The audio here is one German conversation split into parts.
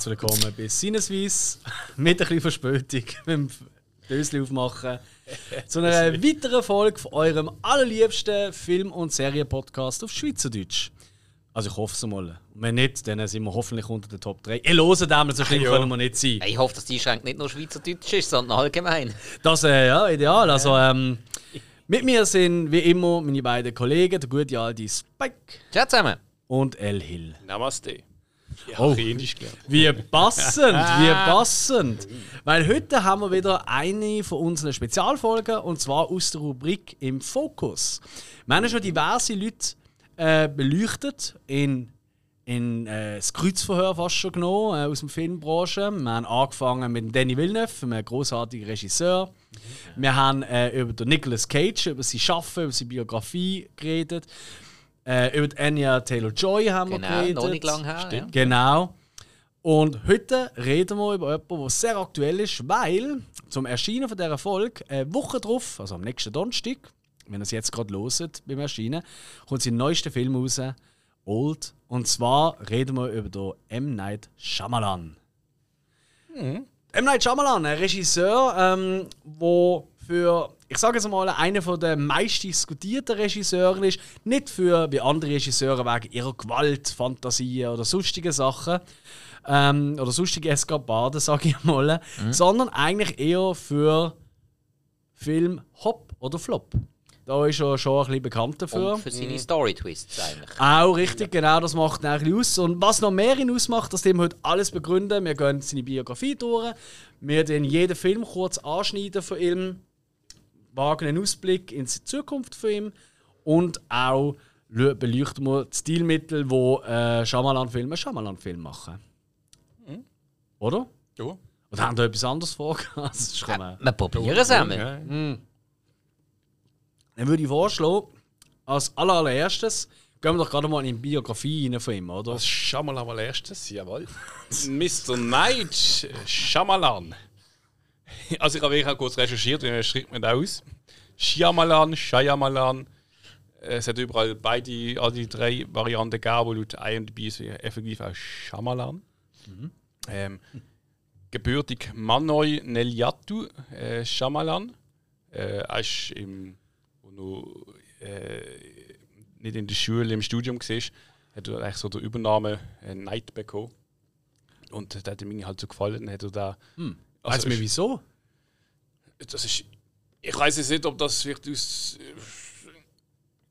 herzlich willkommen bei Sinneswiss mit ein bisschen Verspätung beim Dösli aufmachen zu einer weiteren Folge von eurem allerliebsten Film- und Serienpodcast auf Schweizerdeutsch. Also ich hoffe es mal. Und wenn nicht, dann sind wir hoffentlich unter den Top 3. Ihr hört damals, so schlimm Ja. können wir nicht sein. Ich hoffe, dass die Schränke nicht nur Schweizerdeutsch ist, sondern allgemein. Das äh, ja, ideal. Also, ähm, mit mir sind wie immer meine beiden Kollegen, der gute alte Spike Ciao zusammen. und El Hill. Namaste. Ich Oh. gelernt. Wie passend, wie passend. Weil heute haben wir wieder eine von unseren Spezialfolgen und zwar aus der Rubrik im Fokus. Wir haben schon diverse Leute äh, beleuchtet in, in äh, das Kreuzverhör fast schon genommen äh, aus der Filmbranche. Wir haben angefangen mit Danny Villeneuve, einem großartigen Regisseur. Wir haben äh, über den Nicolas Cage, über sein Schaffen, über seine Biografie geredet. Äh, über Anya Taylor-Joy haben wir Genau, geredet. noch nicht lang her. Ja. Genau. Und heute reden wir über etwas, was sehr aktuell ist, weil zum Erscheinen von dieser Folge, eine Woche drauf, also am nächsten Donnerstag, wenn ihr es jetzt gerade loset beim Erscheinen, kommt sein neuester Film raus, Old. Und zwar reden wir über den M. Night Shyamalan. M. Night Shyamalan, ein Regisseur, ähm, wo für, ich sage jetzt mal, einer von der meist diskutierten Regisseure ist. Nicht für wie andere Regisseure wegen ihrer Gewalt, Fantasien oder sonstigen Sachen. Ähm, oder sonstige Eskapaden, sage ich mal. Sondern eigentlich eher für Film Hop oder Flop. Da ist er schon ein bisschen bekannt dafür. Und für seine Story-Twists eigentlich. Auch richtig, genau, das macht ihn ein bisschen aus. Und was noch mehr ihn ausmacht, das dem wir heute alles begründen. Wir gehen seine Biografie durch, wir den jeden Film kurz anschneiden von ihm, wagen einen Ausblick in die Zukunft von ihm und auch beleuchten wir die Stilmittel, die äh, Shyamalan-Filme Shyamalan-Film machen. Oder? Ja. Oder haben da etwas anderes vor? Das ist schon, äh, Wir probieren es einmal. Ja. Dann würde ich vorschlagen, als allererstes gehen wir doch gerade mal in die Biografie rein von ihm, oder? Das Schamalan mal erstes, jawohl. Mr. Night Shyamalan. Also ich habe wirklich auch kurz recherchiert, wie schreibt man das aus? Shyamalan, Shyamalan. Es hat überall beide, all die drei Varianten gegeben, wo laut IMDb ist effektiv auch Shyamalan. Ähm, gebürtig Manoy Neliatu äh, Shyamalan. Äh, er ist im, wo noch, äh, nicht in der Schule, im Studium war, hat er eigentlich so den Übernahme äh, Night bekommen. Und der hat ihm halt so gefallen. Dann Hat er da, Weißt also du mir ist- wieso? das ist, ich weiß jetzt nicht, ob das vielleicht aus,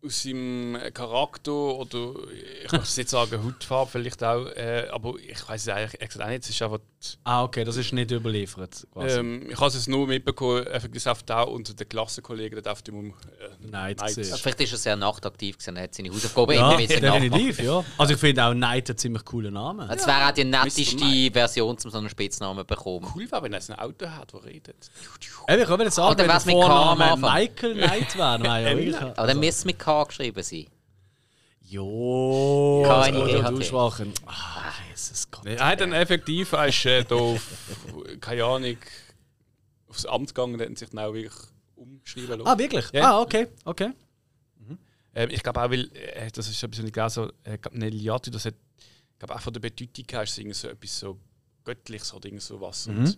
aus seinem Charakter oder ich möchte jetzt sagen Hautfarbe vielleicht auch, äh, aber ich weiß es eigentlich exakt auch nicht. Es ist einfach, Ah, okay, das ist nicht überliefert. Quasi. ähm, ich habe es nur mitbekommen, effektiv da unter den Klassenkollegen, der auf dem äh. Also vielleicht ist er sehr nachtaktiv gewesen, er hat seine Hausaufgaben ja, immer mit sich definitiv, ja. Also ich finde auch Night einen ziemlich coolen Namen. Das wäre auch die netteste. Version, um so einen Spitznamen zu bekommen. Cool wäre, wenn er ein Auto hat, das redet. Eben, ich kann jetzt sagen, Oder wenn der Vorname? Michael Knight wäre, nein, ja, wirklich. Aber dann müsste es mit K geschrieben sein. Jo, Keine das Idee, hat er. aussprachen. Ah, Jesus Gott. Er hat dann effektiv, er ist äh, da auf, keine Ahnung, aufs Amt gegangen und hat sich dann auch wirklich umschreiben lassen. Ah, wirklich? Ja. Ah, okay, okay. Ähm, ich glaube auch, weil, äh, das ist was ich gelesen äh, ich glaube, Neliatu, das hat, ich glaube auch von der Bedeutung her ist es irgendwie so etwas so Göttliches oder irgend so was. Und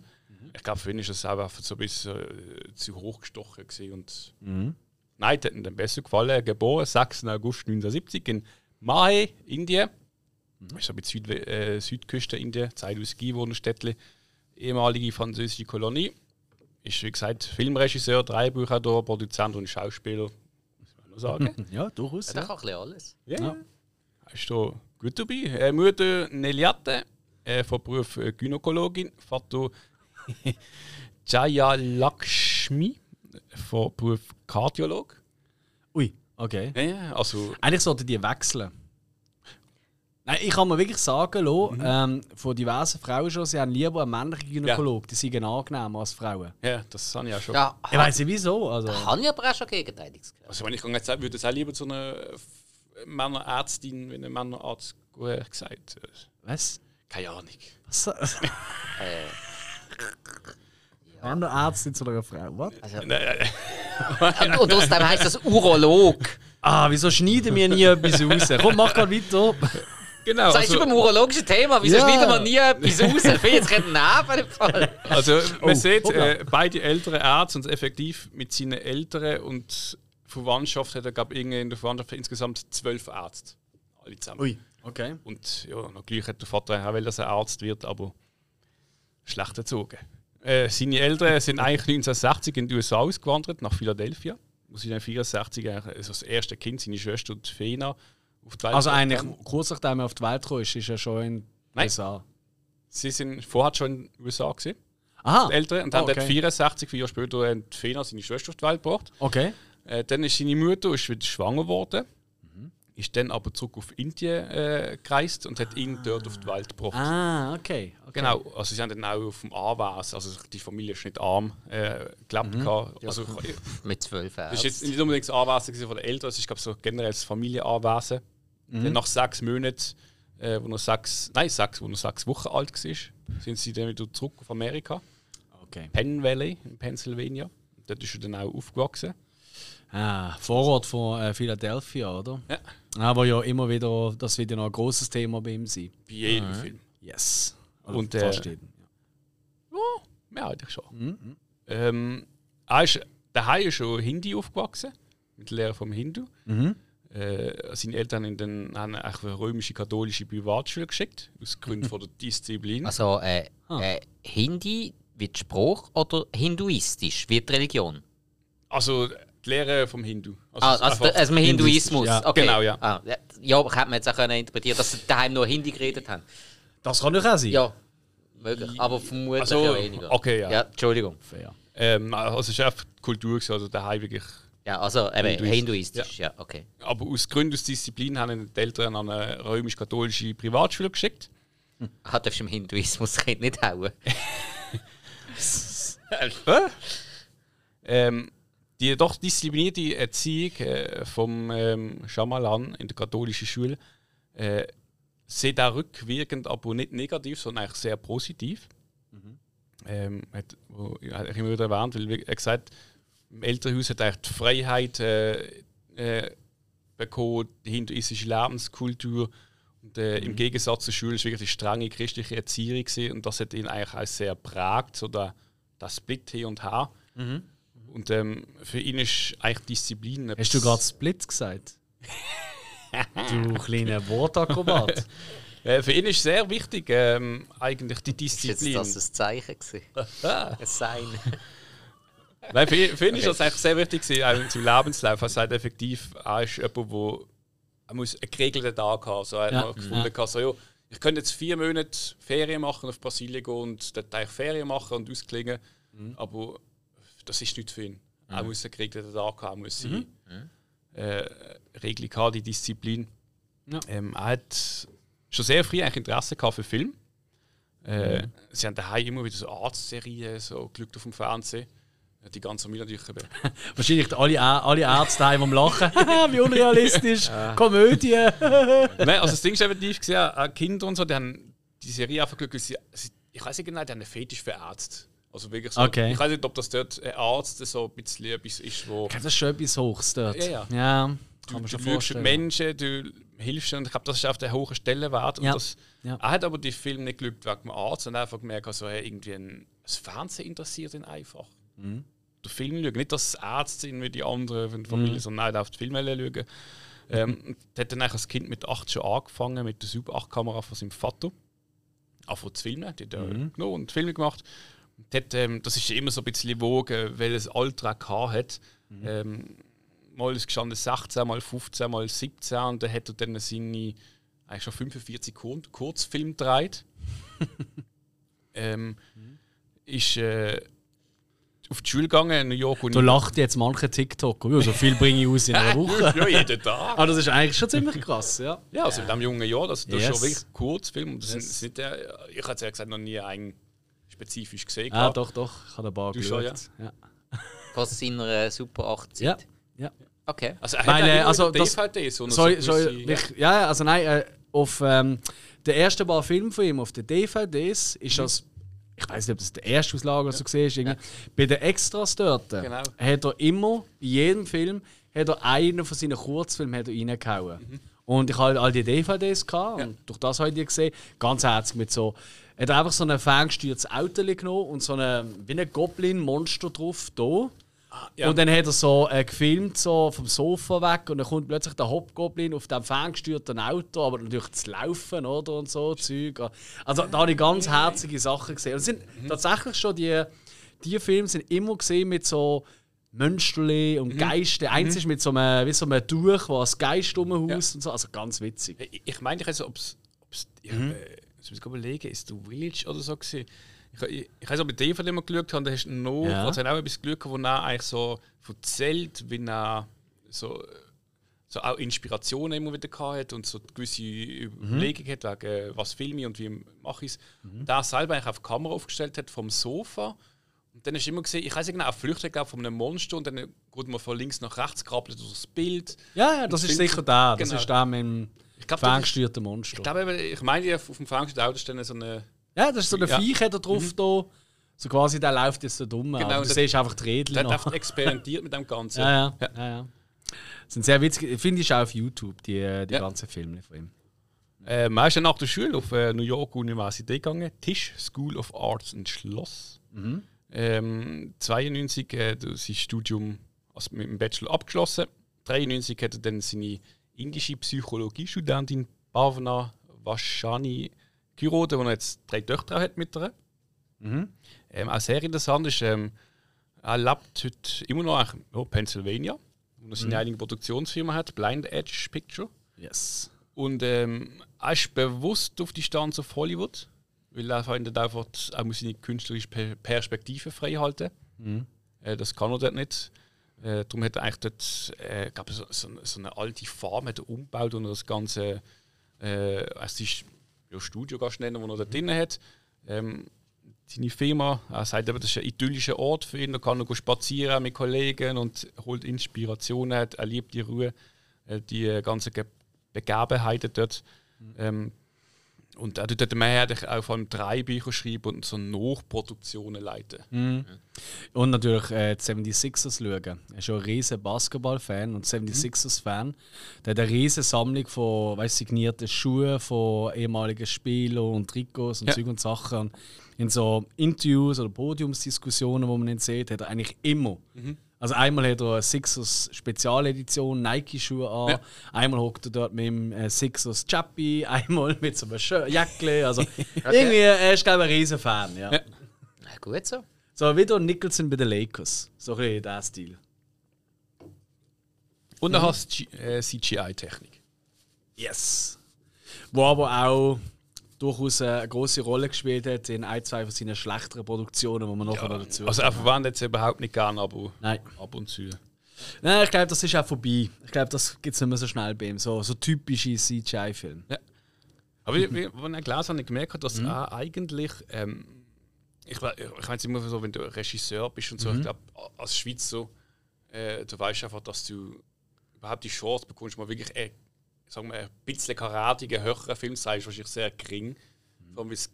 ich glaube, für ihn ist es auch einfach so ein bisschen äh, zu hoch gestochen gewesen. Und Nein, hat ihm dann besser gefallen. Geboren 6. August 1970 in Mahe, Indien. Das ist so bei Süd äh, Südküste Indien, Zeit aus Städtle, ehemalige französische Kolonie. Ist, wie gesagt, Filmregisseur, Drehbuchautor, Produzent und Schauspieler. Muss man noch sagen. Ja, durchaus. Der Ja. kann ein bisschen alles. Ja. ja. Ist da gut dabei. Äh, Mutter Neliate, äh, von Beruf äh, Gynäkologin. Vater Jaya Lakshmi, von Beruf Kardiolog. Ui, okay. Ja, ja, also Eigentlich sollten die wechseln. Nein, ich kann mir wirklich sagen, lo, ähm, von diversen Frauen schon, sie haben lieber einen männlichen Gynäkolog, die sind angenehmer als Frauen. ja, das habe ich auch schon. Ja, Ich weiß nicht wieso. Also. habe ich aber auch schon Gegenteiliges gehört. Also wenn ich jetzt sagen würde, es auch lieber zu einer äh, Männerärztin, wie einem Männerarzt gut gesagt. Was? Keine Ahnung. Was? Äh, Männerärztin zu einer Frau. Was? also, Nein, nein, und außerdem heisst das Urolog. Ah, wieso schneiden wir nie etwas raus? Komm, mach gerade weiter. Genau, Das heißt also, über urologische Thema, wieso Ja. schneiden wir nie etwas raus? Ich finde jetzt keinen Nerven im Fall. also man Oh, sieht, äh, beide ältere Ärzte und effektiv mit seinen Eltern und Verwandtschaft hat er, glaube ich, in der Verwandtschaft insgesamt zwölf Ärzte. Alle zusammen. Ui, okay. Und ja, natürlich hat der Vater auch dass er Arzt wird, aber schlecht erzogen. Äh, seine Eltern sind eigentlich 1960 in die USA ausgewandert, nach Philadelphia. Wo sie dann 64 eigentlich, also das erste Kind, seine Schwester und Fena, auf die Welt Also eigentlich kurz nachdem er auf die Welt kam, ist, ist er schon in Nein. USA. Sie sind vorher schon in den USA gewesen, Aha. die Eltern, und haben Oh, okay. dort 64, vier Jahre später, haben die Fena, seine Schwester, auf die Welt gebracht. Okay. Äh, dann ist seine Mutter ist wieder schwanger geworden. Ist dann aber zurück auf Indien äh, gereist und hat ihn dort auf die Welt gebracht. Ah, okay. okay. Genau, also sie haben dann auch auf dem Anwesen, also die Familie ist nicht arm, äh, gelebt. gehabt. Also, Mit zwölf das ist jetzt nicht unbedingt das Anwesen von den Eltern, es ist glaube so generell das Familienanwesen. Dann nach sechs Monaten, äh, wo noch sechs, nein, sechs, wo noch sechs Wochen alt war, sind sie dann wieder zurück auf Amerika, okay. Penn Valley in Pennsylvania. Dort ist er dann auch aufgewachsen. Ah, Vorort von äh, Philadelphia, oder? Ja. Aber ja, immer wieder, das wird ja noch ein großes Thema bei ihm sein. Bei jedem Film. Yes. Oder Und, äh, fast jedem. Ja, eigentlich schon. Ähm, er ist daheim ist schon Hindi aufgewachsen, mit der Lehre vom Hindu. Äh, seine Eltern haben ihn dann haben eine römische katholische Privatschule geschickt, aus Gründen von der Disziplin. Also, äh, Ah. äh, Hindi wird Spruch oder hinduistisch wird Religion? Also die Lehre vom Hindu. Ah, also, einfach der- also Hinduismus. ja. okay. Genau, ja. Ah, ja. ja, aber hätte man jetzt auch können interpretieren dass sie daheim nur Hindi geredet haben. Das kann doch auch sein. Ja, möglich. Aber vermutlich Also, ja weniger. okay, ja. Ja, Entschuldigung. Fair. ähm, also es ist einfach die Kultur, also daheim wirklich. Ja, also eben Hinduistisch. hinduistisch, ja, okay. Aber aus Gründen aus Disziplin haben die Eltern an eine römisch-katholische Privatschule geschickt. Ah, darfst du im Hinduismus Kind nicht hauen? Ähm, die doch disziplinierte Erziehung äh, vom ähm, Schamalan in der katholischen Schule äh, sieht auch rückwirkend, aber nicht negativ, sondern eigentlich sehr positiv. Ähm, hat, wo, hat immer wieder erwähnt, weil er gesagt im Elternhaus hat er eigentlich die Freiheit äh, äh, bekommen, die hinduistische Lebenskultur. Und äh, im Gegensatz zur Schule ist wirklich die strenge christliche Erziehung gewesen, und das hat ihn eigentlich auch sehr prägt, so der, der Split hier und her. Und ähm, für ihn ist eigentlich Disziplin. Hast du gerade Split gesagt? du kleiner Wortakrobat. Äh, für ihn ist sehr wichtig, ähm, eigentlich die Ist jetzt Disziplin. das ein Zeichen gewesen? ein Sein. Nein, für, ihn- für ihn ist das eigentlich sehr wichtig, gewesen, seinem Lebenslauf. Er sagt effektiv, er ist jemand, der er muss einen geregelten Tag haben. So, er hat Ja. mal gefunden, ja. so, ja, ich könnte jetzt vier Monate Ferien machen, auf Brasilien gehen und dort eigentlich Ferien machen und ausklingen, aber das ist nicht für ihn. Er muss einen geregelten Tag haben, er muss seine äh, Regelung haben, die Disziplin. Ja. Ähm, er hat schon sehr früh eigentlich Interesse gehabt für Film. Äh, Sie haben daheim immer wieder so Arztserien, so Glück auf dem Fernsehen. Die ganze Familie natürlich eben. Wahrscheinlich alle, alle Ärzte daheim am Lachen. Wie unrealistisch. Komödie. Nein, also das Ding ist effektiv gesehen, auch Kinder und so, die haben die Serie einfach glücklich. Sie, sie, ich weiß nicht genau, die haben einen Fetisch für Ärzte. Also wirklich so. Okay. Ich weiß nicht, ob das dort ein Arzt so ein bisschen etwas ist, wo. Das ist schon etwas Hochs dort. Ja, ja. ja Du, kann man du schon vorstellen. Menschen, du hilfst. Und ich glaube, das ist auf der hohen Stellenwert. Und Ja. das, Ja. Er hat aber die Film nicht gelügt wegen dem Arzt und einfach gemerkt, also, hey, irgendwie ein, das Fernsehen interessiert ihn einfach. Mhm. Der Film schauen. Nicht, dass es Ärzte sind wie die anderen von der Familie, Mhm. sondern nein, auf die Filme schauen. Ähm, und er hat dann eigentlich als Kind mit 8 schon angefangen mit der Super 8-Kamera von seinem Vater. Anfangen zu filmen. Die hat er Mhm. genommen und Filme gemacht. Hat, ähm, das ist immer so ein bisschen wogen, welches Alter er hat. Mhm. Ähm, mal ist gestanden 16, mal 15, mal 17 und dann hat er dann seine eigentlich schon 45 Kur Kurzfilme gedreht. ähm, ist äh, auf die Schule gegangen in New York und Da lacht jetzt manche TikToker. Ja, so viel bringe ich aus in einer Woche. ja, jeden Tag. Aber das ist eigentlich schon ziemlich krass, ja. Ja, also in diesem jungen Jahr, das, das ist Yes. schon wirklich Kurzfilm. Das Yes. sind, sind, äh, ich habe es ja gesagt, noch nie einen spezifisch gesehen. Ah, gehabt. doch, doch. Ich habe ein paar Du schon, geschaut. Ja. Von seiner äh, Super 8 Ja. Zeit. ja. Okay. Also, er Weil, hat äh, ja also das- DVD, sondern Sorry, so sorry, ich, ja, also nein, äh, auf ähm, den ersten paar Filmen von ihm, auf den DVDs, ist Mhm. das, ich weiß nicht, ob das der erste Auslage oder so gesehen ist, irgendwie, bei den Extras dort, Genau. hat er immer, bei jedem Film, hat er einen von seinen Kurzfilmen hat er reingehauen. Mhm. Und ich hatte all die DVDs gehabt, und durch das habe ich die gesehen. Ganz herzig mit so. Er hat einfach so ein ferngesteuertes Auto genommen und so eine, wie ein Goblin-Monster drauf da. ja. Und dann hat er so äh, gefilmt so vom Sofa weg und dann kommt plötzlich der Hobgoblin auf dem ferngesteuerten Auto, aber natürlich zu laufen oder und so Zeug. Also da habe ich ganz herzige Sachen gesehen. Und sind tatsächlich schon die, die Filme sind immer gesehen mit so Mönsterli und Geiste. Eins ist mit so einem, wie so einem Tuch, wo als Geist rumhaust und so. Also ganz witzig. Ich- Ich meine, ich weiß ob es. Ich äh, muss mir überlegen, ist der Village oder so gewesen? Ich, ich, ich weiß, ob ich den von dem mal geschaut habe, da hast du noch, Ja. also auch etwas geschaut, wo er eigentlich so erzählt, wie er so, so auch Inspirationen immer wieder hat und so gewisse Überlegungen hat, wegen was filme ich und wie mache ich es. Da selber eigentlich auf die Kamera aufgestellt hat vom Sofa. Und dann hast du immer gesehen, ich weiß nicht genau, er flüchtet glaub, von einem Monster und dann geht man von links nach rechts krabbelt durch das Bild. Ja, ja, das Und ist sicher der. Das Genau. ist der mit dem ist- ferngesteuerten Monster. ich glaube, ich meine, auf dem Ferngesteuerten Auto steht so eine. Ja, das ist so ein Ja. Viech hat er drauf da. So quasi, der läuft jetzt so dumm. Genau, du siehst einfach die Rädchen Der hat experimentiert mit dem Ganzen. Ja, ja. ja. ja, Sind sehr witzig. Finde ich auch auf YouTube, die, äh, die Ja. ganzen Filme von ihm. Ist dann nach der Schule auf äh, New York Universität gegangen, Tisch School of Arts in Schloss. Ähm, 92 äh, sein Studium also mit dem Bachelor abgeschlossen. 93 hat er dann seine indische Psychologiestudentin Bhavna Vashani geheiratet, wo er jetzt drei Töchter hat mit ihr. Ähm, auch sehr interessant ist, ähm, er lebt heute immer noch in oh, Pennsylvania, wo er seine eigene Produktionsfirma hat, Blind Edge Picture. Yes. Und ähm, er ist bewusst auf die Stanz auf Hollywood, weil er findet einfach, er muss seine künstlerische Per- Perspektive frei halten. Äh, das kann er dort nicht. Äh, darum hat er eigentlich dort äh, glaub, so, so, so eine alte Farm hat er umgebaut und das ganze äh, es ist ja, Studio kannst nennen, wo er da drin hat. Ähm, seine Firma, er sagt eben, das ist ein idyllischer Ort für ihn, da kann er spazieren mit Kollegen und holt Inspirationen, hat, er liebt die Ruhe, äh, die ganzen Ge Begebenheiten dort. Ähm, und er mehrheitlich auch vor allem drei Bücher schreiben und so Nachproduktionen leiten. Und natürlich äh, die 76ers schauen. Er ist schon ein riesen Basketball-Fan und 76ers-Fan. Der hat eine riesen Sammlung von weißt, signierten Schuhen von ehemaligen Spielern und Trikots und Ja. Zeug und Sachen. Und in so Interviews oder Podiumsdiskussionen, wo man ihn sieht, hat er eigentlich immer. Also einmal hat er eine Sixers Spezialedition Nike-Schuhe an, Ja. einmal hockt er dort mit dem äh, Sixers Chappy, einmal mit so einem Jäckle. Also irgendwie, er ist glaube ich ein riesen Fan. Ja. Ja. Na gut so. So wie der Nicholson bei den Lakers. So ein bisschen der Stil. Und er hat G- äh, CGI-Technik. Yes. Wo aber auch durchaus eine große Rolle gespielt hat in ein, zwei von seinen schlechteren Produktionen, die man nachher noch dazu Also er verwendet es überhaupt nicht gern, aber Nein. ab und zu. Nein, ich glaube, das ist auch vorbei. Ich glaube, das gibt es nicht mehr so schnell bei ihm. So, so typische CGI-Filme. Aber wie, wie, als ich gelesen habe, ich gemerkt, dass er eigentlich, ähm, ich, ich meine immer so, wenn du Regisseur bist und so, ich glaube, als Schweizer, äh, du weißt einfach, dass du überhaupt die Chance bekommst, mal wirklich äh, sagen wir, ein bisschen karatigen, höheren Film zu sein, ist wahrscheinlich sehr gering. Vor allem, weil das,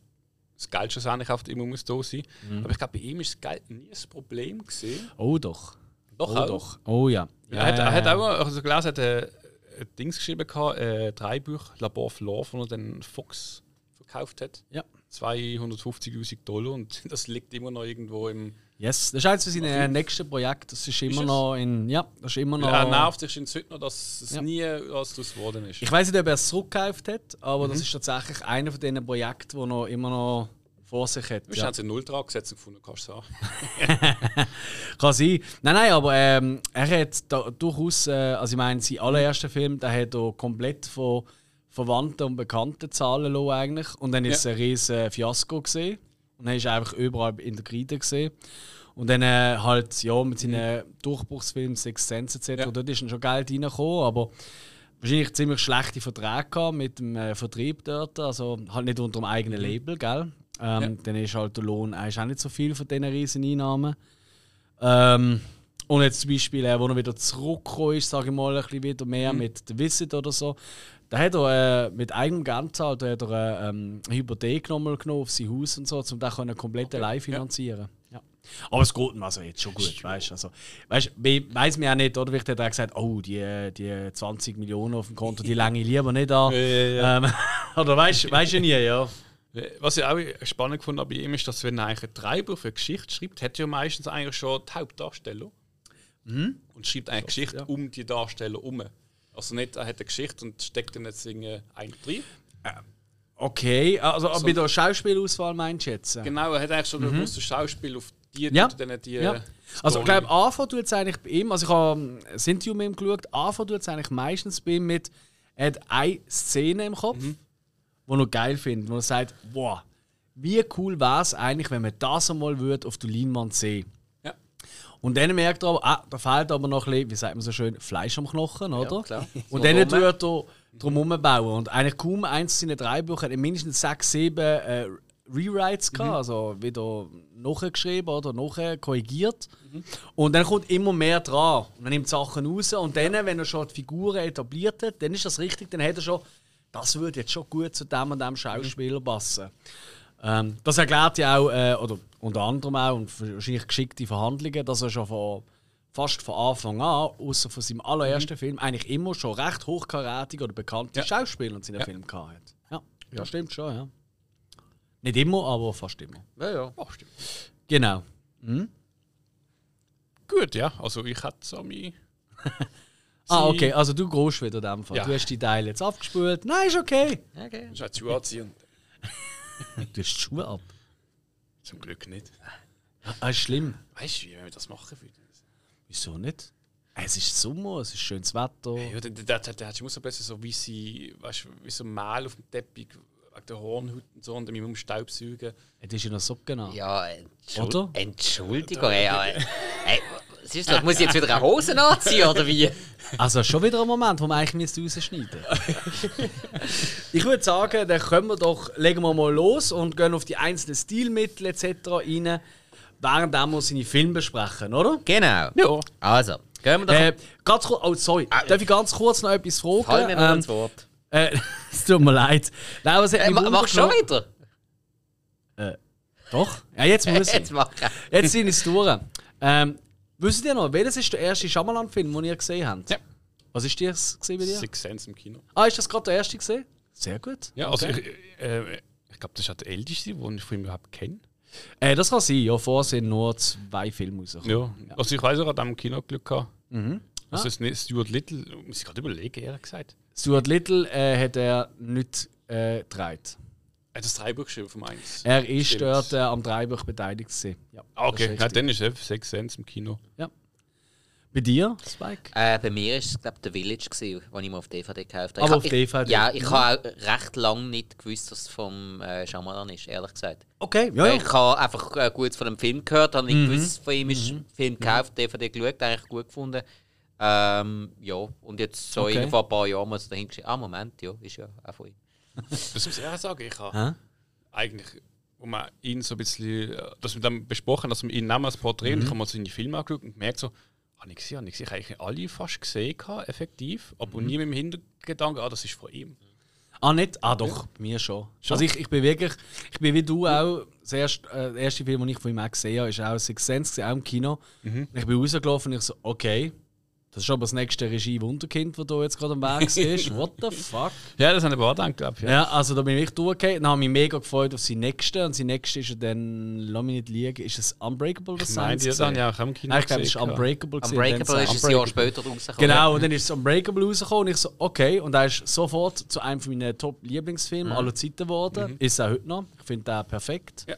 das Geld schlussendlich oft immer muss da sein. Aber ich glaube, bei ihm ist das Geld nie ein Problem gesehen. Oh doch. Doch, oh auch. doch. Oh ja. er hat, er hat auch, also gelesen, hat äh, ein Dings geschrieben, gehabt, äh, drei Bücher, Labor of Love, wo er dann Fox verkauft hat. Ja. 250.000 Dollar und das liegt immer noch irgendwo im. Yes. Das ist eines von seinen nächsten Projekten. Das ist immer es? noch in. Ja, das ist immer noch. Er nervt sich in heute noch, dass es Ja. nie was daraus geworden ist. Ich weiß nicht, ob er es zurückgekauft hat, aber das ist tatsächlich einer von diesen Projekten, die noch immer noch vor sich hat. Du Ja. hast einen Nulltrag gesetzt gefunden, kannst du sagen. Kann sein. Nein, nein, aber ähm, er hat da durchaus, äh, also ich meine, sein allererster Film, der hat er komplett von Verwandten und Bekannten zahlen lassen eigentlich. Und dann ist es Ja. ein riesen Fiasko gesehen. Und dann ist er einfach überall in der Kreide gesehen. Und dann äh, halt, ja, mit seinen Durchbruchsfilmen Six Sense etc. Ja. Dort ist dann schon Geld reingekommen, aber wahrscheinlich ziemlich schlechte Verträge mit dem äh, Vertrieb dort. Also halt nicht unter dem eigenen Label, gell? Ähm, Ja. Dann ist halt der Lohn ist auch nicht so viel von diesen riesen Einnahmen. Ähm, und jetzt zum Beispiel, äh, wo er wieder zurückgekommen ist, sage ich mal, ein bisschen wieder mehr mit The Visit oder so, da hat er äh, mit eigenem Geld zahlt, hat er äh, ähm, eine Hypothek nochmal genommen auf sein Haus und so, um das komplett allein finanzieren. Ja. Aber es geht ihm also jetzt schon gut, weißt du? Also, weißt, weiß mir auch nicht, oder? Vielleicht hat er gesagt, oh, die, die 20 Millionen auf dem Konto, die länge ich lieber nicht an. Ja, ja, ja. Ähm, oder weißt du nie, ja. Was ich auch spannend gefunden habe bei ihm, ist, dass wenn er eigentlich ein Treiber für eine Geschichte schreibt, hat er ja meistens eigentlich schon die Hauptdarsteller. Und schreibt eine Geschichte um die Darsteller herum. Also nicht, er hat eine Geschichte und steckt dann jetzt irgendwie ein drin. Okay, also So- bei der Schauspielauswahl meinst du jetzt? Genau, er hat eigentlich schon mhm. das Schauspiel auf die, Ja. dann die Ja. äh, Also Story. ich glaube, Anfang tut es eigentlich bei ihm, also ich habe ein Interview mit ihm geschaut, Anfang tut es eigentlich meistens bei ihm mit, er hat eine Szene im Kopf, Mhm. wo er geil findet, wo er sagt, wow, wie cool wäre es eigentlich, wenn man das einmal würde auf der Leinwand sehen Ja. Und dann merkt er aber, ah, da fehlt aber noch ein bisschen, wie sagt man so schön, Fleisch am Knochen, oder? klar. Und dann tut er drum bauen. Und eigentlich kaum eins seiner drei Bücher hat mindestens sechs, sieben äh, Rewrites gehabt, also wieder nachgeschrieben oder nachher korrigiert. Und dann kommt immer mehr dran. Und dann nimmt Sachen raus. Und dann, wenn er schon die Figuren etabliert hat, dann ist das richtig, dann hat er schon, das würde jetzt schon gut zu dem und dem Schauspieler passen. Ähm, das erklärt ja auch, äh, oder unter anderem auch, und wahrscheinlich geschickte Verhandlungen, dass er schon von, fast von Anfang an, außer von seinem allerersten Film, eigentlich immer schon recht hochkarätige oder bekannte Ja. Schauspieler in seinen Ja. Filmen gehabt hat. Ja, das stimmt schon, ja. Nicht immer, aber fast immer. Ja, ja. Ach, stimmt. Genau. Gut, ja. Also ich hätte so mein... Ah, okay, also du gehst wieder in dem Fall. Ja. Du hast die Teile jetzt abgespult. Nein, ist okay. Okay. Das zu anziehen. Du hast die Schuhe ab. Zum Glück nicht. Ah, ist schlimm. Weißt du, wie wir das machen würden? Wieso nicht? Es ist Sommer, es ist schönes Wetter. Ja, der, der, der, der hat immer so besser so wie sie, weißt wie so Mehl auf dem Teppich, wegen der Hornhaut und so, und dann mit dem Staubsaugen. Es ist in der Socken an. Ja, Entschuld Oder? Entschuldigung, ey, ey, was ist das? Muss ich jetzt wieder eine Hose anziehen oder wie? Also schon wieder ein Moment, wo wir eigentlich müsste rausschneiden Ich würde sagen, dann können wir doch, legen wir mal los und gehen auf die einzelnen Stilmittel etc. rein, während wir seine Filme besprechen, oder? Genau. Ja. Also, gehen wir doch. Äh, ganz kurz, oh sorry, darf ich ganz kurz noch etwas fragen? Fall mir noch Ähm, ins Wort. äh, es tut mir leid. Nein, was hat Äh, mich ma- machst du schon wundert- wieder? Doch? Ja, jetzt muss ich. Jetzt mach ich. Jetzt sind es durch. Ähm, wisst ihr noch, welches ist der erste Shyamalan-Film, den ihr gesehen habt? Ja. Was ist das gesehen bei dir? Six Sense im Kino. Ah, ist das gerade der erste gesehen? Sehr gut. Ja, also Okay. ich, äh, ich glaube, das ist auch der älteste, den ich von ihm überhaupt kenne. Äh, das kann sein, ja. Vorher sind nur zwei Filme rausgekommen. Ja. Also ich weiß auch, an dem Kino Glück gehabt. Mhm. Also ist nicht Stuart Little, muss ich gerade überlegen, ehrlich gesagt. Stuart Little äh, hat er nicht äh, getragen. Er hat das Drehbuch geschrieben vom 1. Er ist Stimmt. dort äh, am Dreibuch beteiligt. gewesen. Ja, Ah, das okay, ist ja, richtig. dann ist es Six Sense im Kino. Bei dir, Spike? Äh, bei mir war es, glaube The Village, gewesen, den ich mir auf DVD gekauft habe. Aber ich, auf ich, DVD? Ja, ich habe auch recht lange nicht gewusst, dass es vom äh, Shyamalan ist, ehrlich gesagt. Okay, ja, Weil ja. Ich habe einfach äh, gut von dem Film gehört, habe nicht Mhm. gewusst, von ihm ist ein Film gekauft, DVD geschaut, eigentlich gut gefunden. Ähm, ja, und jetzt so Okay. vor ein paar Jahren muss ich dahin geschrieben, ah Moment, ja, ist ja auch von ihm. Das muss ich auch sagen, ich habe eigentlich, wo man ihn so ein bisschen, äh, dass wir dann besprochen, dass wir ihn nehmen als Porträt und ich habe mal seine Filme angeschaut und gemerkt so, habe ich gesehen, habe ich gesehen, eigentlich alle fast gesehen, effektiv, aber nie mit dem Hintergedanken, ah, das ist von ihm. Ah, nicht? Ah, doch, bei mir schon. Also ich, ich bin wirklich, ich bin wie du auch, das erste, äh, der erste Film, den ich von ihm auch gesehen habe, ist auch Six Sense, auch im Kino. Mhm. Und ich bin rausgelaufen und ich so, okay, das ist aber das nächste Regie-Wunderkind, das da jetzt gerade am Weg ist. What the fuck? Ja, das habe ich auch gedacht, glaube ich. Ja, also da bin ich durchgegangen. Dann habe ich mich mega gefreut auf seinen nächsten. Und sein nächster ist ja dann, lass mich nicht liegen, ist es Unbreakable, das Ich meine, die haben ja auch im Kino Nein, ich glaube, es ist Unbreakable. gewesen, Unbreakable dann ist ein. Jahr später rausgekommen. Genau, und dann ist es Unbreakable rausgekommen und ich so, okay. Und er ist sofort zu einem von meinen Top-Lieblingsfilmen aller Zeiten geworden. Ist er heute noch. Ich finde den perfekt. Ja.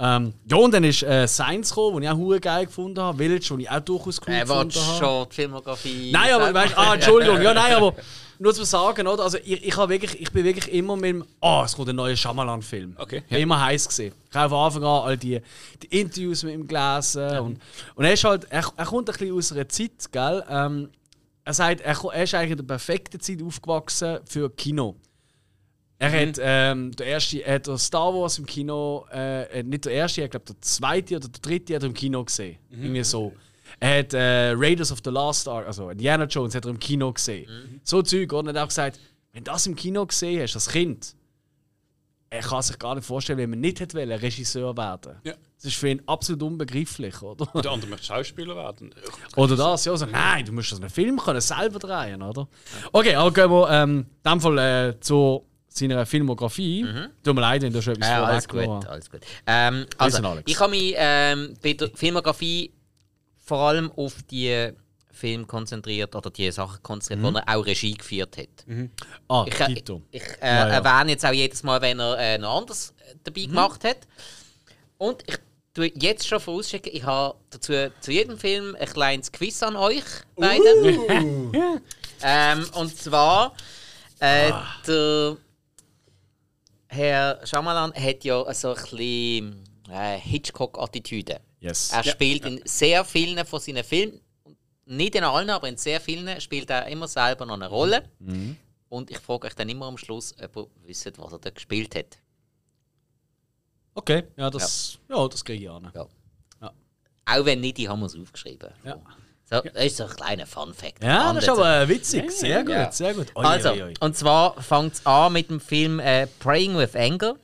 Ähm, ja, und dann ist äh, Science gekommen, den ich auch hure geil gefunden habe. Village, den ich auch durchaus cool äh, gefunden habe. schon die Filmografie. Nein, aber weißt ah, Entschuldigung, ja, nein, aber nur zu sagen, oder? Also ich, ich, wirklich, ich bin wirklich immer mit dem, ah, es kommt ein neuer Shyamalan-Film. Okay, Ich war immer heiß gesehen. Ich habe von Anfang an all die, die Interviews mit ihm gelesen und, und er ist halt, er, er kommt ein bisschen aus einer Zeit, gell? Ähm, er sagt, er, er ist eigentlich in der perfekten Zeit aufgewachsen für Kino. Er hat ähm, der erste, er hat Star Wars im Kino, äh, äh, nicht der erste, ich glaube der zweite oder der dritte hat er im Kino gesehen. Irgendwie so. Er hat äh, Raiders of the Lost Ark, also Indiana Jones, hat er im Kino gesehen. So Zeug. Und er hat auch gesagt, wenn du das im Kino gesehen hast, als Kind, er kann sich gar nicht vorstellen, wenn man nicht hätte wollen, Regisseur werden. Ja. Das ist für ihn absolut unbegreiflich, oder? Der andere möchte Schauspieler werden. Oder das, ja, so, nein, du musst das einen Film können selber drehen, oder? Okay, aber gehen wir ähm, in dem Fall äh, zu seiner Filmografie. Tut mir leid, wenn du schon etwas Ja, alles gut, alles gut. Ähm, also, Alex. ich habe mich ähm, bei der Filmografie vor allem auf die Filme konzentriert oder die Sachen konzentriert, wo er auch Regie geführt hat. Ah, Ich, äh, Tito. ich äh, Ja, ja. erwähne jetzt auch jedes Mal, wenn er äh, noch anders äh, dabei gemacht hat. Und ich tue jetzt schon vorausschicken, ich habe dazu zu jedem Film ein kleines Quiz an euch beiden. ähm, und zwar, äh, der Herr Schamalan hat ja so ein bisschen äh, Hitchcock-Attitüde. Yes. Er spielt in sehr vielen von seinen Filmen, nicht in allen, aber in sehr vielen, spielt er immer selber noch eine Rolle. Und ich frage euch dann immer am Schluss, ob ihr wisst, was er da gespielt hat. Okay, ja, das, ja. das kriege ich an. Ja. Ja. Auch wenn nicht, ich habe es aufgeschrieben. Ja. So, das ist so ein kleiner Fun-Fact. Ja, das ist aber witzig. Sehr gut, Ja. sehr gut. Oi, Also, oi, oi. und zwar fängt es an mit dem Film äh, Praying with Anger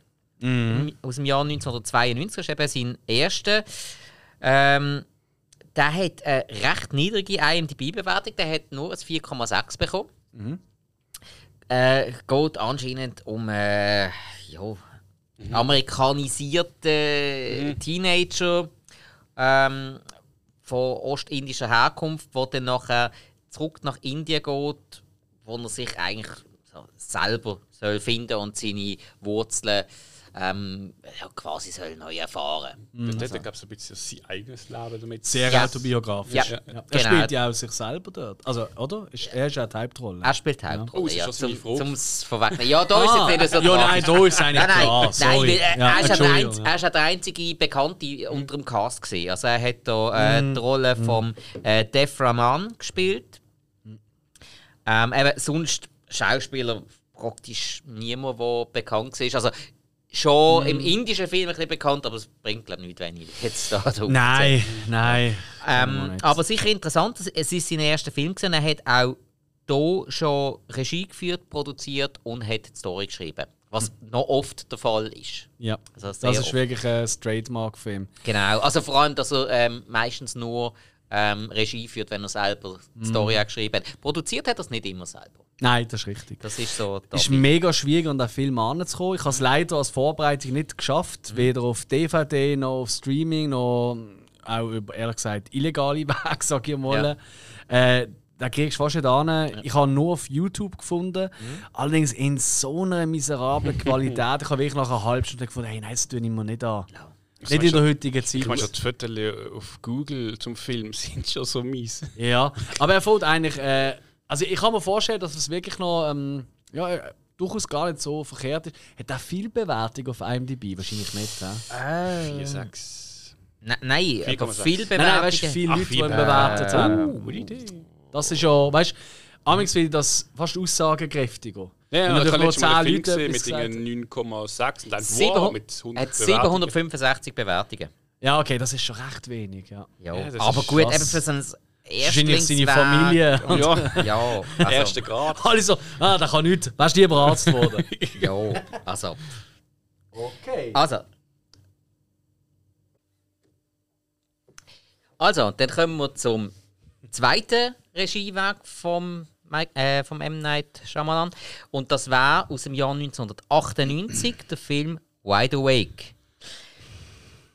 Mhm. aus dem Jahr 1992. Das ist eben sein erster. Ähm, der hat eine recht niedrige IMDb-Bewertung. Der hat nur ein 4,6 bekommen. Mhm. Äh, geht anscheinend um äh, ja, Mhm. amerikanisierte Teenager ähm, von ostindischer Herkunft, wo dann nachher zurück nach Indien geht, wo er sich eigentlich selber soll finden und seine Wurzeln ähm, ja, quasi soll neu erfahren. Dort gab es ein bisschen sein eigenes Leben damit. Sehr Ja. autobiografisch. Ja, Ja. Er genau. spielt ja auch sich selber dort. Also, oder? Ist, er ist ja die Hauptrolle. Er spielt die Hauptrolle, Oh, ist ja, zum, meine Frage? zum vorwegnehmen. Ja, da ist jetzt nicht so Ah. ja, nein, da ist eigentlich Nein, nein, klar. nein Sorry. weil, äh, ja, er, ist ja der ja. er ist ja der einzige Bekannte unter dem Cast gesehen. Also er hat da äh, Mhm. die Rolle vom äh, Def Rahman gespielt. Ähm, eben, sonst Schauspieler praktisch niemand, der bekannt war. Also schon Mhm. im indischen Film ein bisschen bekannt, aber es bringt glaube ich nicht, wenn ich jetzt da drauf Nein, nein. Kann man ähm, aber sicher interessant, es- ist sein erster Film gewesen. Er hat auch hier schon Regie geführt, produziert und hat die Story geschrieben. Was noch oft der Fall ist. Ja. Also Das ist oft. wirklich ein Trademark-Film. Genau. Also vor allem, dass er ähm, meistens nur ähm, Regie führt, wenn er selber Mhm. die Story auch geschrieben hat. Produziert hat er es nicht immer selber. Nein, das ist richtig. Das ist so. Es ist mega schwierig, an den Film anzukommen. Ich habe es leider als Vorbereitung nicht geschafft. Weder auf DVD noch auf Streaming, noch auch über, ehrlich gesagt, illegale Wege, sage ich mal. Äh, da kriegst du fast nicht an. Ich habe nur auf YouTube gefunden. Allerdings in so einer miserablen Qualität. Ich habe wirklich nach einer halben Stunde gefunden, hey, nein, das tue ich mir nicht an. Nicht in der heutigen Zeit. Ich meine, schon die Fotos auf Google zum Film sind schon so mies. Ja, aber er fällt eigentlich. Äh, also ich kann mir vorstellen, dass es wirklich noch ähm, ja, äh, durchaus gar nicht so verkehrt ist. Hat er viel Bewertung auf IMDb? Wahrscheinlich nicht. Hä? 4, 6. Ne- Nein, aber 4,6. viel Nein, nein, weißt viele Ach, Leute, die viel ihn bewertet Be- haben. Gute Idee. Das ist ja, weißt du, amigs finde ich das fast aussagekräftiger. Ja, ich habe nur letztes Mal 10 einen Film gesehen mit gesagt irgendwie 9,6 und dann wow, 700 mit 100 hat Bewertungen. 765 Bewertungen. Ja, okay, das ist schon recht wenig. Ja. Ja. Aber ist gut, krass. eben für so ein Wahrscheinlich seine Erstlingswerk. Familie. Ja, Ja, also, erster Grad. Alle so, ah, der kann nichts. Wärst du lieber Arzt geworden? ja, also. okay. Also. Also, dann kommen wir zum zweiten Regiewerk vom, Mike- äh, vom M. Night Shyamalan. Und das war aus dem Jahr 1998 der Film Wide Awake.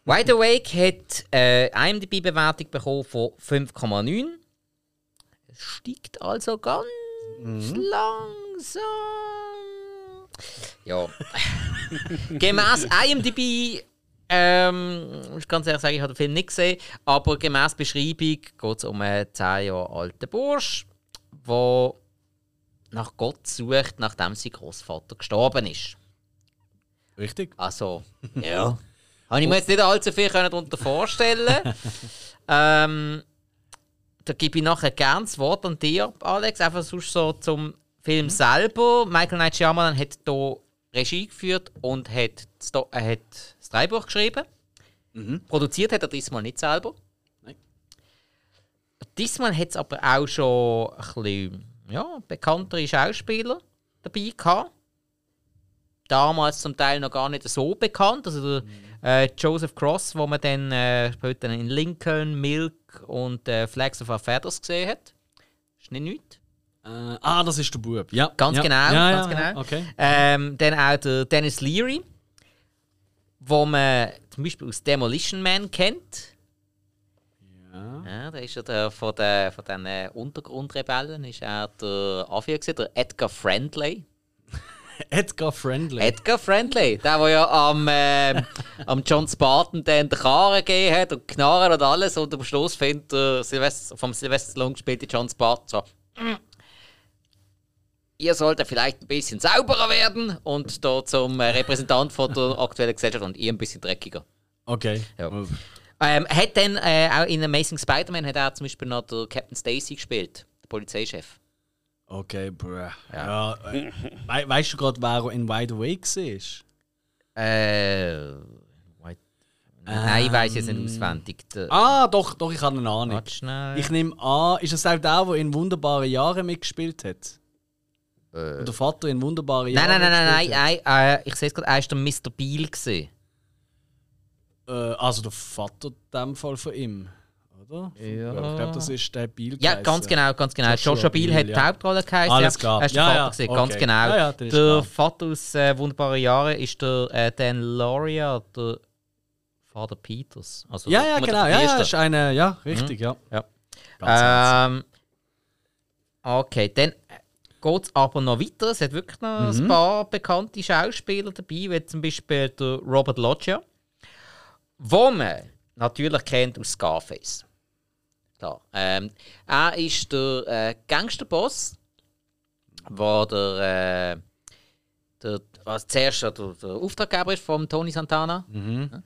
Wide Awake hat äh, eine IMDb-Bewertung bekommen von 5,9. Es steigt also ganz langsam. Ja. gemäß IMDb, ähm, ich kann ganz ehrlich sagen, ich habe den Film nicht gesehen, aber gemäß Beschreibung geht es um einen 10 Jahre alten Bursch, der nach Gott sucht, nachdem sein Großvater gestorben ist. Richtig. Also, ja. Habe ich mir jetzt nicht allzu viel darunter vorstellen. ähm, da gebe ich nachher gerne das Wort an dir, Alex. Einfach sonst so zum Film selber. Michael Night Shyamalan hat hier Regie geführt und hat das, äh, hat das Drehbuch geschrieben. Produziert hat er diesmal nicht selber. Diesmal hat es aber auch schon ein bisschen ja, bekanntere Schauspieler dabei gehabt. damals zum Teil noch gar nicht so bekannt. Also der, äh, Joseph Cross, wo man dann äh, später in Lincoln, Milk und äh, Flags of Our Feathers gesehen hat. Ist nicht nichts. Äh, ah, das ist der Bub. Ja. Ganz ja. genau, Ja, ganz ja, genau. Okay. Ähm, dann auch der Dennis Leary, wo man zum Beispiel aus Demolition Man kennt. Ja. Ja, der ist ja der, von den von den äh, Untergrundrebellen ist er der gewesen, der Edgar Friendly. Edgar Friendly. Edgar Friendly, der, der ja am, ähm, am John Spartan den Karren gegeben hat und Knarren und alles und am Schluss findet der Sylvester, vom Sylvester Stallone gespielte John Spartan so «Mm, Ihr solltet vielleicht ein bisschen sauberer werden und da zum äh, Repräsentant von der aktuellen Gesellschaft und ihr ein bisschen dreckiger. Okay. Ja. Ähm, hat dann äh, auch in Amazing Spider-Man hat er zum Beispiel noch der Captain Stacy gespielt, der Polizeichef. Okay, bruh. Ja. äh, wei weißt du gerade, wer in Wide Awake war? Äh. Nein, ich weiß jetzt nicht auswendig. Der, Ah, doch, doch, ich habe eine Ahnung. Ich nehme an, ist das auch der, der in wunderbaren Jahren mitgespielt hat? Äh. Und der Vater in wunderbaren Nein, Jahren. nein, nein, nein, mitgespielt nein, nein äh, ich sehe es gerade, er war der Mr. Beale. Gewesen. Äh, also der Vater in dem Fall von ihm, oder? Ja. Ich glaube, das ist der Biel. Ja, geheißen. ganz genau, ganz genau. Joshua Joshua, Beale, hat die ja. Hauptrolle geheißen. Alles ja. klar. Er ist der Ja, Vater ja, gewesen, okay. ganz genau. Ja, ja, der klar. Vater aus äh, Wunderbaren Jahren ist der äh, Dan Lauria, der Vater Peters. Also Ja, ja, genau. Ja, ja, ist eine, ja, richtig, ja. Ja. Ernst. Ähm, okay, dann geht es aber noch weiter. Es hat wirklich noch Mhm. ein paar bekannte Schauspieler dabei, wie zum Beispiel der Robert Loggia, wo man natürlich kennt aus Scarface. Klar. Ähm, er ist der äh, Gangsterboss, wo der, äh, der was zuerst der, der Auftraggeber ist von Tony Santana, Mhm. ja,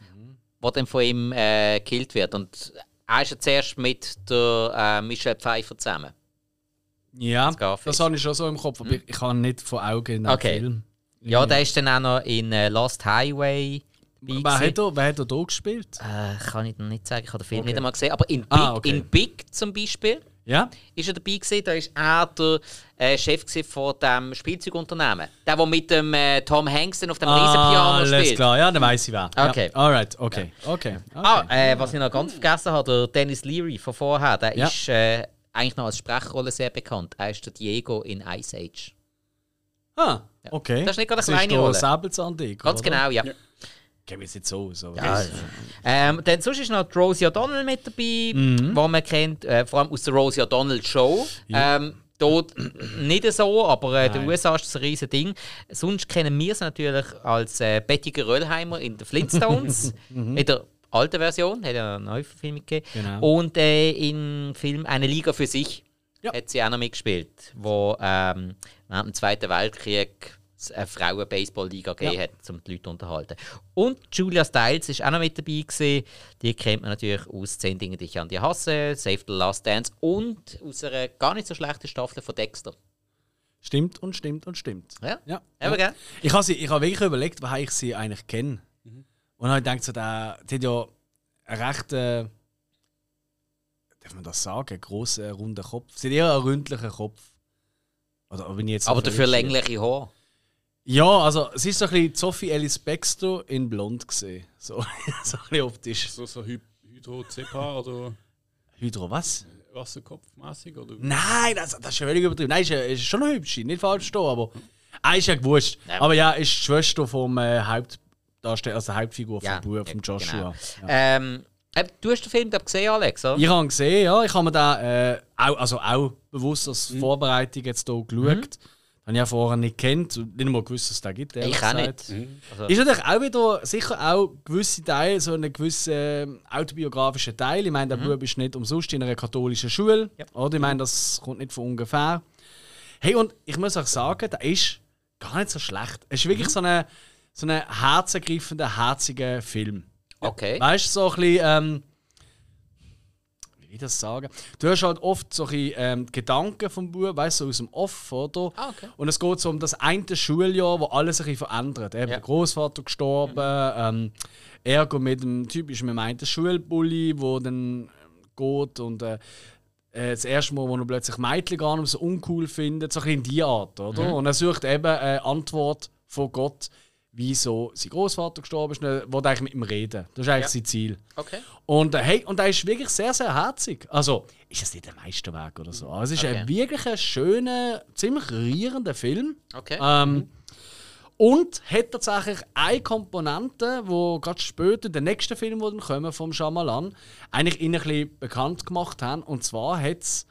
wo dann von ihm äh, gekillt wird. Und er ist ja zuerst mit der äh, Michelle Pfeiffer zusammen. Ja, Scarface. das habe ich schon so im Kopf, aber ich, ich habe nicht vor Augen in dem Okay. Film. Ja, der ist dann auch noch in äh, Lost Highway. Wer gewesen. hat, er, wer hat er da gespielt? Äh, kann ich noch nicht sagen, ich habe den Film Okay. nicht einmal gesehen. Aber in Big, Ah, okay. in Big zum Beispiel Ja? ist er dabei gewesen. Da ist er der äh, Chef von dem Spielzeugunternehmen. Der, der mit dem äh, Tom Hanks auf dem Riesenpiano Ah, alles spielt. klar, ja, dann weiß ich wer. Okay. Ja. Alright, okay. Okay. okay. Ah, äh, was ich noch ganz vergessen habe, der Dennis Leary von vorher, der Ja. ist äh, eigentlich noch als Sprechrolle sehr bekannt. Er ist der Diego in Ice Age. Ah, okay. Das ist nicht gerade eine Das kleine Rolle. Säbelzahntiger, Ganz oder? genau, ja. Gehen wir jetzt so. so. Ja, ähm, dann sonst ist noch Rosie O'Donnell mit dabei, Mhm. die man kennt, äh, vor allem aus der Rosie O'Donnell Show. Ähm, dort nicht so, aber äh, in den. USA ist das ein riesen Ding. Sonst kennen wir sie natürlich als äh, Betty Geröllheimer in den Flintstones, in der alten Version, hat ja eine neue Verfilmung gegeben. Genau. Und äh, im Film Eine Liga für sich Ja. hat sie auch noch mitgespielt, wo ähm, während dem Zweiten Weltkrieg es eine Frauen-Baseball-Liga gegeben Ja. hat, um die Leute zu unterhalten. Und Julia Stiles ist auch noch mit dabei gewesen. Die kennt man natürlich aus 10 Dinge, die ich an dir hasse, Save the Last Dance und aus einer gar nicht so schlechten Staffel von Dexter. Stimmt und stimmt und stimmt. Ja, Ja. aber ja. gell? Ich habe sie- ich habe wirklich überlegt, woher ich sie eigentlich kenne. Und habe gedacht, so, der, die hat ja einen recht, äh, darf man das sagen, grossen, runden Kopf. Sie hat eher einen ründlichen Kopf. Oder bin ich jetzt Aber dafür längliche Haare. Ja, also es ist so ein bisschen Sophie Ellis Baxter in blond gesehen. So, so ein bisschen optisch. So, so Hy Hydro-Zepa oder Hydro, was? Wasserkopfmäßig? Oder? Nein, das, das ist schon völlig übertrieben. Nein, ist, ja- ist schon eine hübsche, nicht falsch stehen, aber. Ah, ist ja gewusst. Ja. Aber ja, ist die Schwester vom äh, Hauptdarsteller, also der Hauptfigur vom Ja, Bub, vom ja, Joshua. genau. Ja. Ähm, äh, du hast den Film glaub, gesehen, Alex, oder? Ich habe ihn gesehen, ja. Ich habe mir da äh, auch, also auch bewusst als Mhm. Vorbereitung jetzt hier geschaut. Habe ich ja vorher nicht kennt und nicht mal gewusst, dass es da gibt. ich auch nicht. Also, Ist natürlich auch wieder sicher auch gewisse Teile, so einen gewissen ähm, autobiografischen Teil. Ich meine, der Bub ist nicht umsonst in einer katholischen Schule. Mhm. Ja. Oder? Ich meine, das kommt nicht von ungefähr. Hey, und ich muss auch sagen, der ist gar nicht so schlecht. Es ist wirklich Mhm. so ein so eine herzergreifender, herziger Film. okay. Weißt du, so ein bisschen. Ähm, ich das sagen? Du hast halt oft so ein bisschen, ähm, Gedanken vom Bub, weißt du, so aus dem Off, oder? Ah, okay. Und es geht so um das eine Schuljahr, wo alles bisschen verändert. Eben Ja. Der Großvater gestorben, ähm, er geht mit dem typischen dem einen Schulbully, wo dann ähm, geht und äh, äh, das erste Mal, wo er plötzlich Mädchen gar nicht so uncool findet, so ein bisschen in die Art, oder? Und er sucht eben eine Antwort von Gott, wie so sein Großvater gestorben ist, er will eigentlich mit ihm reden. Das ist eigentlich Ja. sein Ziel. Okay. Und, äh, hey, und er ist wirklich sehr, sehr herzig. Also, ist es nicht der Meisterwerk oder so. Also, es ist Okay. ein wirklich ein schöner, ziemlich rührender Film. Okay. Ähm, und hat tatsächlich eine Komponente, wo gerade später, der nächste Film, der dann kommen vom Shyamalan, eigentlich ihn ein bisschen bekannt gemacht haben. Und zwar hat es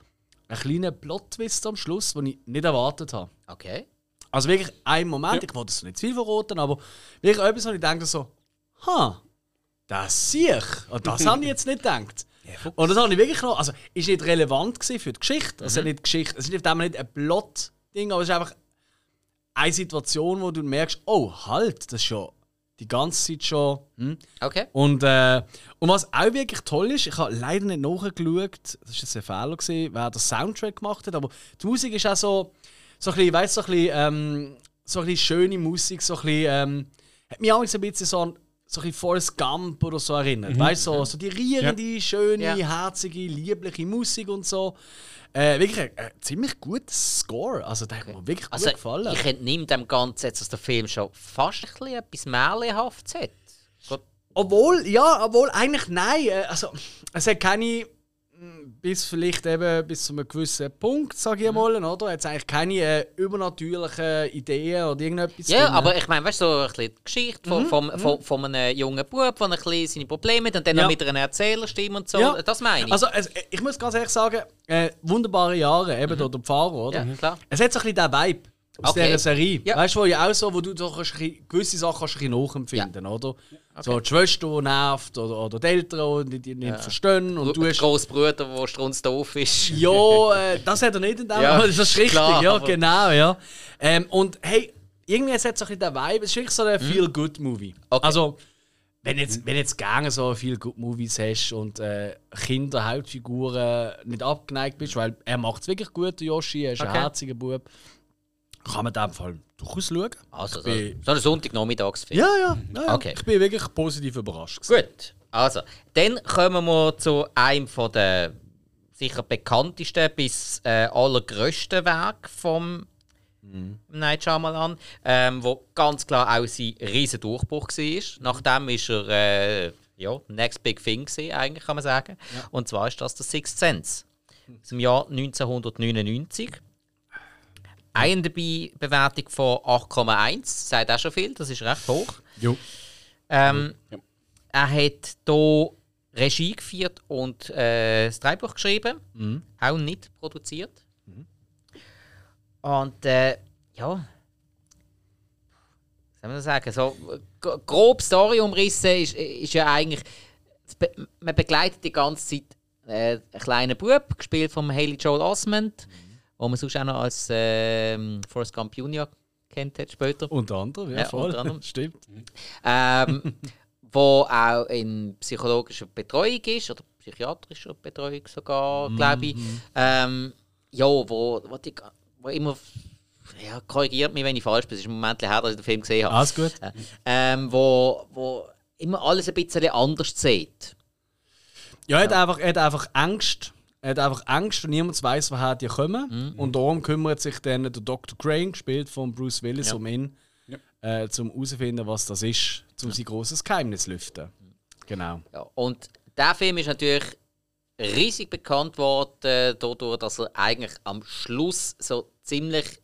einen kleinen Plot-Twist am Schluss, den ich nicht erwartet habe. Okay. Also wirklich ein Moment, ich wollte es nicht zu viel verraten, aber wirklich etwas, wo ich denke so, ha, das sehe ich. Und das habe ich jetzt nicht gedacht. Und das habe ich wirklich noch, also ist nicht relevant für die Geschichte. Also nicht Geschichte, es ist nicht einmal nicht ein Plot-Ding, aber es ist einfach eine Situation, wo du merkst, oh halt, das ist schon die ganze Zeit schon. Hm? Okay. Und, äh, und was auch wirklich toll ist, ich habe leider nicht nachgeschaut, das war jetzt ein Fehler, gewesen, wer den Soundtrack gemacht hat, aber die Musik ist auch so, so ein bisschen, weißt, so ein bisschen, ähm, so ein bisschen schöne Musik, so ein bisschen, ähm, hat mich auch so ein bisschen so an so ein bisschen Forrest Gump oder so erinnert. Weißt du, so, so die rührende, schöne, Ja. herzige, liebliche Musik und so. Äh, wirklich ein, ein ziemlich guter Score. Also, der hat mir wirklich Also, gut gefallen. ich entnehme dem Ganzen jetzt, dass der Film schon fast ein bisschen etwas Märchenhaftes hat. Obwohl, ja, obwohl eigentlich nein. Äh, Also, es hat keine, bis vielleicht eben bis zu einem gewissen Punkt, sage ich Mhm. mal, oder? Hat eigentlich keine äh, übernatürlichen Ideen oder irgendetwas Ja, drin. aber ich meine, weißt du, so ein bisschen die Geschichte Mhm, von, vom, von, von einem jungen Bub, der ein bisschen seine Probleme hat und dann Ja. noch mit einer Erzählerstimme und so. Ja. Das meine ich. Also, es, ich muss ganz ehrlich sagen, äh, wunderbare Jahre, eben da der Pfarrer, oder? Mhm. ja, klar. Es hat so ein bisschen den Vibe aus Okay. dieser Serie. Ja. Weißt du, wo ja auch so, wo du doch ein gewisse Sachen kannst du ein nachempfinden, oder? So die Schwester, die nervt, oder, oder die Eltern, die, die nicht verstehen. Und du der hast grosse Bruder, der strunzdoof ist. Ja, äh, das hat er nicht in dem Ja, das ist richtig, klar, ja, genau, ja. Ähm, und hey, irgendwie es hat so ein bisschen den Vibe, es ist wirklich so ein Feel-Good-Movie. Mhm. Okay. Also, wenn jetzt, wenn jetzt gerne so Feel-Good-Movies hast und äh, Kinder, Hauptfiguren nicht abgeneigt bist, weil er macht es wirklich gut, der Yoshi, er ist ein Okay. herziger Bub, kann man in dem Fall durchaus schauen. Also, so, bin- so ein Sonntagnachmittagsfilm. Ja, ja, ja, ja. Okay. ich bin wirklich positiv überrascht. gewesen. Gut, also, dann kommen wir zu einem von der sicher bekanntesten bis äh, allergrößten Werk vom Night Shyamalan, ähm, wo ganz klar auch sein riesen Durchbruch war. Nachdem ist er äh, ja, Next Big Thing gewesen, eigentlich kann man sagen. Und zwar ist das der Sixth Sense aus dem Jahr 1999. IMDb-Bewertung von 8,1, sagt auch schon viel, das ist recht hoch. Jo. Ähm, Ja. Er hat hier Regie geführt und äh, das Drehbuch geschrieben, auch nicht produziert. Und äh, ja, was soll man sagen? So, grob Story umrissen ist, ist ja eigentlich, man begleitet die ganze Zeit äh, einen kleinen Bub, gespielt von Haley Joel Osment, wo man sonst auch noch als ähm, Forrest Gump Jr. kennt hat später. Unter anderem, ja, Ja, voll. anderem. Stimmt. ähm, wo auch in psychologischer Betreuung ist oder psychiatrischer Betreuung sogar, glaube ich. Ähm, ja, wo, wo, die, wo immer ja, korrigiert mich, wenn ich falsch bin. Es ist im Moment her, dass ich den Film gesehen habe. Alles gut. Ähm, wo, wo immer alles ein bisschen anders sieht. Ja, er hat, einfach, er hat einfach Angst. Er hat einfach Angst und niemand weiß, woher die kommen. Und darum kümmert sich dann der Dr. Crane, gespielt von Bruce Willis, Ja. um ihn, Ja. äh, zum herauszufinden, was das ist, um sein großes Geheimnis zu lüften. Genau. Ja, und der Film ist natürlich riesig bekannt worden, dadurch, dass er eigentlich am Schluss so ziemlich den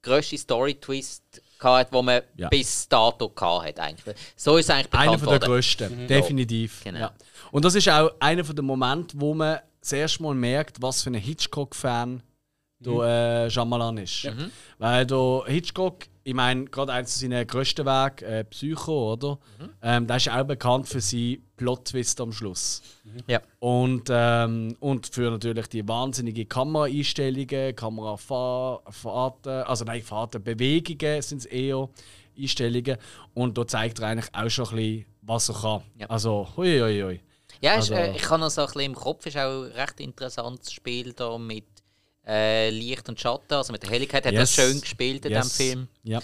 grössten Story-Twist hatte, den man Ja. bis dato hatte. Eigentlich. So ist es eigentlich bekannt Einer von der grössten, definitiv. Genau. Ja. Und das ist auch einer von den Momente, wo man das erste Mal merkt, was für ein Hitchcock-Fan der äh, Shyamalan ist. Weil der Hitchcock, ich meine, gerade eines seiner grössten Werke, äh, Psycho, oder? Ähm, der ist auch bekannt für seinen Plot-Twist am Schluss. Ja. Und, ähm, und für natürlich die wahnsinnigen Kameraeinstellungen, Kamerafahrten, also nein, Fahrten, Bewegungen sind es eher Einstellungen. Und da zeigt er eigentlich auch schon ein bisschen, was er kann. Ja. Also, hui, hui, Ja, ist, Also- äh, ich habe noch so ein bisschen im Kopf, ist auch ein recht interessantes Spiel da mit äh, Licht und Schatten. Also mit der Helligkeit hat er Yes. schön gespielt in Yes. diesem Film. Ja.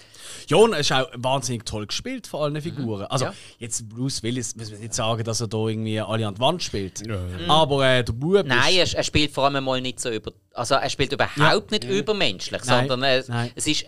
Ja, und er ist auch wahnsinnig toll gespielt von allen Figuren. Also, Ja. jetzt Bruce Willis, müssen wir nicht sagen, dass er da irgendwie alle an die Wand spielt. Aber äh, der Bub Nein, ist... er, er spielt vor allem mal nicht so über. Also er spielt überhaupt nicht übermenschlich, Nein, sondern äh, es ist.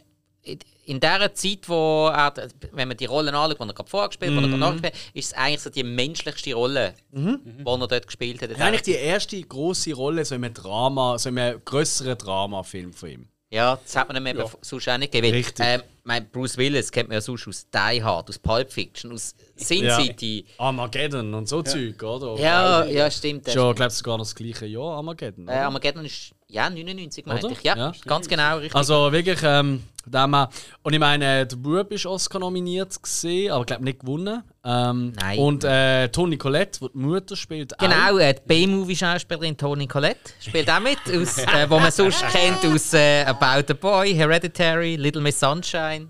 In der Zeit, wo er, wenn man die Rollen anschaut, die er gerade vorher gespielt hat, die er Mhm. danach gespielt hat, ist es eigentlich so die menschlichste Rolle, die er dort gespielt hat. Das ist eigentlich die erste große Rolle so in einem Drama, so in einem größeren Dramafilm von ihm. Ja, das hat man ihm eben sonst auch nicht gegeben. Richtig. Ähm, mein Bruce Willis kennt man ja sonst aus Die Hard, aus Pulp Fiction, aus Sin Ja. City. Armageddon und so Zeug, oder? Ja, ja, stimmt. das Schon, glaube ich, sogar noch das gleiche Jahr, Armageddon. Äh? Armageddon ist ja 99, meinte Oder? ich. Ja, Ja. ganz genau, richtig. Also wirklich, ähm, dem her- und ich meine, der Bub ist Oscar nominiert gesehen, aber glaube nicht gewonnen. Ähm, Nein. Und äh, Toni Collette, die die Mutter spielt, Genau, auch. äh, die B-Movie-Schauspielerin Toni Collette spielt auch mit, aus, äh, wo man sonst kennt aus äh, About a Boy, Hereditary, Little Miss Sunshine.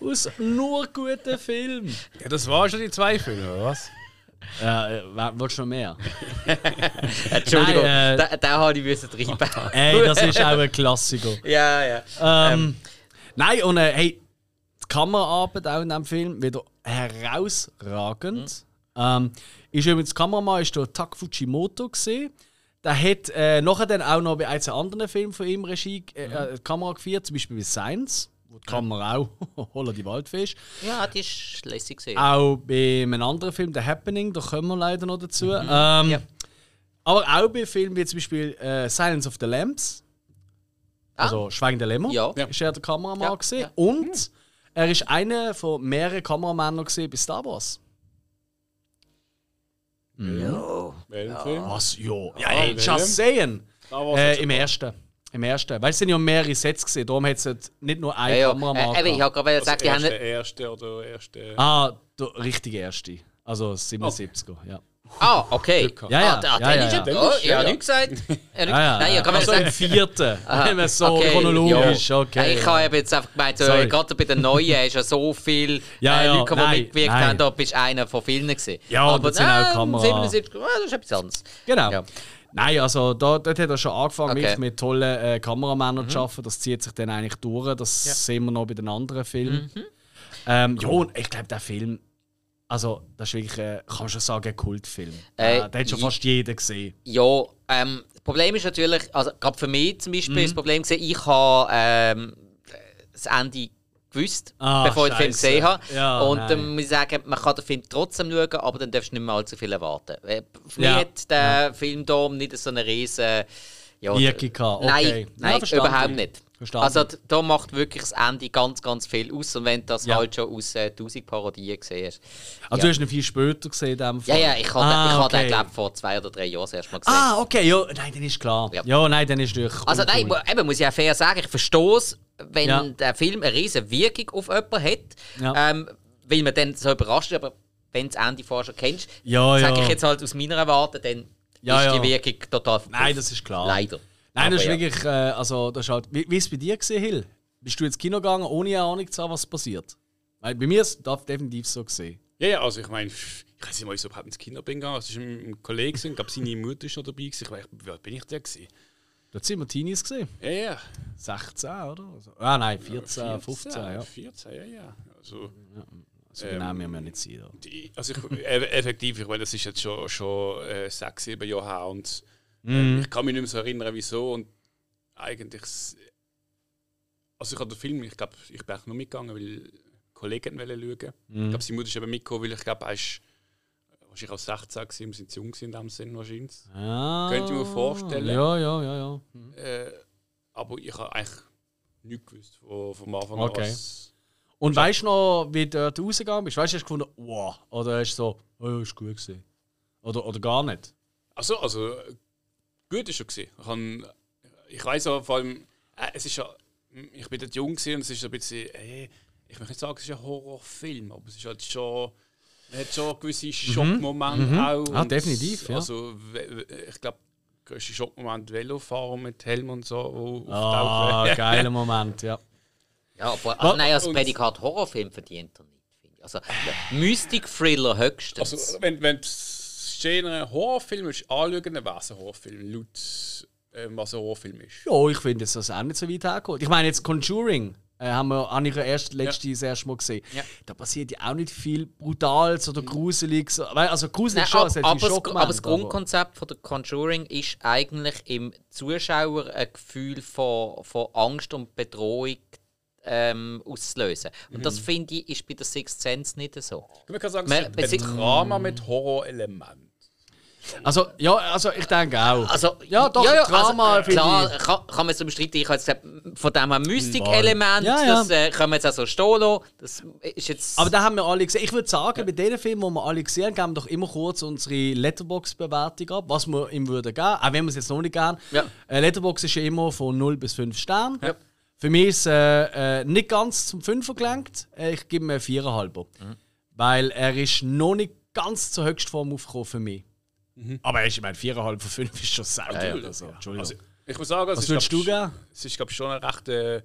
aus nur guten Filmen. Ja, das waren schon die zwei Filme, oder was? Ja, äh, willst du noch mehr? Entschuldigung, Nein, äh, da, da habe ich müssen reinbauen. Ey, das ist auch ein Klassiker. ja, ja. Ähm, Nein, und äh, hey, die Kameraarbeit auch in diesem Film wieder herausragend. Ähm, ist übrigens, Kameramann ist der Tak Fujimoto gesehen. Der hat äh, nachher dann auch noch bei einem anderen Film von ihm Regie äh, äh, die Kamera geführt, zum Beispiel bei Science, wo die Kamera auch holla die Waldfee ist. Ja, die ist lässig gesehen. Auch bei einem anderen Film, The Happening, da kommen wir leider noch dazu. Ähm, Ja. Aber auch bei Filmen wie zum Beispiel äh, Silence of the Lambs, also Schweigen der Lämmer, Ja. ist er der Kameramann Ja, gesehen. ja. Und er ist einer von mehreren Kameramännern gesehen bei Star Wars. Welchen Film? Was? Ja, ja Ah, welchem? just saying. Äh, Im ersten. Im ersten. Weil es sind ja mehrere Sets gesehen, darum hat es nicht nur einen ja, ja. Kameramann Äh, eben, ich habe gerade gesagt, die haben erste, nicht- erste oder erste. Ah, der richtige erste. Also 77er, ja. Ah, okay. Ja, ja. Ah, ja, ja, ist ja. er- Oh, ist- ich habe ja. nichts gesagt. Ich habe nichts- Ja, ja. Nein, ich habe also gerade im gesagt. vierten. Wenn man so Okay, chronologisch, ja. okay. Ich habe jetzt einfach gemeint, so, gerade bei den Neuen hast du ja so viele Ja, äh, ja, Leute, die nein, mitgewirkt nein. haben, da bist du einer von vielen gewesen. Ja, aber das sind auch äh, Kamera- 77, ah, das ist etwas anderes. Genau. Ja. Nein, also da, dort hat er schon angefangen, Okay. Mhm. wirklich mit tollen äh, Kameramännern zu arbeiten. Das zieht sich dann eigentlich durch. Das sehen wir noch bei den anderen Filmen. Mhm. Ähm, ja, und ich glaube, der Film, also das ist wirklich, äh, kann man schon sagen, ein Kultfilm. Äh, äh, den hat schon fast jeder gesehen. Ja, ähm, das Problem ist natürlich, also gerade für mich zum Beispiel Mhm. das Problem gesehen, ich habe ähm, das Ende gewusst, Ah, bevor ich den Film gesehen habe. Ja, und dann muss ich sagen, man kann den Film trotzdem schauen, aber dann darfst du nicht mehr allzu viel erwarten. Äh, Für mich Ja. hat der Film da nicht so eine riesen ja, okay. Nein, Ja, nein überhaupt nicht. Verstanden. Also da macht wirklich das Ende ganz, ganz viel aus. Und wenn du das Ja. halt schon aus äh, 1000 Parodien gesehen hast. Also du hast ihn viel später gesehen in dem Ja, Fall. ja, ich habe Ah, den, ich okay. den glaube vor zwei oder drei Jahren das erste Mal gesehen. Ah, okay, ja, nein, dann ist klar. Ja. Ja, nein, dann ist natürlich. Also nein, eben, muss ich auch fair sagen, ich verstehe es, wenn Ja. der Film eine riesige Wirkung auf jemanden hat, Ja. ähm, weil man dann so überrascht ist, aber wenn du das Ende vorher schon kennst, Ja, sage ja. ich jetzt halt aus meiner Warte, dann Ja, ist ja. die Wirkung total verpufft. Nein, das ist klar. Leider. Nein, das ist ja. wirklich, äh, also das ist halt, wie, wie ist es bei dir gesehen, Hill? Bist du ins Kino gegangen, ohne eine Ahnung zu haben, was passiert? Weil bei mir ist das definitiv so gesehen. Ja, ja, also ich meine, ich weiß nicht mal, wieso ich überhaupt ins Kino bin gegangen. Es war ein, Kollege, ich glaube, seine Mutter ist noch dabei. gewesen. Ich weiß, wie alt bin ich da gewesen? Dort sind wir Teenies gesehen. Ja, ja. 16, oder? Also, ah nein, 14, 15, ja. 14, ja, ja. Also, So genau müssen wir nicht sein. Da. also ich, effektiv, ich meine, das ist jetzt schon, schon äh, sechs, sieben Jahre her und Mhm. ähm, ich kann mich nicht mehr so erinnern, wieso. Und eigentlich, also ich habe den Film, ich glaube, ich bin auch nur mitgegangen, weil Kollegen wollen schauen. Mhm. Ich glaube, seine Mutter ist eben mitgekommen, weil ich glaube, er ist wahrscheinlich auch 16 gewesen, wir sind zu jung in dem Sinn wahrscheinlich. Ah, Könnte ich mir vorstellen. Ja, ja, ja, ja. Äh, aber ich habe eigentlich nichts gewusst von, vom Anfang Okay. an. was- Und weißt du noch, wie du dort rausgegangen bist? Weißt du, hast du gefunden, wow, oder hast du so, oh ja, ist gut gewesen? Oder, oder gar nicht? Also, also gut ist schon gesehen. Ich, ich weiß auch vor allem, äh, es ist ja, ich bin dort jung gewesen und es ist ein bisschen, äh, ich möchte nicht sagen, es ist ein Horrorfilm, aber es ist halt schon, man hat schon gewisse Schockmomente auch. Ah, definitiv, ja. Also ich glaube, der größte Schockmoment Velofahren mit Helm und so, wo Ah, auftauchen. geiler Moment, ja. Ja, aber also, nein, als Prädikat Horrorfilm verdient er nicht. finde ich. Also Mystic-Thriller höchstens. Also, wenn, wenn das Genre Horrorfilm ist, anschauen, es ein Horrorfilm, laut ähm, was ein Horrorfilm ist. Ja, ich finde, dass das auch nicht so weit hergeht. Ich meine, jetzt Conjuring äh, haben wir an ihrer erst, letzte das erste Mal gesehen. Ja. Da passiert ja auch nicht viel Brutales oder Gruseliges. Weil, Also gruselig Nein, schon, ab, aber, viel das, aber das Grundkonzept von der Conjuring ist eigentlich im Zuschauer ein Gefühl von, von Angst und Bedrohung ähm, auszulösen. Und das finde ich ist bei der Sixth Sense nicht so. Man kann sagen, es ist ein Drama mit Horrorelement. Also, ja, also ich denke auch. Also, ja, doch, Drama also, finde klar, ich. kann, kann man so bestreiten. Ich habe jetzt gesagt, von dem her Mystik-Element, Ja, ja. das äh, können wir jetzt auch so stehen lassen. Das ist jetzt... Aber da haben wir alle gesehen. Ich würde sagen, bei den Filmen, die wir alle gesehen haben, geben wir doch immer kurz unsere Letterbox-Bewertung ab, was wir ihm würden geben, auch wenn wir es jetzt noch nicht geben. Ja. Äh, Letterbox ist ja immer von 0 bis 5 Sterne. Ja. Für mich ist es äh, äh, nicht ganz zum 5 gelenkt. Äh, ich gebe ihm einen 4,5. Mhm. Weil er ist noch nicht ganz zur Höchstform aufgekommen für mich. Aber er ist, ich meine, 4,5 von 5 ist schon sehr ja. gut. Also, Entschuldigung. Also, ich muss sagen, es was ist, würdest du glaub, geben? es ist glaube ich schon ein recht. Äh,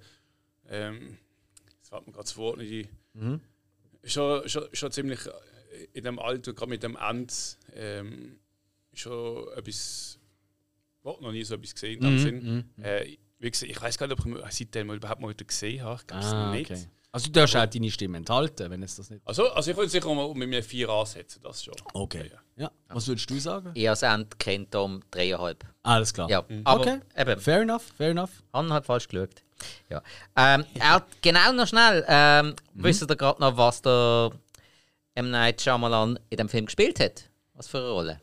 ähm, das hat mir gerade das Wort nicht. ein. Schon, schon, schon ziemlich äh, in dem Alter, gerade mit dem End, ähm, schon etwas. Ich habe noch nie so etwas gesehen. Äh, wie gesagt, ich weiß gar nicht, ob ich ihn seitdem mal überhaupt mal wieder gesehen habe. Ich glaube es Ah, nicht. okay. Also du darfst auch deine Stimme enthalten, wenn es das nicht... Also, also ich würde sicher mal mit mir 4 ansetzen, das schon. Okay. Ja. Ja. Was würdest du sagen? Ich als Ende kennt um 3,5. Alles klar. Ja, aber Okay. eben, Fair enough, fair enough. Han hat falsch geschaut. Ja. Ähm, er hat genau noch schnell, ähm, wisst ihr gerade noch, was der M. Night Shyamalan in dem Film gespielt hat? Was für eine Rolle?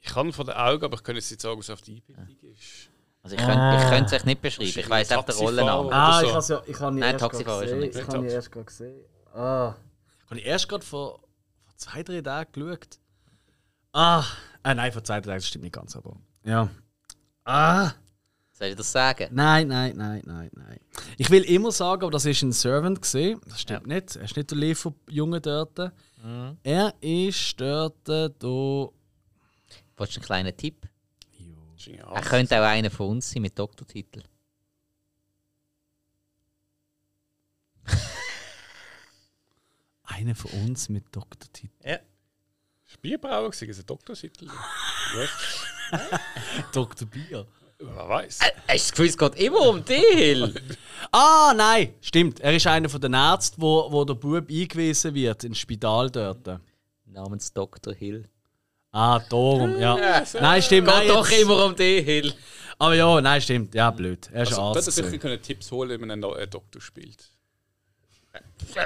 Ich kann von den Augen, aber ich kann jetzt nicht sagen, was auf die Einbildung ist. Also ich könnte könnte es euch nicht beschreiben, ich weiß auch den Taxifahrer. Rollennamen. Ah, ich has ja, ich habe Nein, Taxifahrer ist er nicht. Ich habe ihn erst gerade gesehen. Ah. Ich habe erst gerade vor, vor zwei, drei Tagen geschaut. Ah. Äh, nein, vor zwei, drei Tagen, das stimmt nicht ganz, aber. Ja. Ah. Soll ich das sagen? Nein, nein, nein, nein, nein. Ich will immer sagen, aber das ist ein Servant gesehen. Das stimmt nicht. Er ist nicht der Lieferjunge dort. Er ist dort da. Wolltest du einen kleinen Tipp? Ist Er könnte auch einer von uns sein mit Doktortitel. Einer von uns mit Doktortitel. Ja. Bierbrauer gewesen, also Doktortitel. Dr. Bier. Wer weiß. Hast du das Gefühl, es geht immer um dich? Ah, nein, stimmt. Er ist einer von den Ärzten, wo, wo der Bub eingewiesen wird ins Spital dort. Namens Dr. Hill. Ah, darum, ja. Nein, stimmt. Geht Nein, doch jetzt- immer um dich, Hill. Aber ja, nein, stimmt. Ja, blöd. Er ist Also, Arzt. hätte sicher können Tipps holen, wenn man einen äh, Doktor spielt.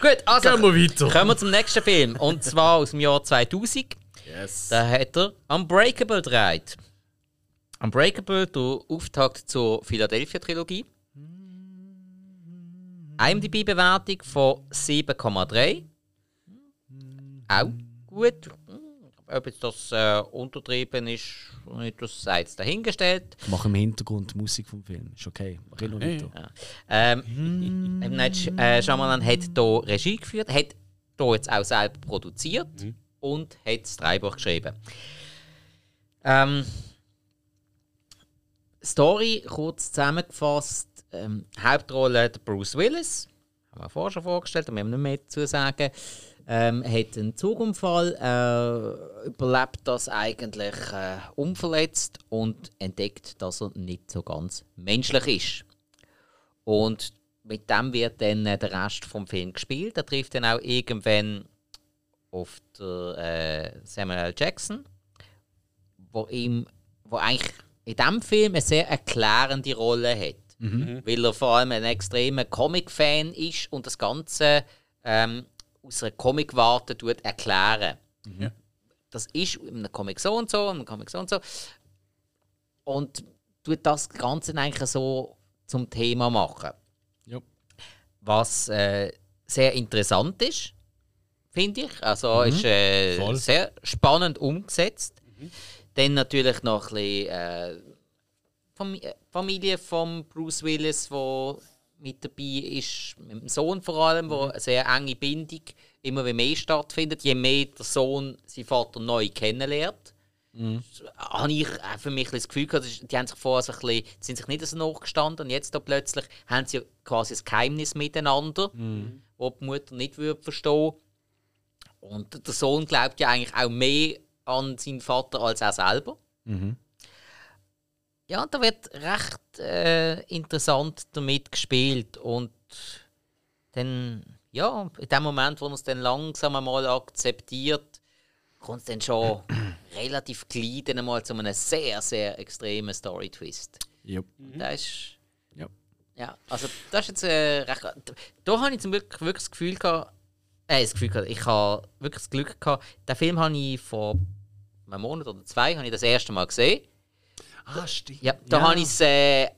Gut, also Gehen wir weiter. kommen wir zum nächsten Film. Und zwar aus dem Jahr 2000. Yes. Da hat er Unbreakable gedreht. Unbreakable, der Auftakt zur Philadelphia-Trilogie. IMDb-Bewertung von 7,3. Auch gut. Ob jetzt das äh, untertrieben ist, das sei jetzt dahingestellt. Mach im Hintergrund die Musik vom Film. Ist okay. Ich noch weiter. Ähm, M. Night Sh- äh, Shyamalan hat hier Regie geführt, hat hier jetzt auch selber produziert und hat das Drehbuch geschrieben. Ähm, Story kurz zusammengefasst: ähm, Hauptrolle der Bruce Willis, haben wir vorher schon vorgestellt, da müssen wir nicht mehr dazu sagen. Ähm, hat einen Zugunfall, äh, überlebt das eigentlich äh, unverletzt und entdeckt, dass er nicht so ganz menschlich ist. Und mit dem wird dann äh, der Rest vom Film gespielt. Er trifft dann auch irgendwann auf der, äh, Samuel L. Jackson, wo ihm, wo eigentlich in diesem Film eine sehr erklärende Rolle hat. Weil er vor allem ein extremer Comic-Fan ist und das Ganze ähm, aus einer Comic-Warte erklären. Das ist in einem Comic so und so, in einem Comic so und so. Und tut das Ganze eigentlich so zum Thema machen. Ja. Was äh, sehr interessant ist, finde ich. Also ist äh, sehr spannend umgesetzt. Dann natürlich noch ein bisschen äh, äh, Familie von Bruce Willis, wo mit dabei ist, mit dem Sohn vor allem, wo eine sehr enge Bindung immer mehr stattfindet, je mehr der Sohn seinen Vater neu kennenlernt. Habe ich für mich das Gefühl gehabt, die haben sich vorher so ein bisschen, sind sich nicht so nachgestanden und jetzt da plötzlich haben sie quasi ein Geheimnis miteinander, wo die Mutter nicht würde verstehen. Und der Sohn glaubt ja eigentlich auch mehr an seinen Vater als er selber. Ja, da wird recht äh, interessant damit gespielt und dann, ja, in dem Moment, wo man es dann langsam einmal akzeptiert, kommt es dann schon relativ gleich dann einmal zu einem sehr, sehr extremen Story-Twist. Ja. Das ist Ja, also das ist jetzt äh, recht. Da, da habe ich zum Glück wirklich das Gefühl gehabt, äh, das Gefühl gehabt, ich habe wirklich das Glück gehabt. Den Film habe ich vor einem Monat oder zwei habe ich das erste Mal gesehen. Ah, stimmt. Ja, da habe ich es äh,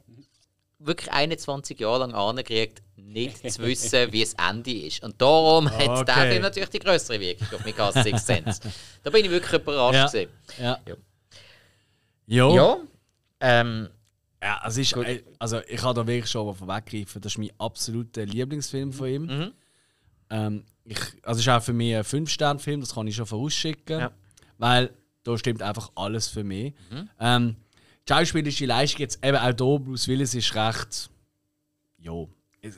wirklich 21 Jahre lang angekriegt, nicht zu wissen, wie das Ende ist. Und darum hat Okay. der Film natürlich die größere Wirkung auf mich als Sixth Sense. Da bin ich wirklich überrascht. Ja. Ja. Ja. Jo. Ja. Ähm, Ja, es ist, äh, also ich kann da wirklich schon mal vorweggreifen, das ist mein absoluter Lieblingsfilm von ihm. Mhm. Ähm, ich, also es ist auch für mich ein 5-Sterne-Film, das kann ich schon vorausschicken. Ja. Mhm. Weil da stimmt einfach alles für mich. Ähm, die schauspielerische Leistung jetzt eben auch hier, Bruce Willis ist recht, jo,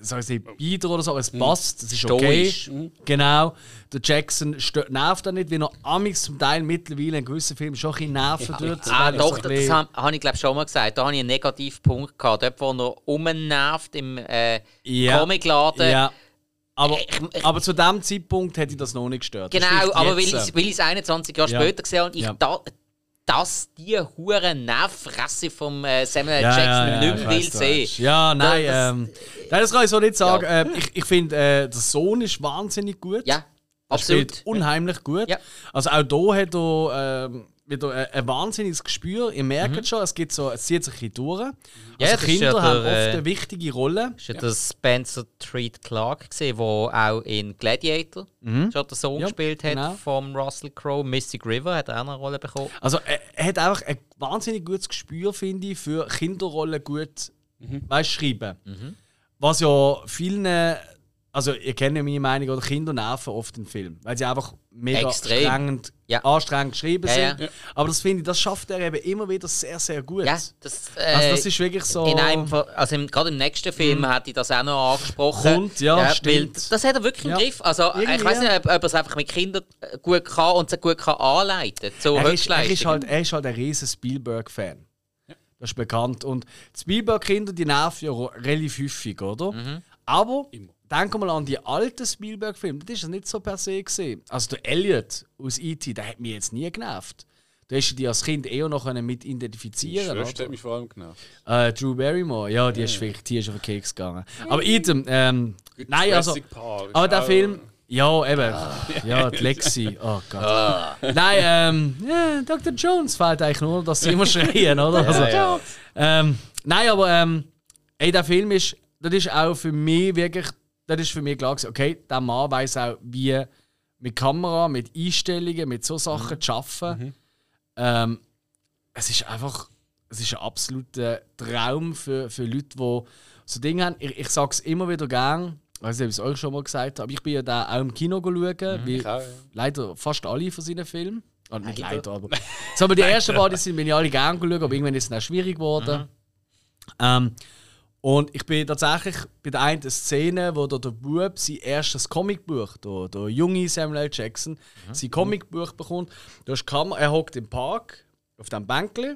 sag ich nicht bieder oder so, aber es Mhm. passt, es ist okay. Stoisch. Genau. Der Jackson nervt er nicht, wie er amix zum Teil mittlerweile in gewissen Filmen schon ein bisschen nerven tut. Ah, weil er doch, so das habe hab ich glaube schon mal gesagt. Da habe ich einen Negativpunkt gehabt. Dort, wo er rumnervt im äh, Ja. Comicladen. Ja. Aber, Ich- ich- aber zu dem Zeitpunkt hätte ich das noch nicht gestört. Genau, aber weil ich jetzt, weil ich es 21 Jahre Ja. später gesehen habe und ich Ja. da, das, die hure Nervfresse vom äh, Samuel ja, Jackson ja, ja, nicht ich mehr will sehen. Ja, nein, Das- ähm, nein, das kann ich so nicht sagen. Ja. Ähm, ich ich finde, äh, der Sohn ist wahnsinnig gut. Ja, Er absolut. spielt unheimlich gut. Ja. Also auch hier hat er ähm, wieder ein, ein wahnsinniges Gespür. Ihr merkt schon, es, gibt so, es zieht sich ein bisschen durch. Mhm. Ja, also ist Kinder ja der, haben oft äh, eine wichtige Rolle. Das war ja. der Spencer Treat Clark, der auch in Gladiator schon den Sohn Mhm. Ja, gespielt hat genau. vom Russell Crowe. Mystic River hat er auch eine Rolle bekommen. Also er, er hat einfach ein wahnsinnig gutes Gespür, finde ich, für Kinderrollen gut weißt, schreiben. Was ja vielen, also ihr kennt ja meine Meinung, oder Kinder nerven oft in Film, weil sie einfach mega Extrem. anstrengend, Ja. anstrengend geschrieben Ja, sind. ja. Aber das finde ich, das schafft er eben immer wieder sehr, sehr gut. Ja, das, äh, Also das ist wirklich so. in einem, also im, gerade im nächsten Film hat ich das auch noch angesprochen. Kommt, ja, stimmt. Das hat er wirklich Ja. im Griff. Also ich Irgendwie, weiß nicht, ob, ob er es einfach mit Kindern äh, gut kann und sie gut kann anleiten zu er, ist, er, ist halt, er ist halt ein riesen Spielberg-Fan. Das ist bekannt. Und die Spielberg-Kinder, die nerven ja relativ häufig, oder? Mhm. Aber denken mal an die alten Spielberg-Filme, das ist ja nicht so per se gesehen. Also der Elliot aus E.T., der hat mich jetzt nie genervt. Da hast du dich als Kind eher noch können mit identifizieren Schwester oder? hat mich vor allem genervt. Äh, Drew Barrymore, ja, die ist vielleicht die ist auf den Keks gegangen. Aber Ethan, ähm, nein, also. Aber der Film, ja, eben. Ja, die Lexi. Oh Gott. Nein, ähm, ja, Dr. Jones fällt eigentlich nur, dass sie immer schreien, oder? Also, Ähm, nein, aber ähm, ey, der Film ist, das ist auch für mich wirklich, das ist für mich klar gewesen, okay, der Mann weiß auch, wie mit Kamera, mit Einstellungen, mit so Sachen zu arbeiten. Ähm, es ist einfach, es ist ein absoluter Traum für, für Leute, die so Dinge haben. Ich, ich sage es immer wieder gern, ich weiß nicht, ob ich es euch schon mal gesagt habe, aber ich bin ja da auch im Kino schauen, wie Ich auch, ja. leider fast alle von seinen Filmen. Oh, nicht Leider. leider, aber. So, aber die ersten beiden sind bin ich alle gerne geschaut, aber irgendwann ist es dann schwierig geworden. Ähm, und ich bin tatsächlich bei der einen Szene, wo der, der Bub sein erstes Comicbuch, der, der junge Samuel L. Jackson, sein Comicbuch bekommt. Da ist Kamera, er hockt im Park auf dem Bänkli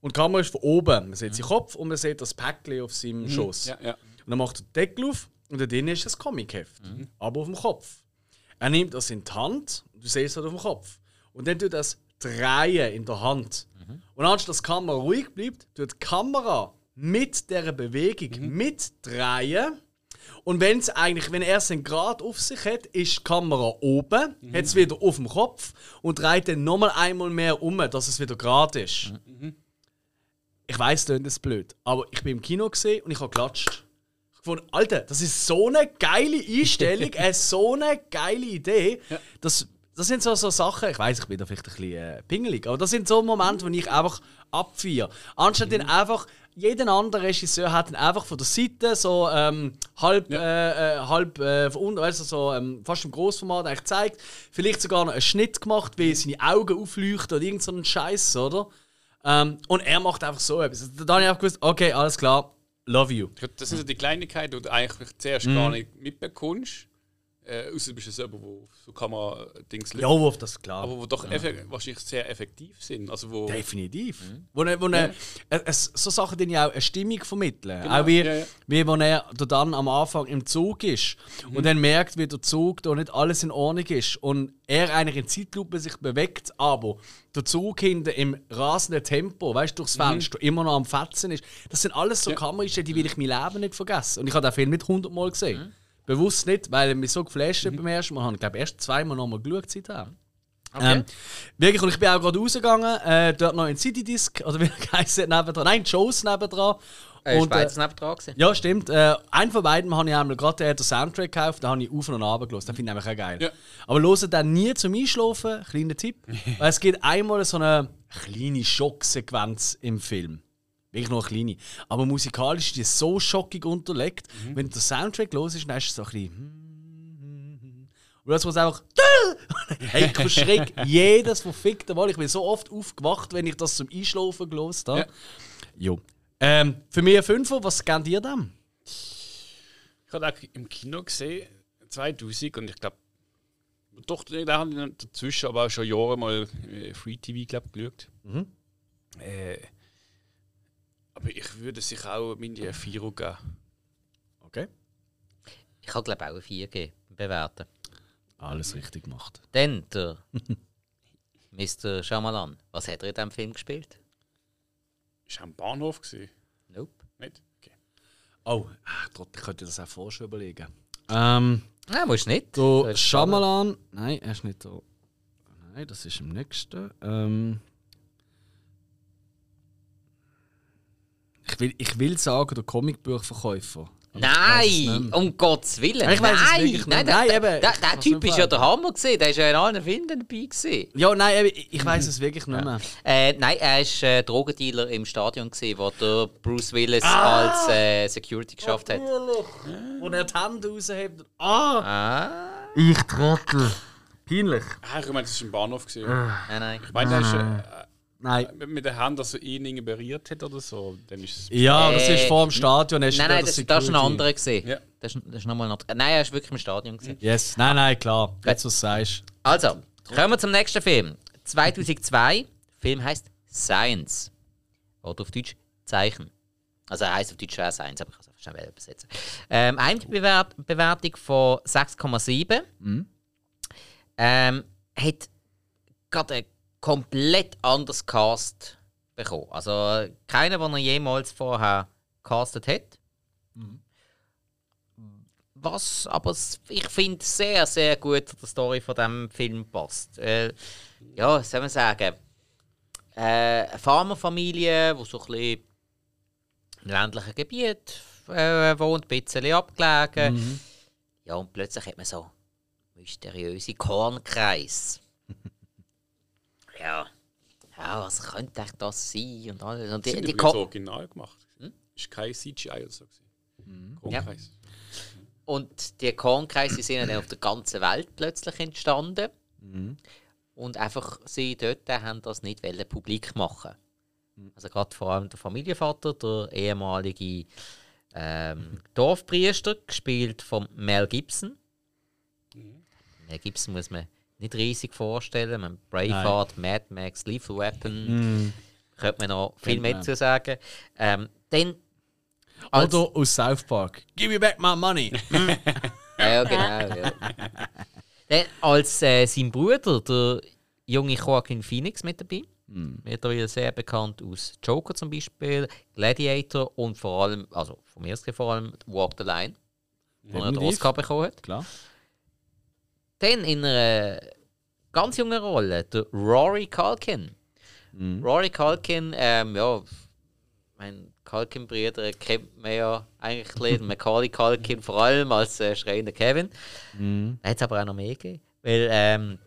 und die Kamera ist von oben. Man sieht seinen Kopf und man sieht das Päckchen auf seinem Schoß. Ja, ja. Und dann macht er den Deckel auf und da drin ist das Comicheft. Aber auf dem Kopf. Er nimmt das in die Hand, du siehst es halt auf dem Kopf. Und dann tut er das drehen in der Hand. Und anstatt dass die Kamera ruhig bleibt, tut die Kamera mit dieser Bewegung mitdrehen. Und wenn es eigentlich, wenn er es gerade auf sich hat, ist die Kamera oben, hat es wieder auf dem Kopf und dreht dann nochmal einmal mehr um, dass es wieder gerade ist. Ich weiß, das ist blöd, aber ich bin im Kino gesehen und ich habe geklatscht. Ich gefunden, Alter, das ist so eine geile Einstellung, äh, so eine geile Idee. Das, das sind so, so Sachen, ich weiß, ich bin da vielleicht ein bisschen äh, pingelig, aber das sind so Momente, wo ich einfach abfeiere. Anstatt dann einfach, jeden anderen Regisseur hat dann einfach von der Seite so ähm, halb, äh, äh, halb äh, von unten, also so ähm, fast im Großformat eigentlich gezeigt, vielleicht sogar noch einen Schnitt gemacht, wie seine Augen aufleuchten oder irgend so einen Scheiß, oder? Ähm, und er macht einfach so etwas. Da habe ich einfach gewusst, okay, alles klar, love you. Das sind so die Kleinigkeiten, die du eigentlich zuerst Mhm. gar nicht mitbekommst. Äh, außer du bist ja selber, wo so Kamera-Dings Ja, auf das klar. Aber wo doch effe- wahrscheinlich sehr effektiv sind. Also wo, Definitiv. Wo, er- wo er, es- es- so Sachen, die ja auch eine Stimmung vermitteln. Genau, Auch wie, ja, ja. wie wenn er da dann am Anfang im Zug ist Mhm. und dann merkt, wie der Zug da nicht alles in Ordnung ist und er eigentlich in Zeitlupe sich bewegt, aber der Zug hinten im rasenden Tempo, weißt du, durchs Mhm. Fenster immer noch am Fetzen ist. Das sind alles so Kameraeinstellungen, die will ich mein Leben nicht vergessen. Und ich habe den Film nicht hundertmal gesehen. Mhm. Bewusst nicht, weil mich so geflasht hat beim ersten Mal. Ich glaube, erst zweimal nochmal geschaut seitdem. Ähm, wirklich, und ich bin auch gerade rausgegangen, äh, dort noch in Citydisc, oder wie heisst es nebendran? Nein, Joe's nebendran. Äh, Und, Schweiz äh, neben dran gewesen. ja, stimmt. Äh, einen von beiden habe ich einmal gerade den Soundtrack gekauft, den habe ich auf und ab gelassen. Den finde ich einfach auch geil. Ja. Aber hören dann nie zum Einschlafen, kleiner Tipp. weil es gibt einmal so eine kleine Schocksequenz im Film. Wirklich eine kleine. Aber musikalisch ist die so schockig unterlegt. Wenn du den Soundtrack los ist, dann ist es so ein bisschen. Und das muss einfach. hey, ich verschreck jedes verfickte Mal. Ich bin so oft aufgewacht, wenn ich das zum Einschlafen gelost habe. Ja. Jo. Ähm, für mich ein Fünfer, was kennt ihr denn? Ich habe auch im Kino gesehen, 2000, und ich glaube, doch, da habe ich dazwischen aber auch schon Jahre mal äh, Free TV glaub, geschaut. Äh, aber ich würde sich auch meine 4 geben. Okay. Ich habe glaube auch eine 4 gegeben, bewerten. Alles richtig gemacht. Dann der Mr. Shyamalan. Was hat er in diesem Film gespielt? Ist er am Bahnhof gesehen? Nope. Nicht? Okay. Oh, Gott, ich könnte das auch vorher schon überlegen. Ähm, Nein, musst nicht. der Shyamalan. Nein, er ist nicht da. Nein, das ist im nächsten. Ähm, ich, will, ich will sagen, der Comicbuchverkäufer. Es Nein, um Gottes Willen. Ich es nein, wirklich nicht. nein, der, Nein, der, eben, der, der kann's Typ ist ja der. Hammer gesehen. Der ist ja in allen Filmen dabei gewesen. Ja, nein, eben, ich, weiß es wirklich nicht mehr. Äh, nein, er war äh, Drogendealer im Stadion, gewesen, wo der Bruce Willis Ah! als äh, Security geschafft hat. Wo er die Hände raushebt. Ah! Ah, Ich trottel. Peinlich. Ah, ich meine, das ist im Bahnhof gesehen. nein, nein. Ich meine, der ist äh, Nein. äh, mit der Hand, dass er ihn irgendwie berührt hat oder so. Dann ist es. Ja, das Äh, ist vor dem Stadion. Nein, da nein, das das, das ist ein anderer gesehen. Ja. Das ist, das ist nochmal ein anderer. Nein, er war wirklich im Stadion. Gewesen. Yes, nein, nein, klar. Jetzt, was du sagst. Also, kommen wir zum nächsten Film. 2002. Der Film heißt Science. Oder auf Deutsch Zeichen. Also er heißt auf Deutsch auch Science, aber ich kann es einfach schnell übersetzen. Ähm, eine Bewert Bewertung von 6,7. Ähm, hat gerade komplett anderes Cast bekommen. Also keiner, den er jemals vorher castet hat. Was aber ich finde sehr, sehr gut zu der Story von diesem Film passt. Äh, ja, soll man sagen? Äh, eine Farmerfamilie, die so ein bisschen im ländlichen Gebiet äh, wohnt, ein bisschen abgelegen. Ja, und plötzlich hat man so mysteriöse Kornkreis. Ja. Ja, was könnte echt das sein? Und alles. Und die, sind die übrigens Ko- original gemacht. Ist kein CGI oder so. gewesen. Kornkreis. Und die Kornkreise sind dann auf der ganzen Welt plötzlich entstanden. Und einfach sie dort haben das nicht wollen publik machen. Also gerade vor allem der Familienvater, der ehemalige ähm, Dorfpriester, gespielt von Mel Gibson. Mel Gibson muss man nicht riesig vorstellen. Man Braveheart, Mad Max, Lethal Weapon. Könnte man noch viel Kennt mehr zu sagen. Ähm, dann Oder aus South Park. Give me back my money. Ja, genau. Ja. Dann als äh, sein Bruder, der junge Joaquin Phoenix, mit dabei. Mittlerweile sehr bekannt aus Joker zum Beispiel, Gladiator und vor allem, also vom ersten vor allem Walk the Line, wo er den. Oscar bekommen hat. Klar. Dann in einer ganz jungen Rolle, der Rory Culkin. Rory Culkin, ähm, ja, mein Culkin-Brüder kennt man ja eigentlich ein bisschen. Macaulay Culkin vor allem als äh, schreiender Kevin. Er hat es aber auch noch mehr gegeben. Weil, ähm,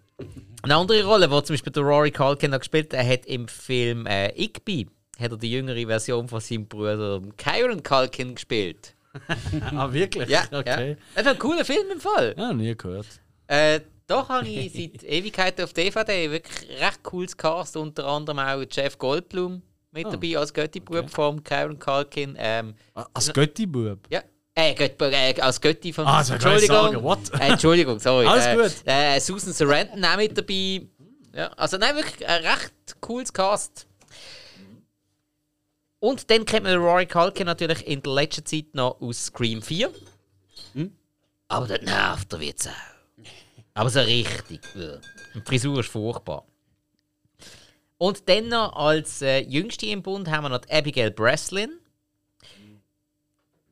eine andere Rolle, wo zum Beispiel der Rory Culkin noch gespielt hat, er hat im Film äh, Igby hat er die jüngere Version von seinem Bruder Kyron Culkin gespielt. ah, wirklich? Ja, Okay. ja. Das ist ein cooler Film im Fall. Ja, nie gehört. Äh, doch habe ich seit Ewigkeiten auf DVD wirklich recht cooles Cast, unter anderem auch Jeff Goldblum mit Ah, dabei als Götti-Bub vom Karen Culkin. Ähm, Ah, Als Götti-Bub. ja, Äh, Gött, äh, als Götti von. Ah, gleich Entschuldigung. Äh, Entschuldigung, sorry. Alles äh, gut. Äh, Susan Sarandon auch mit dabei. Ja, also nein, wirklich ein recht cooles Cast. Und dann kennt man Rory Culkin natürlich in der letzten Zeit noch aus Scream 4. Aber das nervt er jetzt auch. Aber so richtig. Die Frisur ist furchtbar. Und dann noch als äh, jüngste im Bund haben wir noch die Abigail Breslin.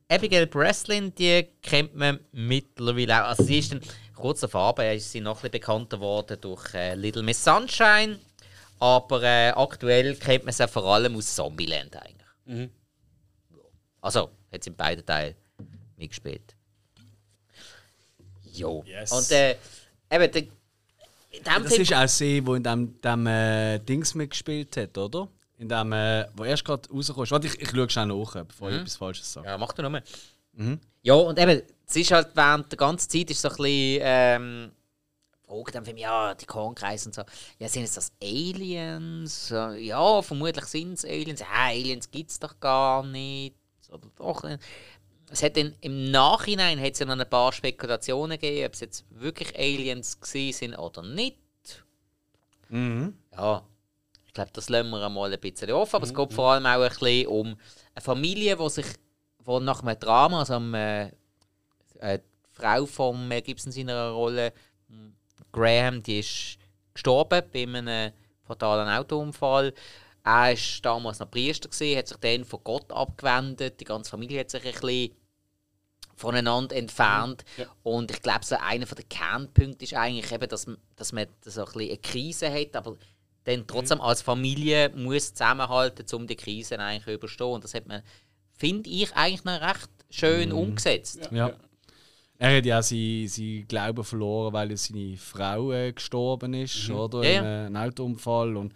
Abigail Breslin, die kennt man mittlerweile auch. Also sie ist dann kurz auf Arbeit, ist sie noch ein bisschen bekannter geworden durch äh, Little Miss Sunshine. Aber äh, aktuell kennt man sie vor allem aus Zombieland eigentlich. Also, hat sie in beiden Teilen mitgespielt. Jo. Yes. Und äh, eben, der, Das ist auch sie, die in dem, dem äh, Dings mitgespielt hat, oder? In dem, äh, wo erst gerade rauskommst. Warte, ich, ich schaue schnell nach, bevor ich etwas Falsches sage. Ja, mach du nochmal. Ja, und eben, es ist halt während der ganzen Zeit ist so ein bisschen, ähm, fragt dann für mich, ja, die Kornkreise und so, ja, sind es das Aliens? Ja, vermutlich sind es Aliens. Ja, Aliens gibt es doch gar nicht. Oder doch. Es hat dann, Im Nachhinein hat es ja noch ein paar Spekulationen gegeben, ob es jetzt wirklich Aliens sind oder nicht. Mhm. Ja, ich glaube, das lassen wir einmal ein bisschen offen, aber es geht vor allem auch ein bisschen um eine Familie, die sich wo nach einem Drama, also um, äh, äh, die Frau von Mel Gibson seiner Rolle, m, Graham, die ist gestorben bei einem fatalen Autounfall. Er war damals noch Priester, gewesen, hat sich dann von Gott abgewendet, die ganze Familie hat sich ein bisschen voneinander entfernt. Und ich glaube, so einer der Kernpunkte ist eigentlich eben, dass, dass man so ein bisschen eine Krise hat, aber dann trotzdem als Familie muss zusammenhalten, um die Krise eigentlich zu überstehen. Und das hat man, finde ich, eigentlich noch recht schön umgesetzt. Ja. Er hat ja auch seinen sein Glauben verloren, weil seine Frau äh, gestorben ist, oder? Ja, In ja. einem Autounfall. Und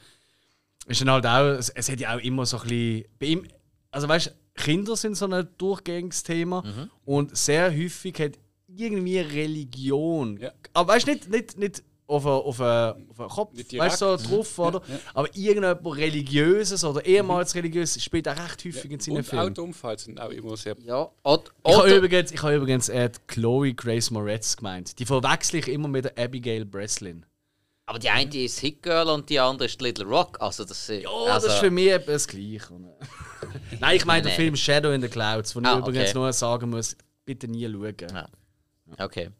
ist dann halt auch, es, es hat ja auch immer so ein bisschen. Bei ihm, also weißt Kinder sind so ein durchgängiges Thema. Mhm. Und sehr häufig hat irgendwie Religion. Ja. Aber weißt du, nicht, nicht, nicht auf den auf einen- auf einen Kopf, Nicht weißt du, so direkt. drauf, oder? Aber irgendjemand Religiöses oder ehemals Religiöses spielt auch recht häufig in seinen Und Filmen. Autounfall sind auch immer sehr. Ja, od- Ich habe oder, übrigens, ich habe übrigens äh, die Chloe Grace Moretz gemeint. Die verwechsel ich immer mit der Abigail Breslin. aber die eine ist Hit Girl und die andere ist Little Rock. Also das, Ja, also, das ist für mich etwa das Gleiche. Nein, ich meine den. Film Shadow in the Clouds, wo ich Ah, übrigens okay. nur sagen muss, bitte nie schauen. Ja. Okay.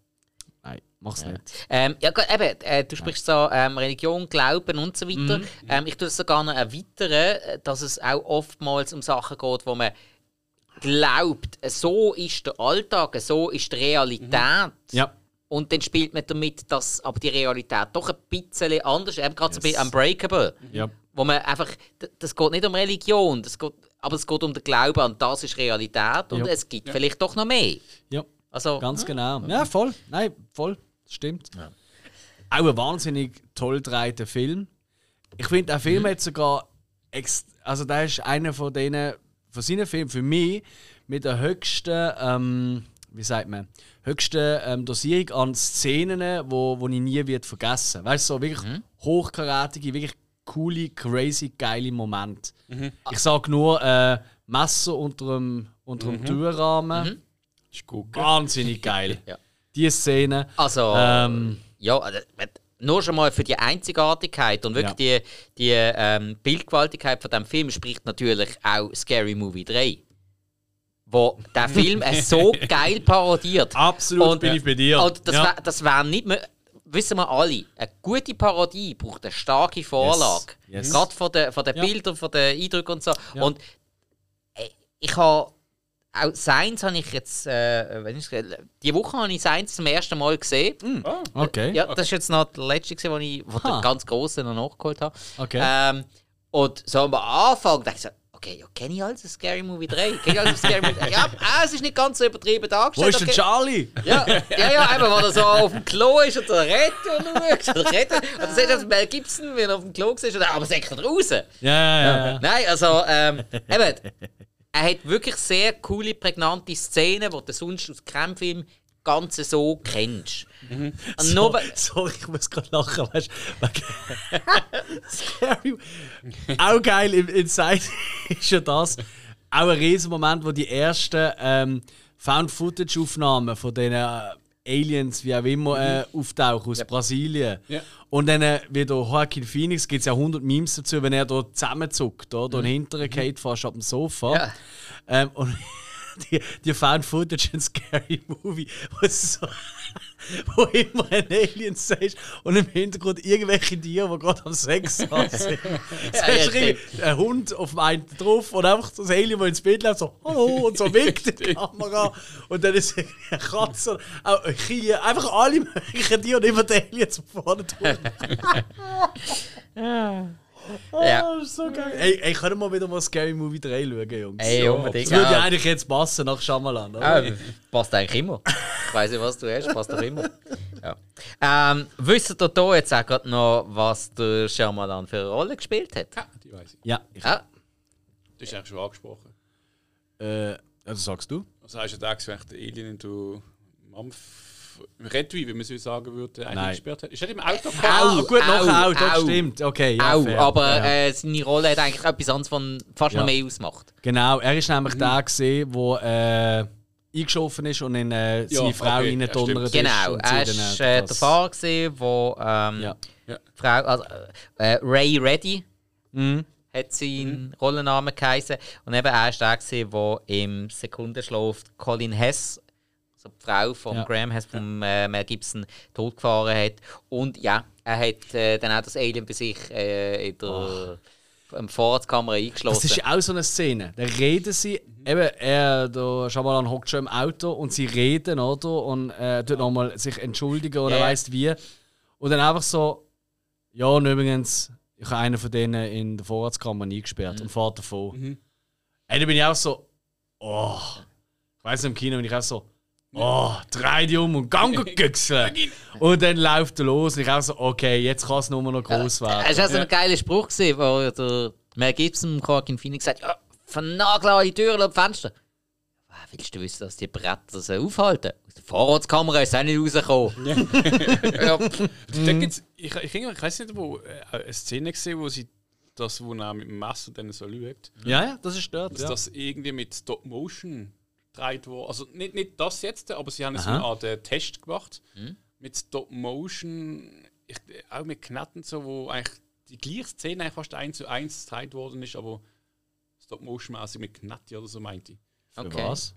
Nein, mach's nicht. Ähm, ja, eben, äh, du sprichst so ähm, Religion, Glauben und so weiter. Mhm. Ähm, ich tue das sogar noch erweitern, äh, dass es auch oftmals um Sachen geht, wo man glaubt, so ist der Alltag, so ist die Realität. Ja. Und dann spielt man damit, dass aber die Realität doch ein bisschen anders ist. Eben gerade so bei Yes. Unbreakable. Ja. Wo man einfach, das geht nicht um Religion, das geht, aber es geht um den Glauben an das ist Realität und Ja. es gibt vielleicht doch noch mehr. Ja, Also, ganz genau. Ja, voll. Nein, voll. Das stimmt. Auch ein wahnsinnig toll gedrehter Film. Ich finde, der Film hat sogar. Also, der ist einer von denen, von seinen Filmen für mich mit der höchsten, ähm, wie sagt man, höchsten ähm, Dosierung an Szenen, wo, wo ich nie wird vergessen. Weißt du, so wirklich hochkarätige, wirklich coole, crazy, geile Momente. Ich sage nur äh, Messer unter dem, unter dem Türrahmen. Ist gut. Wahnsinnig geil. Ja. Die Szene. also Ähm, ja, also, nur schon mal für die Einzigartigkeit und wirklich die, die ähm, Bildgewaltigkeit von dem Film spricht natürlich auch Scary Movie 3. Wo der Film es so geil parodiert. Absolut Und- bin ich bei dir. Und das Ja. wär, das wär nicht mehr. Wissen wir alle, eine gute Parodie braucht eine starke Vorlage. Yes. Gerade von den, von den Ja. Bildern, von den Eindrücken und so. Und äh, ich habe auch Science habe ich jetzt, äh, wenn ich die Woche habe ich Science zum ersten Mal gesehen. Ah, Okay. Ja, das ist jetzt noch der letzte, wo ich Ha. den ganz großen noch nachgeholt habe. Okay. Ähm, und so am Anfang dachte ich so, okay, ja, kenne ich alles Scary Movie 3? Kenn ich alles Scary Movie 3? Ja, ah, es ist nicht ganz so übertrieben Wo dargestellt. ist der okay. Charlie? Ja, ja, ja, eben, wo er so auf dem Klo ist und so redet und schaut und redet. Und dann siehst du Mel Gibson, wie er auf dem Klo ist, aber sagt er draußen. Ja, ja, ja. ja. Nein, also, ähm, eben, er hat wirklich sehr coole, prägnante Szenen, die du sonst aus keinem Film ganz so kennst. Nur, So, sorry, ich muss gerade lachen, weißt du? Scary. Auch geil im Inside ist ja das. Auch ein riesen Moment, wo die ersten ähm, Found-Footage-Aufnahmen von diesen äh, Aliens, wie auch immer, äh, auftauchen aus Brasilien. Ja. Und dann äh, wie der Joaquin Phoenix gibt es ja 100 Memes dazu, wenn er da zusammenzuckt, oder? Und hinterher geht fast ab dem Sofa. Ja. Ähm, und die, die Found Footage in Scary Movie, wo, so, wo immer ein Alien siehst und im Hintergrund irgendwelche Tiere, die gerade am Sex haben. sind. So Ja, ja, hast du ein Hund auf dem einen drauf und einfach das Alien, das ins Bett läuft, so Hallo und so winkt die Kamera. Und dann ist eine Katze, auch ein Kiel, einfach alle möglichen Tiere und immer die Aliens vorne drauf. Ja. Oh, das ist so geil. Ey, ey, können wir mal wieder mal Scary Movie 3 schauen, Jungs? Ey, unbedingt. Das würde ja Ja. eigentlich jetzt passen nach Shyamalan, oder? Ja, passt eigentlich immer. Ich weiß nicht, was du hast, passt doch immer. Ja. Ähm, wisst ihr da jetzt auch gerade noch, was der Shyamalan für eine Rolle gespielt hat? Ja, die weiß ich. Ja, ich, Ja, Das ist eigentlich schon angesprochen. äh, also sagst du? Also hast du da gesagt, Alien in du Mampf Redwi, wie man so sagen würde, eingesperrt hat. Ist er im Auto Au, gefahren? Ah, gut, au, auch, das au. stimmt. Okay, ja, auch, fair. aber ja. äh, seine Rolle hat eigentlich etwas anderes von fast Ja. noch mehr ausgemacht. Genau, er ist nämlich der gesehen, der äh, eingeschossen ist und in äh, seine Ja, Frau okay, reingedonnert ja, ist. Genau, er war äh, das- der Fahrer, gewesen, wo ähm, Ja. Ja. Frau, also, äh, Ray Reddy Mhm. hat sein Rollennamen geheißen. Und eben er war der, der im Sekundenschlaf Colin Hess, also die Frau von Ja. Graham Hess, von äh, Mel Gibson, totgefahren hat. Und ja, er hat äh, dann auch das Alien bei sich äh, in der ähm, Vorratskamera Das eingeschlossen. ist auch so eine Szene. Da reden sie, eben, er, der Shyamalan hockt schon im Auto und sie reden, oder? Und äh, tut nochmal sich entschuldigen oder ja. weiss wie. Und dann einfach so, ja, und übrigens, ich habe einen von denen in der Vorratskammer eingesperrt und fahrt davon. Ey, da bin ich auch so, oh. Ich weiss im Kino bin ich auch so, oh, dreh dich um und gang güchseln. und dann läuft er los und ich auch so, okay, jetzt kann es nur noch groß werden. Es war so ein geiler Spruch, gewesen, wo der Mel Gibson Joaquin Phoenix sagt: ja, Vernagel alle Türen und Fenster. Willst du wissen, dass die Bretter das aufhalten? Aus der Vorratskamera ist auch nicht rausgekommen. ja. Gibt's, ich, ich, ich weiß nicht, wo äh, eine Szene gesehen, wo sie das, wo er mit dem Messer dann so schaut, ja, ja, das ist dort. dass Ja. das irgendwie mit Stop Motion gedreht wurde. Also nicht, nicht das jetzt, aber sie haben so Aha. eine Art Test gemacht mit Stop Motion, ich, auch mit Knatten so, wo eigentlich die gleiche Szene eigentlich fast eins zu eins gedreht worden ist, aber Stop Motion mäßig mit Knatti oder so meinte ich. Für Okay. was?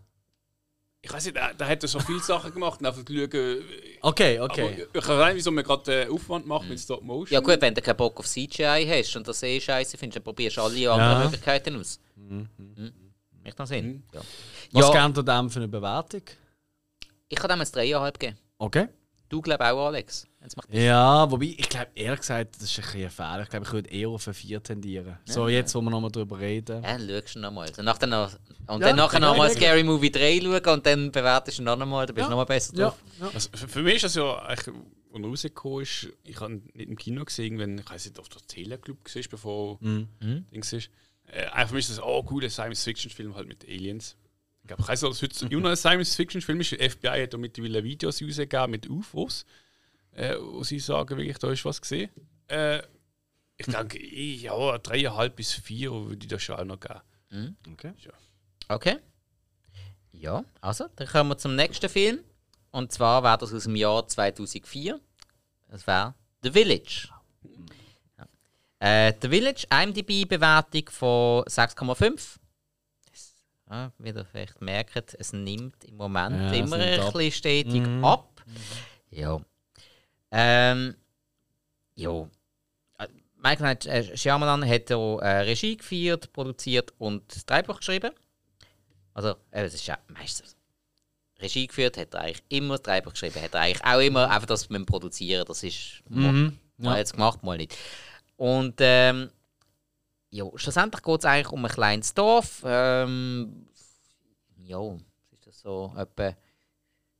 Ich weiß nicht, da, da hat er so viele Sachen gemacht und einfach schauen, äh, Okay, okay. Aber ich weiß nicht, wieso man gerade äh, Aufwand macht mit Stop Motion. ja, gut, wenn du keinen Bock auf CGI hast und das eh scheiße findest, dann probierst du alle anderen Ja. Möglichkeiten aus. Mhm. Macht noch Sinn? Ja. Was ja, gebt ihr dem für eine Bewertung? ich kann dem ein 3,5 geben. Okay. Du glaubst auch, Alex. Ja, wobei, ich glaube, ehrlich gesagt, das ist ein bisschen ein Fehler. Ich glaube, ich würde eher auf ein 4 tendieren. So, jetzt, wo wir nochmal drüber reden. Ja, dann schaust du nochmal. Und, nachher noch, und Ja, dann nachher ja, nochmal ja, Scary Movie 3 schauen und dann bewertest du noch einmal, dann bist du noch mal besser Ja, drauf. ja. Also für, für mich ist das ja, eigentlich, als er rausgekommen ist, ich habe ihn nicht im Kino gesehen, wenn ich weiß nicht, auf der Teleclub gesehen bevor Mhm. Dings ist. Äh, einfach für mich ist das, oh, cooler Science-Fiction-Film halt mit Aliens. Ich glaube, ich weiß nicht, ob es heute immer noch ein Science-Fiction-Film ist. Die FBI hat da mittlerweile Videos rausgegeben mit UFOs, äh, wo sie sagen, wirklich, da ist was gesehen. Äh, ich denke, eh, ja, dreieinhalb bis vier würde ich das schon auch noch geben. Okay. Okay. Ja, also, dann kommen wir zum nächsten Film. Und zwar wäre das aus dem Jahr 2004. Das wäre The Village. Äh, The Village, IMDb-Bewertung von 6,5. Das- Ja, wie ihr vielleicht merkt, es nimmt im Moment Ja, immer ein ab. bisschen stetig Mhm. ab. Ja. Ähm, ja. Äh, Michael äh, Shyamalan hat auch, äh, Regie geführt, produziert und das Drehbuch geschrieben. Also, äh, es ist ja meistens. Regie geführt hat er eigentlich immer, das Drehbuch geschrieben hat er eigentlich auch immer, einfach das mit dem Produzieren, das ist Mhm. mal Ja. jetzt gemacht, mal nicht. Und ähm, ja, schlussendlich geht es eigentlich um ein kleines Dorf. Ähm, ja, was ist das so etwa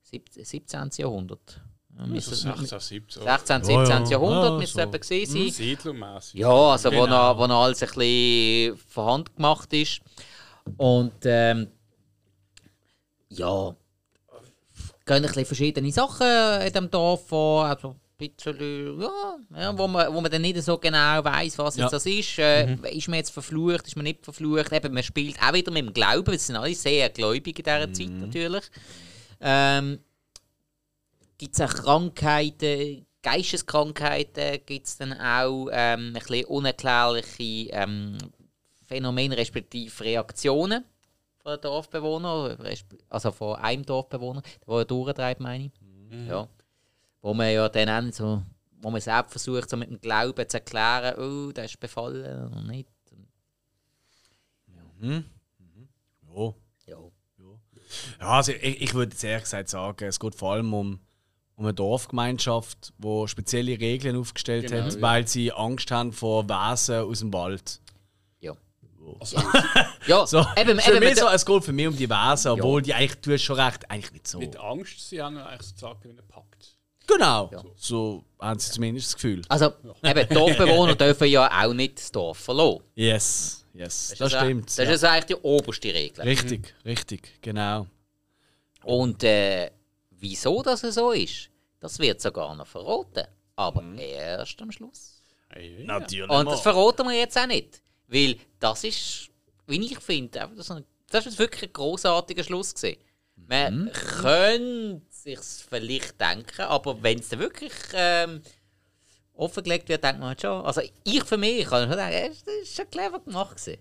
17. 17. Jahrhundert? Es- 16, 17. 16. Ja, 17. ja. Jahrhundert Ja, müsste so. es etwa gewesen sein. Siedlermäßig. Ja, also wo, Genau. noch, wo noch alles ein bisschen von Hand gemacht ist. Und ähm, ja, gehen ein bisschen verschiedene Sachen in diesem Dorf vor. Also bisschen, ja, ja, wo, man, wo man dann nicht so genau weiß, was Ja. jetzt das ist. Äh, Mhm. Ist man jetzt verflucht, ist man nicht verflucht? Eben, man spielt auch wieder mit dem Glauben. Es sind alle sehr gläubig in dieser Mhm. Zeit natürlich. Ähm, gibt es auch Krankheiten, Geisteskrankheiten, gibt es dann auch ähm, ein bisschen unerklärliche ähm, Phänomene, respektive Reaktionen von den Dorfbewohnern, also von einem Dorfbewohner, der er durchtreibt, meine ich. Ja. Wo man ja dann auch so, wo man selbst versucht, so mit dem Glauben zu erklären, oh, der ist befallen oder nicht. Ja. Ja. Ja, also ich, ich würde jetzt ehrlich gesagt sagen, es geht vor allem um, um eine Dorfgemeinschaft, die spezielle Regeln aufgestellt Genau, hat, ja. weil sie Angst haben vor Wesen aus dem Wald. Ja. Also, Ja, So, eben, für eben, mich so, es geht für mich um die Wesen, obwohl die eigentlich tun schon recht, eigentlich nicht so. mit Angst, sie haben eigentlich sozusagen einen Pakt. Genau, so haben sie zumindest das Gefühl. also, eben, Dorfbewohner dürfen ja auch nicht das Dorf verlassen. Yes, yes, das, ja- stimmt. Das ja. ist also eigentlich die oberste Regel. Richtig, richtig, genau. Und äh, wieso das so ist, das wird sogar noch verraten. Aber erst am Schluss. Hey, Natürlich. Und das verraten wir jetzt auch nicht. Weil das ist, wie ich finde, das ist wirklich ein großartiger Schluss gewesen. Man könnte sich vielleicht denken, aber wenn es dann wirklich ähm, offengelegt wird, denkt man halt schon. Also ich für mich kann schon sagen, äh, das ist schon clever gemacht gewesen.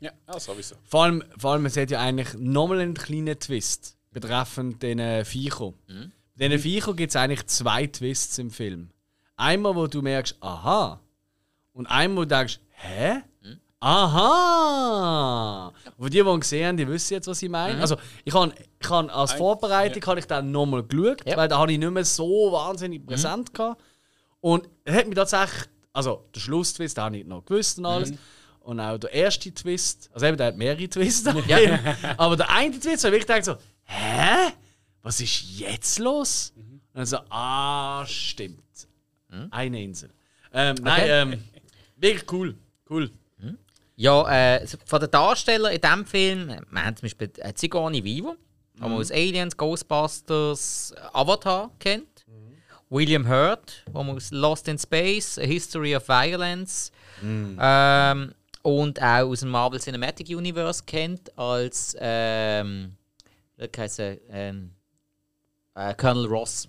Ja, ja, sowieso. Vor allem, vor allem, es hat ja eigentlich nochmal einen kleinen Twist betreffend den Viecher. Bei diesen Viecher gibt es eigentlich zwei Twists im Film. Einmal, wo du merkst, aha. Und einmal, wo du denkst, hä? Aha! Und die, die gesehen haben, die wissen jetzt, was ich meine. Also, ich habe ich han als Vorbereitung habe ich dann nochmal geschaut, Ja. weil da habe ich nicht mehr so wahnsinnig präsent gehabt. Und er hat mich tatsächlich, also der Schlusstwist, den habe ich noch gewusst und alles. Und auch der erste Twist, also eben, der hat mehrere Twists. Ja. Aber der eine Twist, habe ich gedacht so, hä? Was ist jetzt los? Und dann so, ah, stimmt. Eine Insel. Ähm, Nein, ähm, wirklich cool. Cool. Ja, äh, von den Darstellern in diesem Film, wir haben zum Beispiel äh, Sigourney Weaver, die man aus Aliens, Ghostbusters, Avatar kennt. William Hurt, den man aus Lost in Space, A History of Violence ähm, und auch aus dem Marvel Cinematic Universe kennt als ähm, wie er, ähm, äh, Colonel Ross.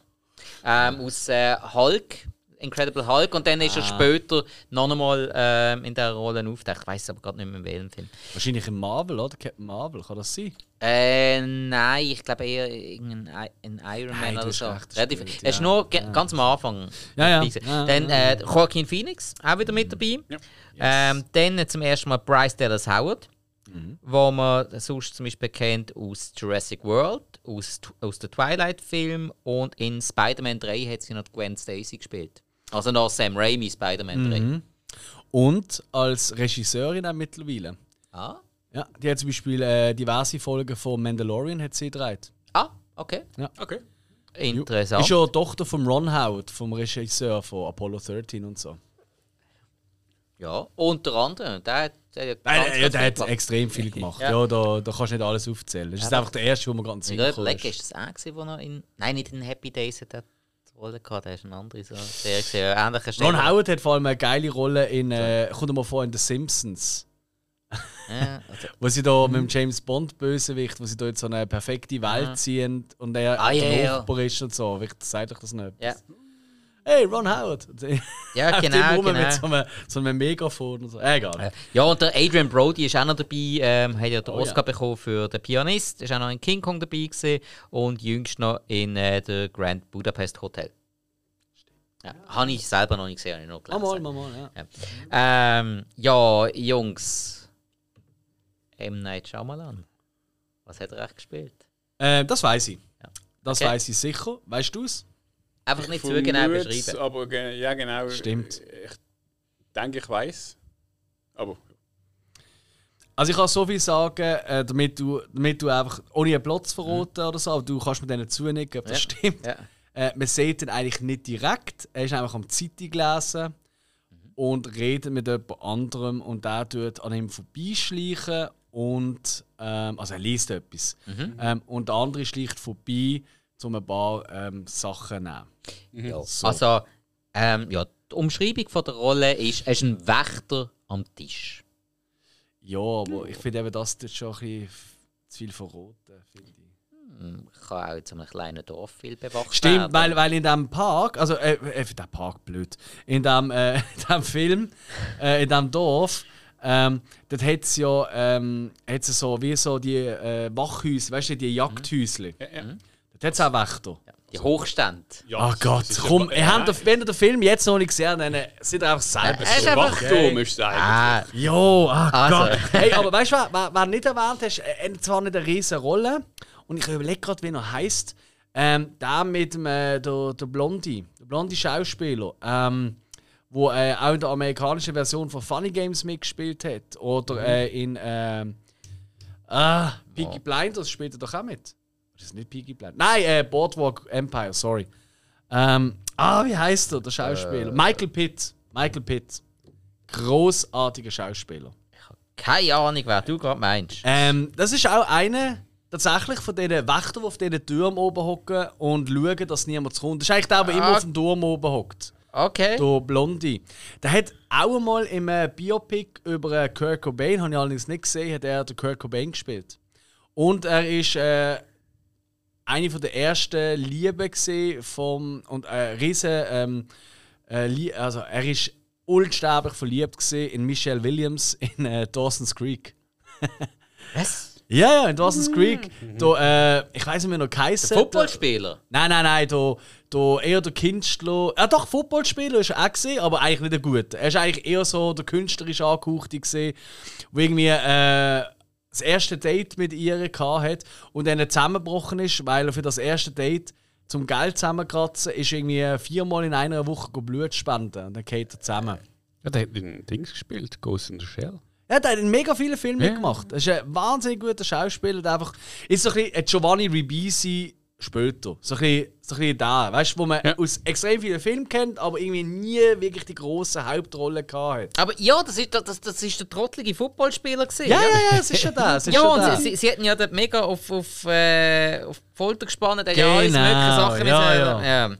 Ähm, aus äh, Hulk, Incredible Hulk, und dann ist er später noch einmal ähm, in dieser Rolle aufgetaucht. Ich weiß aber gerade nicht mehr, in welchem Film. Wahrscheinlich im Marvel, oder? Captain Marvel, kann das sein? Äh, nein, ich glaube eher irgendein I- ein Iron Nein, Man du oder so. Relativ, stimmt, er ist ja. nur ge- ganz am Anfang. Ja, ja. Ja, dann ja, äh, Joaquin Phoenix, auch wieder mit dabei. Ja. Ähm, dann zum ersten Mal Bryce Dallas Howard, Mhm. wo man sonst zum Beispiel kennt aus Jurassic World, aus, aus den Twilight-Filmen und in Spider-Man 3 hat sie noch Gwen Stacy gespielt. Also noch Sam Raimi Spider-Man 3. Mhm. Und als Regisseurin auch mittlerweile. Ah? Ja, die hat zum Beispiel äh, diverse Folgen von Mandalorian hat sie gedreht. ah, okay. Okay. Interessant. Ist ja Tochter von Ron Howard, vom Regisseur von Apollo 13 und so. Ja, unter anderem. Der, der, hat Nein, ganz, ja, der hat extrem viel gemacht. Ja, Ja. da, da kannst du nicht alles aufzählen. Das ist einfach der erste, wo man ganz Ich sicher ist. ist das auch gewesen, wo er in... Nein, nicht in Happy Days hat er Rolle gehabt, der ist ein anderer so... Der ist ja ähnlicher Stelle. Ron Howard hat vor allem eine geile Rolle in, äh, kommt mal vor, in The Simpsons. Ja, also, Wo sie da Mhm. mit dem James Bond Bösewicht, wo sie da in so eine perfekte Welt ziehen und er Ah, ja, der. Nachbar ist und so. Sagt euch das nicht. ja. Hey, Ron Howard! ja, genau, genau. Mit so einem, so einem Megafon und so. Äh, egal. Ja, und der Adrian Brody ist auch noch dabei, ähm, hat ja den Oh, Oscar ja. bekommen für den Pianist, ist auch noch in King Kong dabei gewesen und jüngst noch in äh, der Grand Budapest Hotel. Ja, habe ich selber noch nicht gesehen, habe ich noch gelesen. mal, mal, mal, ja. Ja, ähm, ja Jungs. M. Night Shyamalan. Was hat er echt gespielt? Äh, das weiß ich. Ja. Das Okay. weiß ich sicher. Weißt du es? Einfach nicht zu genau es, beschreiben. Aber ge- ja, genau. Stimmt. Ich denke, ich weiß. Aber Also ich kann so viel sagen, äh, damit, du, damit du einfach, ohne einen Platz verraten oder so, aber du kannst mir denen zunicken, ob das Ja. stimmt. Ja. Äh, man sieht ihn eigentlich nicht direkt. Er ist einfach am Zeitung lesen und redet mit jemand anderem und der tut an ihm vorbeischleichen und ähm, also er liest etwas. Ähm, und der andere schleicht vorbei, um ein paar ähm, Sachen zu nehmen. Ja. So. Also, ähm, ja, die Umschreibung von der Rolle ist, er ist ein Wächter am Tisch. Ja, aber ich finde eben, das tut schon ein bisschen zu viel verraten, finde ich. Kann auch so einem kleinen Dorf viel bewacht Stimmt, werden. weil, weil in dem Park, also äh, äh, der Park blöd, in dem, äh, in dem Film, äh, in dem Dorf, ähm, dort hat es ja ähm, hat's so wie so die äh, Wachhäuser, weißt du, die Jagdhäusle. Ja, ja. Dort hat es auch Wächter. Die Hochstände. Ja, Oh das Gott, komm, ja- ihr habt, den- wenn ihr den Film jetzt noch nicht gesehen habt, dann seid ihr einfach selber. Er ist So einfach- Wachturm ist es eigentlich. Ah, Jo, ah Also. Gott. Hey, aber weißt du, wer, wer, wer nicht erwähnt hast, er hat zwar nicht eine riesige Rolle, und ich überlege gerade, wie er heißt. Ähm, der mit dem äh, der, der Blondie, der blonde Schauspieler, ähm, wo äh, auch in der amerikanischen Version von Funny Games mitgespielt hat. Oder äh, in ähm, ah, Peaky Blinders spielt er doch auch mit. Das ist nicht Peaky Blinders. Nein, äh, Boardwalk Empire, sorry. Ähm, ah, wie heißt er, der Schauspieler? Michael Pitt. Michael Pitt. Großartiger Schauspieler. keine Ahnung, wer du gerade meinst. Ähm, das ist auch einer tatsächlich von diesen Wächtern, die auf diesen Türmen oben hocken und schauen, dass niemand kommt. Das ist eigentlich der, der immer Ah. auf dem Turm oben hockt. Okay. Der Blondie. Der hat auch einmal im äh, Biopic über äh, Kurt Cobain, habe ich allerdings nicht gesehen, hat er den Kurt Cobain gespielt. Und er ist äh, eine von der ersten Lieben gesehen vom und äh, riesen ähm, äh, also er ist unsterblich verliebt gesehen in Michelle Williams in äh, Dawson's Creek. Was? Ja, ja, in Dawson's Creek. Da, äh, ich weiß nicht mehr noch geheißen. Footballspieler? Nein, nein, nein, da, da eher der Künstler. Ja, doch, Footballspieler ist er auch gesehen, aber eigentlich nicht der Gute. Er ist eigentlich eher so der künstlerisch angehauchte gesehen, wo irgendwie äh, das erste Date mit ihr hat und dann zusammengebrochen ist, weil er für das erste Date zum Geld zusammenkratzen ist irgendwie viermal in einer Woche Blut spenden und dann geht er zusammen. Ja, der hat in Dings gespielt, Ghost in the Shell. Ja, der hat in mega vielen Filmen Ja. mitgemacht. Er ist ein wahnsinnig guter Schauspieler. Der einfach, ist so ein bisschen ein Giovanni Ribisi später. So ein bisschen, so ein bisschen da. Weißt du, wo man Ja. aus extrem vielen Filmen kennt, aber irgendwie nie wirklich die grosse Hauptrolle gehabt hat. Aber ja, das ist, das, das ist der trottelige Footballspieler gewesen. Ja, ja, ja, es ist schon da. Es ist Ja, schon und da. sie, sie, hätten ja dort mega auf, auf, äh, auf Folter gespannt, hat ja alles Genau, mögliche Sachen ja, ja. ja.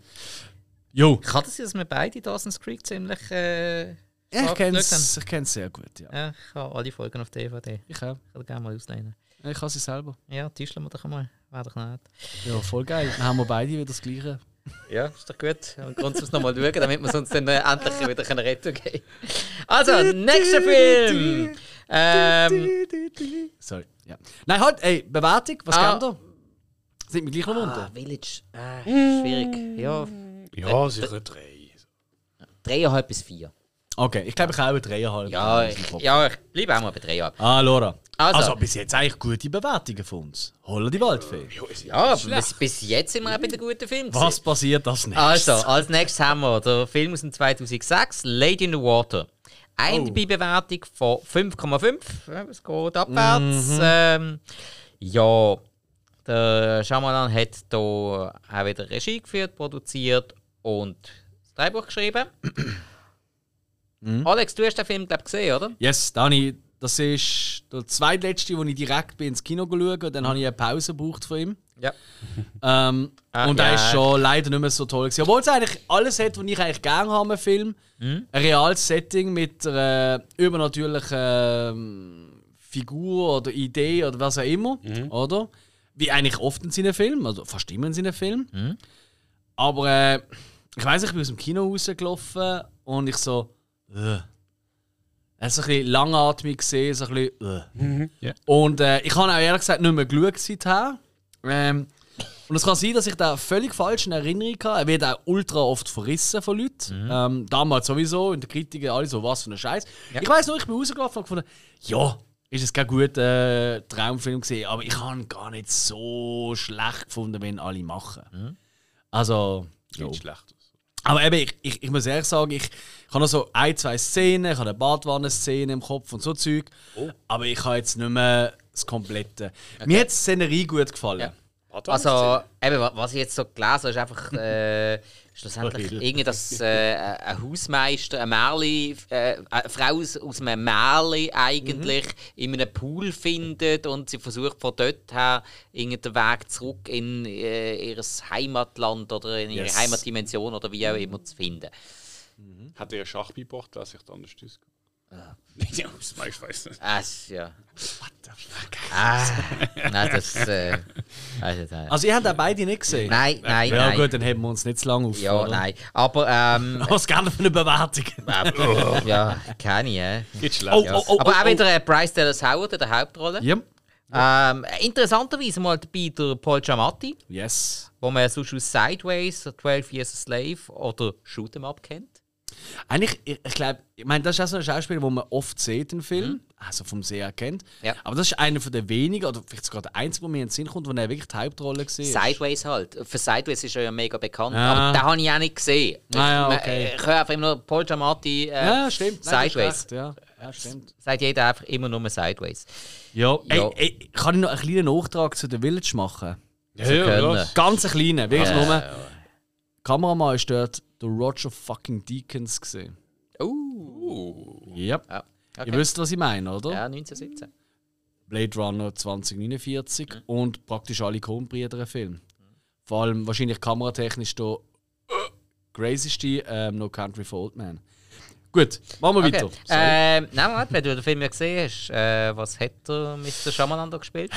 Jo. Kann das sein, dass wir beide Dawson's Creek ziemlich äh, Ja, ich kenne es ich kenn's sehr gut, ja. Ja, ich habe alle Folgen auf DVD. Ich auch. Ich kann gerne mal auslehnen. Ich kann sie selber. Ja, tischeln wir doch einmal. Wäre doch nett. Ja, voll geil. Dann haben wir beide wieder das Gleiche. Ja, ist doch gut. Und Grund muss noch mal schauen, damit wir uns dann äh, endlich wieder können retten können. Also, nächster Film! Ähm, Sorry. Ja. Nein, halt, ey, Bewertung, was Ah. kennt ihr? Sind wir gleich noch unter? ah, Village. Äh, schwierig. Ja, Ja, sicher drei. dreieinhalb bis vier. Okay, ich glaube, ich habe auch dreieinhalb. Ja, ich, ja, ich bleibe auch mal bei dreieinhalb. Ah, Laura. Also. Also, bis jetzt eigentlich gute Bewertungen von uns. Holla die Waldfee. Ja, bis, bis jetzt sind wir auch bei den guten Filmen. Was passiert als nächstes? Also, als nächstes haben wir den Film aus dem 2006, Lady in the Water. IMDb-Bewertung von 5,5. Ja, Es geht abwärts. Ähm, ja, der Shyamalan hat hier auch wieder Regie geführt, produziert und das Drehbuch geschrieben. Alex, du hast den Film, glaube ich, gesehen, oder? Yes, Dani, das ist der zweitletzte, wo ich direkt bin ins Kino und dann habe ich eine Pause gebraucht von ihm. Ja. Ähm, Ah, und der ja. ist schon leider nicht mehr so toll. Gewesen. Obwohl es eigentlich alles hat, was ich eigentlich gerne habe im Film. Mhm. Ein reales Setting mit einer übernatürlichen ähm, Figur oder Idee oder was auch immer. Mhm. Oder? Wie eigentlich oft in seinen Filmen, also fast immer in seinen Filmen. Mhm. Aber äh, ich weiß, ich bin aus dem Kino rausgelaufen und ich so. Äh. Es ist ein bisschen langatmig gesehen, so ein bisschen. Äh. Ja. Und äh, ich habe auch ehrlich gesagt nicht mehr geschaut seither. Ähm, und es kann sein, dass ich da völlig falsch in Erinnerung habe. Er wird auch ultra oft verrissen von Leuten. Ähm, damals sowieso, in der Kritik alle so, was für ein Scheiß. Ich weiß nur, ich bin rausgelaufen und gefunden, ja, ist es kein guter äh, Traumfilm gesehen, aber ich habe ihn gar nicht so schlecht gefunden, wenn alle machen. Also, ja. Nicht schlecht. Aber eben, ich, ich, ich muss ehrlich sagen, ich, ich habe noch so ein, zwei Szenen, ich habe eine Badwanne-Szene im Kopf und so Zeug. Aber ich habe jetzt nicht mehr das Komplette. Mir hat die Szenerie gut gefallen. Ja. Also, eben, wa- was ich jetzt so gelesen habe, ist einfach, äh, schlussendlich irgendwie, dass äh, ein Hausmeister, ein Märli, äh, eine Frau aus, aus einem Märli eigentlich Mhm. in einem Pool findet und sie versucht von dort her irgendwie den Weg zurück in äh, ihr Heimatland oder in ihre Yes. Heimatdimension oder wie auch immer zu finden. Hat er Schach beigebracht, was ich da anders tust? Ah. Ja, das ich weiß nicht. Ah, es- ja. What the fuck? Ah, nein, das. Äh, also. Also, ihr habt auch beide nicht gesehen? nein, nein, Ja, nein. gut, dann haben wir uns nicht zu lange auf. Ja, nein. Aber, ähm, Was gerne für eine Bewertung? äh, ja, keine, äh. Geht schlecht. Oh, Ja. oh, oh, Aber auch oh, wieder äh, Bryce Dallas Howard in der Hauptrolle. Ja. Ähm, interessanterweise mal dabei der Paul Giamatti, Yes. wo man sonst aus Sideways, 12 Years a Slave oder Shoot'em Up kennt. Eigentlich, ich, ich glaube, ich meine, das ist auch so ein Schauspieler, den man oft sieht im Film, also vom Seher kennt. Ja. Aber das ist einer von den wenigen, oder vielleicht sogar der einzige, der mir in den Sinn kommt, wo er wirklich die Hauptrolle gesehen Sideways halt. Für Sideways ist er ja mega bekannt, Ja. aber den habe ich auch nicht gesehen. Ah, ja, Ich- okay. Ich höre einfach immer nur Paul Giamatti, äh, Ja, stimmt. Nein, Sideways. recht, Ja. ja, stimmt. Sagt jeder einfach immer nur Sideways. Ja, Ja. Ey, ey, kann ich noch einen kleinen Nachtrag zu The Village machen? Ja, können. ja, Ganz einen kleinen, wirklich Ja. nur. Kameramann ist dort der Roger fucking Deakins gesehen. Oh. Uh, Ja. Ja. Ihr Okay. wisst, was ich meine, oder? Ja, 1917. Blade Runner 2049 und praktisch alle Coen-Brüder Filme. Vor allem wahrscheinlich kameratechnisch der äh, crazyste ähm, No Country for Old Men. Gut, machen wir weiter. Okay. Sorry. Ähm, nein, warte, wenn du den Film ja gesehen hast, äh, was hat der Mr. Shyamalan da gespielt?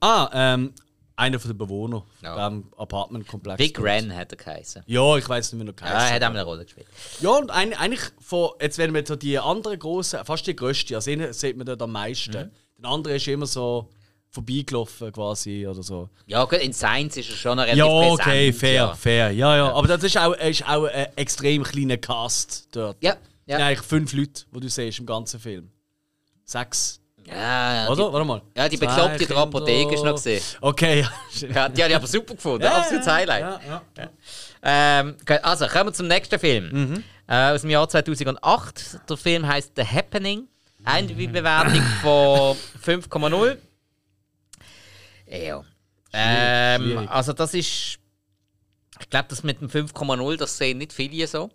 Ah, ähm, einer von den Bewohnern Ja. vom Apartmentkomplex. Big. Ren hat er geheißen. Ja, ich weiß nicht mehr noch Ja, er hat auch eine Rolle gespielt. Ja, und ein, eigentlich von, jetzt werden wir so die anderen großen, fast die größte, also den sieht man dort am meisten. Mhm. Der andere ist immer so vorbeigelaufen quasi oder so. Ja, gut, in Science ist er schon relativ Ja, präsent. okay, fair, Ja, fair. Ja, ja. Aber das ist auch, ist auch ein extrem kleiner Cast dort. ja. Ja. ja. Eigentlich fünf Leute, die du siehst im ganzen Film. Sechs. Ja, Oder? Die, Warte mal. ja, die bekloppte der Apotheke ist noch gesehen. Okay, ja. Ja, die habe ich aber super gefunden. Absolutes Highlight. Ja, ja. Ähm, gut, also, kommen wir zum nächsten Film. Mhm. Äh, aus dem Jahr 2008. Der Film heißt The Happening. Eine Bewertung von 5,0. Ja. Ähm, schwierig. also, das ist. Ich glaube, das mit dem 5,0, das sehen nicht viele so.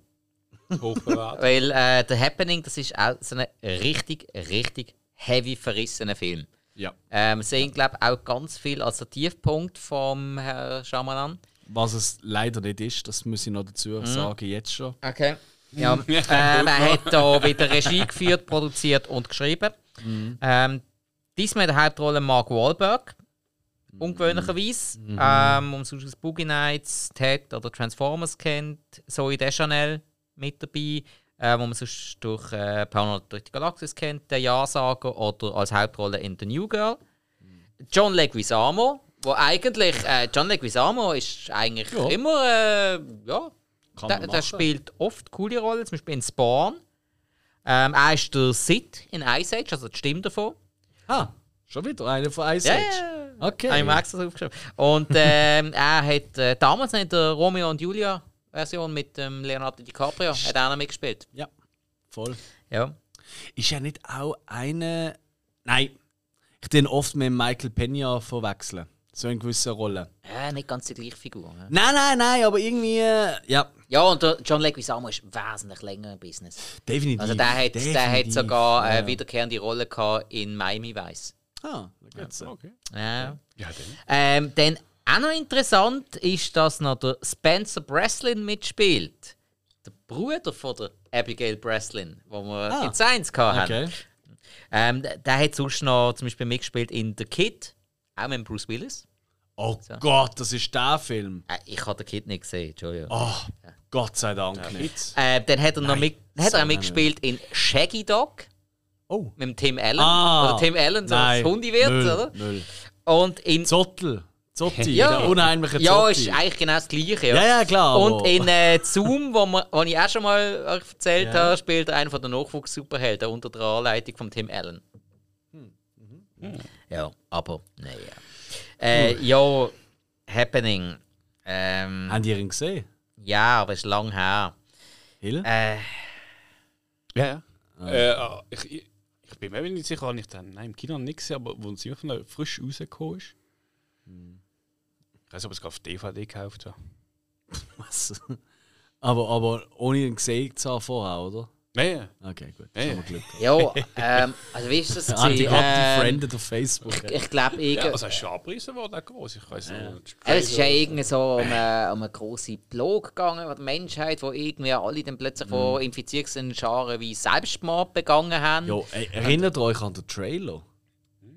hochbewertet. Weil äh, The Happening, das ist auch so ein richtig, richtig heavy verrissener Film. ja. Ähm, wir sehen, glaube ich, auch ganz viel als der Tiefpunkt vom Herrn Shyamalan. Was es leider nicht ist, das muss ich noch dazu Mhm. sagen, jetzt schon. Okay. Ja, ähm, er hat da wieder Regie geführt, produziert und geschrieben. Ähm, diesmal in der Hauptrolle Mark Wahlberg. Ungewöhnlicherweise. Ähm, um sonst aus Boogie Nights, Ted oder Transformers kennt. Zoe Deschanel mit dabei. Äh, wo man sonst durch äh, Paranoid durch die Galaxis kennt, der Ja-Sager oder als Hauptrolle in The New Girl. John Leguizamo, wo eigentlich äh, John Leguizamo ist eigentlich Ja. immer äh, ja, der, der spielt oft coole Rollen, zum Beispiel in Spawn. Ähm, er ist der Sid in Ice Age, also die Stimme davon. Ah, schon wieder einer von Ice Age. ja. Okay. Habe ich mir extra aufgeschrieben. Und ähm, er hat äh, damals in der Romeo und Julia Version mit dem Leonardo DiCaprio hat er noch mitgespielt. Ja, voll. Ja. Ist ja nicht auch eine. Nein, ich den oft mit Michael Pena verwechseln. So in gewissen Rollen. ja, nicht ganz die gleiche Figur. Ja, Nein, nein, nein, aber irgendwie. äh, Ja, ja und der John Leguizamo ist wesentlich länger im Business. definitiv. Also der hat, der hat definitiv. sogar äh, Ja. wiederkehrende Rolle gehabt in Miami Vice. Ah, da geht's. Ja. Okay. Ja. Ja, dann. Ähm, dann auch noch interessant ist, dass noch der Spencer Breslin mitspielt. Der Bruder von der Abigail Breslin, wo wir Ah. in Science hatten. Okay. Ähm, der, hat sonst noch zum Beispiel mitgespielt in The Kid, auch mit Bruce Willis. Oh Gott, das ist der Film. Äh, ich habe The Kid nicht gesehen, Entschuldigung. Oh, Gott sei Dank nicht. Äh, dann hat er noch Nein, mit, hat er so auch mitgespielt in Shaggy Dog Oh. mit dem Tim Allen. Ah. Oder Tim Allen, so Nein. als Hundi wird, oder? Null. Und in. Zottel. Zotti, Ja. der unheimliche ja, Zotti. ist eigentlich genau das Gleiche. ja, ja, klar. Und aber- in äh, Zoom, wo, wir, wo ich auch schon mal euch erzählt Ja. habe, spielt er einen von den Nachwuchs-Superhelden unter der Anleitung von Tim Allen. Hm, Mhm. Ja, aber naja. Äh, ja, Happening. Ähm, Habt ihr ihn gesehen? ja, aber es ist lang her. Hill? Äh, Ja, ja. Äh, ah, ich, ich, ich bin mir nicht sicher, habe ich den nein, im Kino nicht gesehen, aber wo von frisch rausgekommen ist. Ich weiß nicht, ob es gerade auf DVD gekauft habe. Was? Aber, aber ohne ihn gesehen zu haben vorher, oder? Nein. Okay, gut. Ja, ja. Haben wir Glück. Ja, ähm, also wie ist das? Hat Ähm, gefriendet auf Facebook. ich ich glaube, Ja, irgend- also hast du angepriesen worden, auch groß. Ich weiß nicht. Ja, es ist ja irgendwie so um eine, um eine große Plage gegangen, die Menschheit, wo irgendwie alle dann plötzlich, die infiziert sind, Scharen wie Selbstmord begangen haben. Ja, ey, erinnert euch an den Trailer?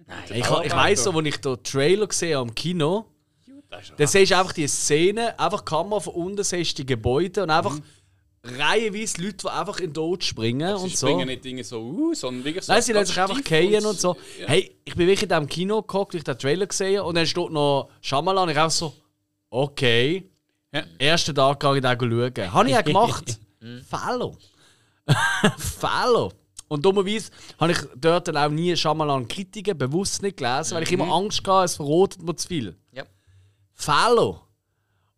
Nein. Ich, ich, ich weiss so, als ich den Trailer gesehen habe am Kino, Das ist dann siehst du einfach die Szene, einfach die Kamera von unten, siehst die Gebäude und einfach reihenweise Leute, die einfach in den Tod springen Sie und so. springen nicht Dinge so aus, sondern wirklich so. Nein, sie lassen sich einfach fallen und so. Ja. Hey, ich bin wirklich in diesem Kino geguckt, ich den Trailer gesehen und dann steht noch Shyamalan und ich auch so, okay. Ja. Ersten Tag gehe ich den schauen. Habe ich auch gemacht. Fehler. Fehler. Und dummerweise habe ich dort dann auch nie Shyamalan-Kritiken bewusst nicht gelesen, weil ich immer Angst hatte, es verrotet mir zu viel. Ja. Fehler.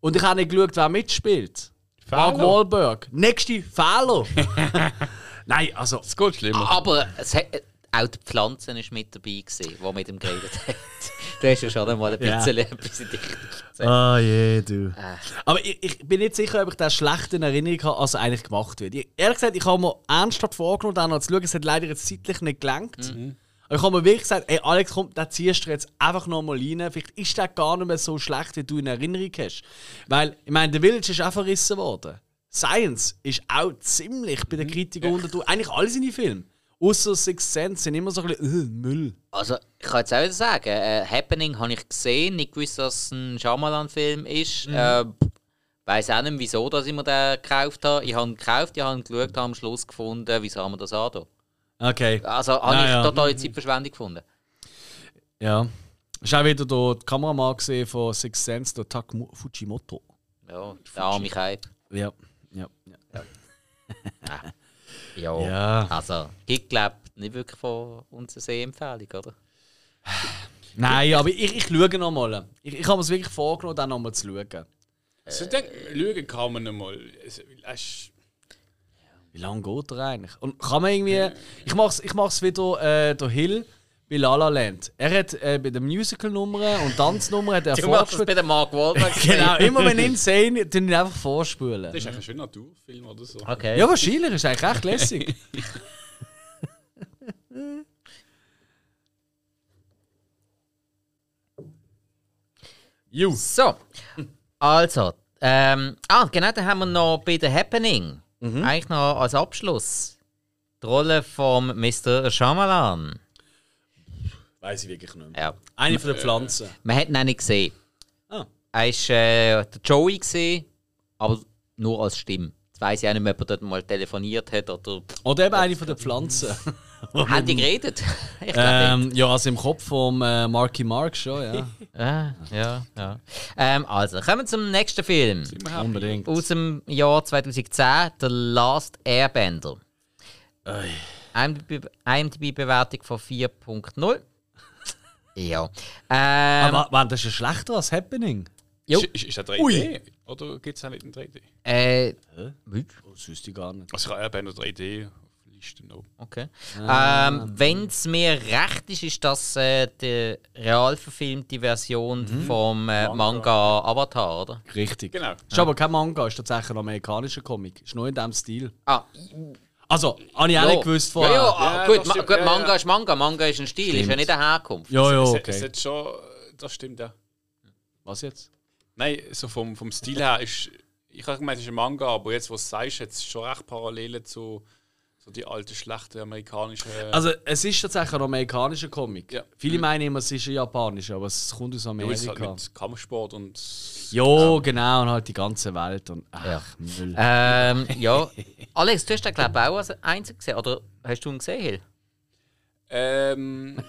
Und ich habe nicht geschaut, wer mitspielt. Mark Fehler? Wahlberg. Nächste Fehler. Nein, also. Es geht schlimmer. Aber es hat, auch die Pflanzen ist mit dabei gewesen, die mit ihm geredet hat. du hast ja schon einmal ein bisschen etwas in dich gesagt. Ah je, du. Äh. Aber ich, ich bin nicht sicher, ob ich das schlecht in Erinnerung habe, als eigentlich gemacht wird. Ich, ehrlich gesagt, ich habe mir ernsthaft vorgenommen, dann noch zu schauen. Es hat leider jetzt zeitlich nicht gelangt. Aber ich habe mir wirklich gesagt, ey Alex, komm, da ziehst du jetzt einfach nochmal rein. Vielleicht ist der gar nicht mehr so schlecht, wie du in Erinnerung hast. Weil, ich meine, der Village ist auch verrissen worden. Science ist auch ziemlich bei den Kritikern unter. Eigentlich alle seine Filme. Außer Sixth Sense sind immer so ein bisschen äh, Müll. Also, ich kann jetzt auch wieder sagen, äh, Happening habe ich gesehen, nicht gewusst, dass es ein Shyamalan-Film ist. Mhm. Äh, weiß auch nicht, wieso dass ich mir den gekauft habe. Ich habe ihn gekauft, ich habe ihn geschaut, habe am Schluss gefunden, wieso haben wir das an? Okay. Also, habe Ja, ich ja. totale Zeitverschwendung gefunden. Ja. Ist auch wieder der Kameramann gesehen von Sixth Sense, der Taku Fujimoto. Ja, der arme Kai. Ja. Ja. ja. Ja. Ja. Also, gibt, glaube ich, nicht wirklich von uns eine Sehempfehlung, oder? Nein, aber ich, ich schaue noch mal. Ich, ich habe mir es wirklich vorgenommen, dann noch mal zu schauen. Also, ich denke, schauen kann man nicht mal. Es, es, Wie lange geht er eigentlich? Und kann man irgendwie. Ich mach's, ich mach's wieder äh, der Hill bei La La Land. Er hat äh, bei den Musical-Nummern und Tanznummern hat er Du machst es vorgespielt. bei der Mark Wahlberg. Genau, immer wenn sehe, tun ihn einfach vorspulen. das ist eigentlich ein schöner Naturfilm oder so. Okay. Ja, wahrscheinlich, ist eigentlich echt lässig. Ju. So, also, ähm, ah, genau, dann haben wir noch bei The Happening, Mhm. eigentlich noch als Abschluss, die Rolle von Mr. Shyamalan. Weiß ich wirklich nicht mehr. Ja. Eine von den Pflanzen. Man hat ihn auch nicht gesehen. Ah. Er war äh, der Joey, gewesen, aber nur als Stimme. Jetzt weiss ich auch nicht mehr, ob er dort mal telefoniert hat oder Oder eben eine von den Pflanzen. hat die geredet. ähm, ja, also im Kopf vom äh, Marky Mark schon, ja. Ah, ja, ja. Ähm, also, kommen wir zum nächsten Film. Unbedingt. Aus dem Jahr 2010, The Last Airbender. IMDb- IMDb-Bewertung von 4.0. ja. Ähm, Aber war das ist ja schlechter als Happening? Jo. Ist, ist, das 3D? Ui. Oder gibt es auch nicht in 3D? äh, wie? Oh, das wüsste ich gar nicht. Also, Airbender 3D auf der Liste noch. Okay. Ähm, Wenn es mir recht ist, ist das äh, die real verfilmte Version vom äh, Manga Avatar, oder? Richtig. Genau. Ist aber kein Manga, ist tatsächlich ein amerikanischer Comic. Ist nur in diesem Stil. Ah, Also, habe ich auch nicht gewusst Ja, vorher. ja, ah, Ja, gut, das ma stimmt. gut, Ja, Manga ja. ist Manga, Manga ist ein Stil, ist ja nicht eine Herkunft. Ja, ja, Es, es okay. hat schon. Das stimmt ja. Was jetzt? Nein, so vom, vom Stil her ist. Ich habe gemeint, es ist ein Manga, aber jetzt, wo du es sagst, hat es schon recht Parallelen zu so die alte, schlechte amerikanische. Also, es ist tatsächlich ein amerikanischer Comic. Ja. Viele mhm. meinen immer, es ist ein japanischer, aber es kommt aus Amerika. Ja, ist halt mit Kampfsport und. Jo, genau, und halt die ganze Welt und. Ach, ja. Müll. Ähm, ja. Alex, du hast den, glaube ich, auch als einziger gesehen. Oder hast du ihn gesehen, Hill? Ähm.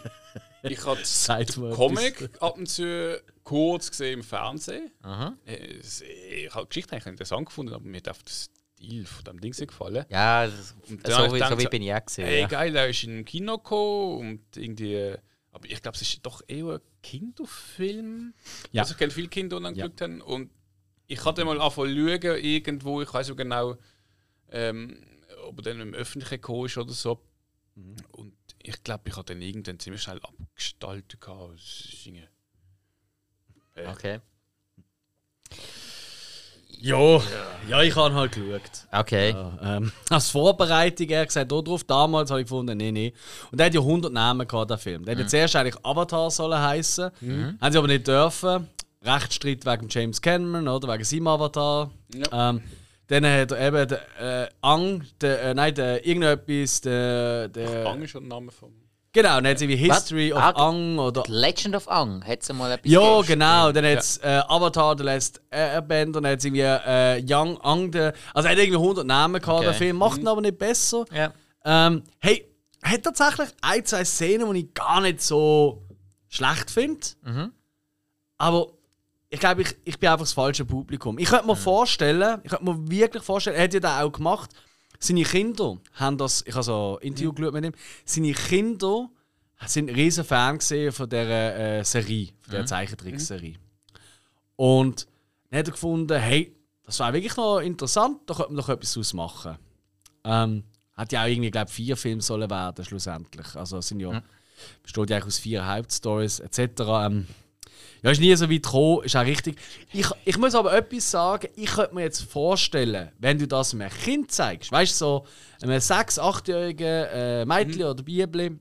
Ich habe den Comic ab und zu kurz gesehen im Fernsehen. Aha. Äh, ich habe die Geschichte eigentlich interessant gefunden, aber mir darf das 11 dem Ding gefallen. Ne? Ja, das, so, wie, gedacht, so wie bin ich auch gesehen. Ey, ja. geil, er ist in ein Kino gekommen und irgendwie. Aber ich glaube, es ist doch eher ein Kinderfilm. Ja. Also, ich kenne viele Kinder, die dann ja. haben. Und ich hatte mal anfangen schauen, irgendwo, ich weiß nicht genau, ähm, ob er dann im öffentlichen gekommen ist oder so. Mhm. Und ich glaube, ich habe dann irgendwann ziemlich schnell abgestaltet. Gehabt. Okay. Ja, ja, ich habe halt geschaut. Okay. Ja, ähm, als Vorbereitung, er gesagt, oh, drauf, damals habe ich gefunden, nee, nee. Und der hat ja 100 Namen gehabt, der Film. Der hätte zuerst eigentlich Avatar sollen heißen, haben sie aber nicht dürfen. Rechtsstreit wegen James Cameron oder wegen seinem Avatar. Ja. Ähm, dann hat er eben den, äh, Ang, der, äh, nein, der, irgendetwas, der, der Ang ist schon der Name vom. Genau, dann hat sie wie History Was? of Ah, Ang oder Legend of Ang, hat es mal etwas ja, gegeben? genau. Dann hat es äh, Avatar, der Last Airbender, dann hat es irgendwie äh, Young Ang, der, also er hat irgendwie 100 Namen gehabt, Okay. der Film, macht ihn aber nicht besser. Ja. Ähm, hey, hat tatsächlich ein, zwei Szenen, die ich gar nicht so schlecht finde. Aber ich glaube, ich, ich bin einfach das falsche Publikum. Ich könnte mir vorstellen, ich könnte mir wirklich vorstellen, er hat ja das auch gemacht, seine Kinder haben das, ich habe so ein Interview geschaut mit ihm, seine Kinder sind ein riesen Fan gesehen von dieser äh, Serie, von dieser Zeichentrickserie. Und dann hat er gefunden, hey, das war wirklich noch interessant, da könnte man doch etwas daraus machen. Ähm, hat ja auch irgendwie, glaube ich, vier Filme sollen werden, schlussendlich. Also es sind ja, besteht ja eigentlich aus vier Hauptstories etc. Ähm, ja, ist nie so weit gekommen, ist auch richtig. Ich, ich muss aber etwas sagen, ich könnte mir jetzt vorstellen, wenn du das einem Kind zeigst, weißt du, so einem 6-, 8-jährigen äh, Mädchen oder Bibli,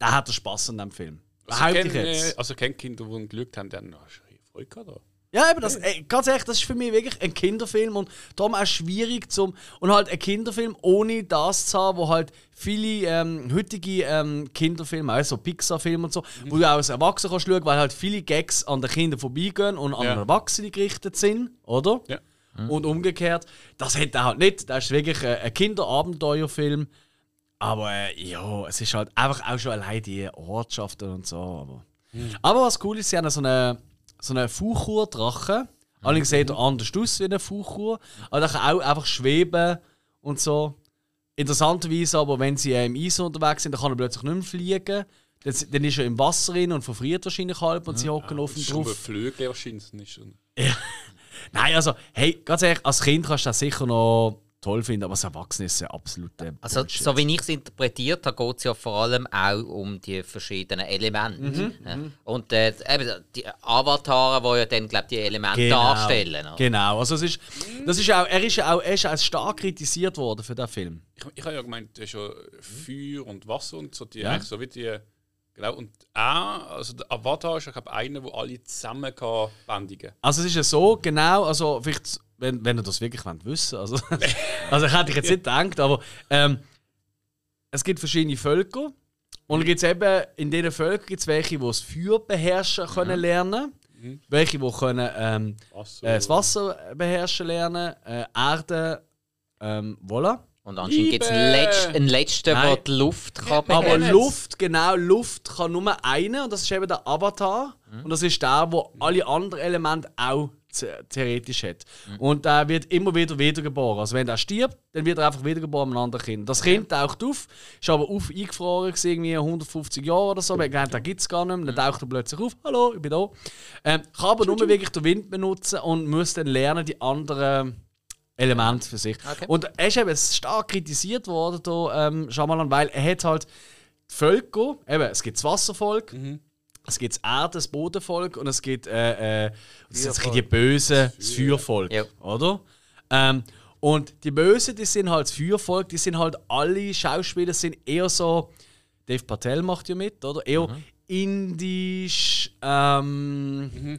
der hat er Spaß an dem Film. Also, ich kenn, jetzt. äh, also kennt Kinder, die geschaut haben, die haben schon Freude gehabt. Ja, eben das, ey, ganz ehrlich, das ist für mich wirklich ein Kinderfilm und darum auch schwierig zum und halt ein Kinderfilm ohne das zu haben, wo halt viele ähm, heutige ähm, Kinderfilme, also Pixar-Filme und so, wo du auch als Erwachsener kannst schauen, weil halt viele Gags an den Kindern vorbeigehen und an Ja. Erwachsene gerichtet sind, oder? Ja. Und umgekehrt, das hat er halt nicht. Das ist wirklich ein, ein Kinderabenteuerfilm. Aber äh, ja, es ist halt einfach auch schon allein die Ortschaften und so. Aber, aber was cool ist, sie haben so eine, so eine Fuchur-Drache. Allerdings sieht er anders aus wie eine Fuchur. Aber der kann auch einfach schweben und so. Interessanterweise aber, wenn sie im Eis unterwegs sind, dann kann er plötzlich nicht mehr fliegen. Dann, dann ist er im Wasser drin und verfriert wahrscheinlich halb und sie hocken ist schon drauf. ein Flügel wahrscheinlich. Nicht schon. Nein, also, hey, ganz ehrlich, als Kind kannst du das sicher noch toll finden, aber als Erwachsener ist ja absolut Also, Bullshit. so wie ich es interpretiert habe, geht es ja vor allem auch um die verschiedenen Elemente. Mhm, Ja. Und äh, eben die Avatare, die ja dann, glaube die Elemente Genau. darstellen. oder? Genau, also es ist, das ist auch, er ist ja auch, er ist auch stark kritisiert worden für den Film. Ich, ich habe ja gemeint, du hast ja Feuer und Wasser und so, die Ja. so wie die. Genau, und er, also der Avatar ist, ich glaube, einer, der alle zusammen kann bändigen Also es ist ja so, genau, also vielleicht, wenn, wenn ihr das wirklich wollt wissen also, also ich hätte ich jetzt nicht gedacht, aber ähm, es gibt verschiedene Völker und gibt es eben, in diesen Völkern gibt es welche, die das Feuer beherrschen können lernen, welche, die können ähm, Wasser. äh, das Wasser beherrschen lernen, äh, Erde, ähm, voilà. Und anscheinend gibt es einen! Letz einen letzten, Nein. der die Luft kann Aber. Luft, genau, Luft kann nur einer und das ist eben der Avatar. Und das ist der, der alle anderen Elemente auch theoretisch hat. Und der wird immer wieder wiedergeboren. Also wenn der stirbt, dann wird er einfach wiedergeboren mit einem anderen Kind. Das Kind taucht auf, ist aber auf eingefroren, irgendwie 150 Jahre oder so. Man denkt, den gibt es gar nicht mehr. Dann taucht er plötzlich auf, hallo, ich bin da. Ähm, kann aber nur wirklich den Wind benutzen und muss dann lernen, die anderen Elemente für sich. Okay. Und er ist eben stark kritisiert worden, da, ähm, Shyamalan, weil er hat halt die Völker, eben, es gibt das Wasservolk, es gibt das Erde, das Bodenvolk und es gibt äh, äh, das die Bösen, das Feuervolk, Ja. oder? Ähm, und die Bösen, die sind halt das Feuervolk, die sind halt alle Schauspieler sind eher so, Dave Patel macht ja mit, oder? Eher indisch, ähm,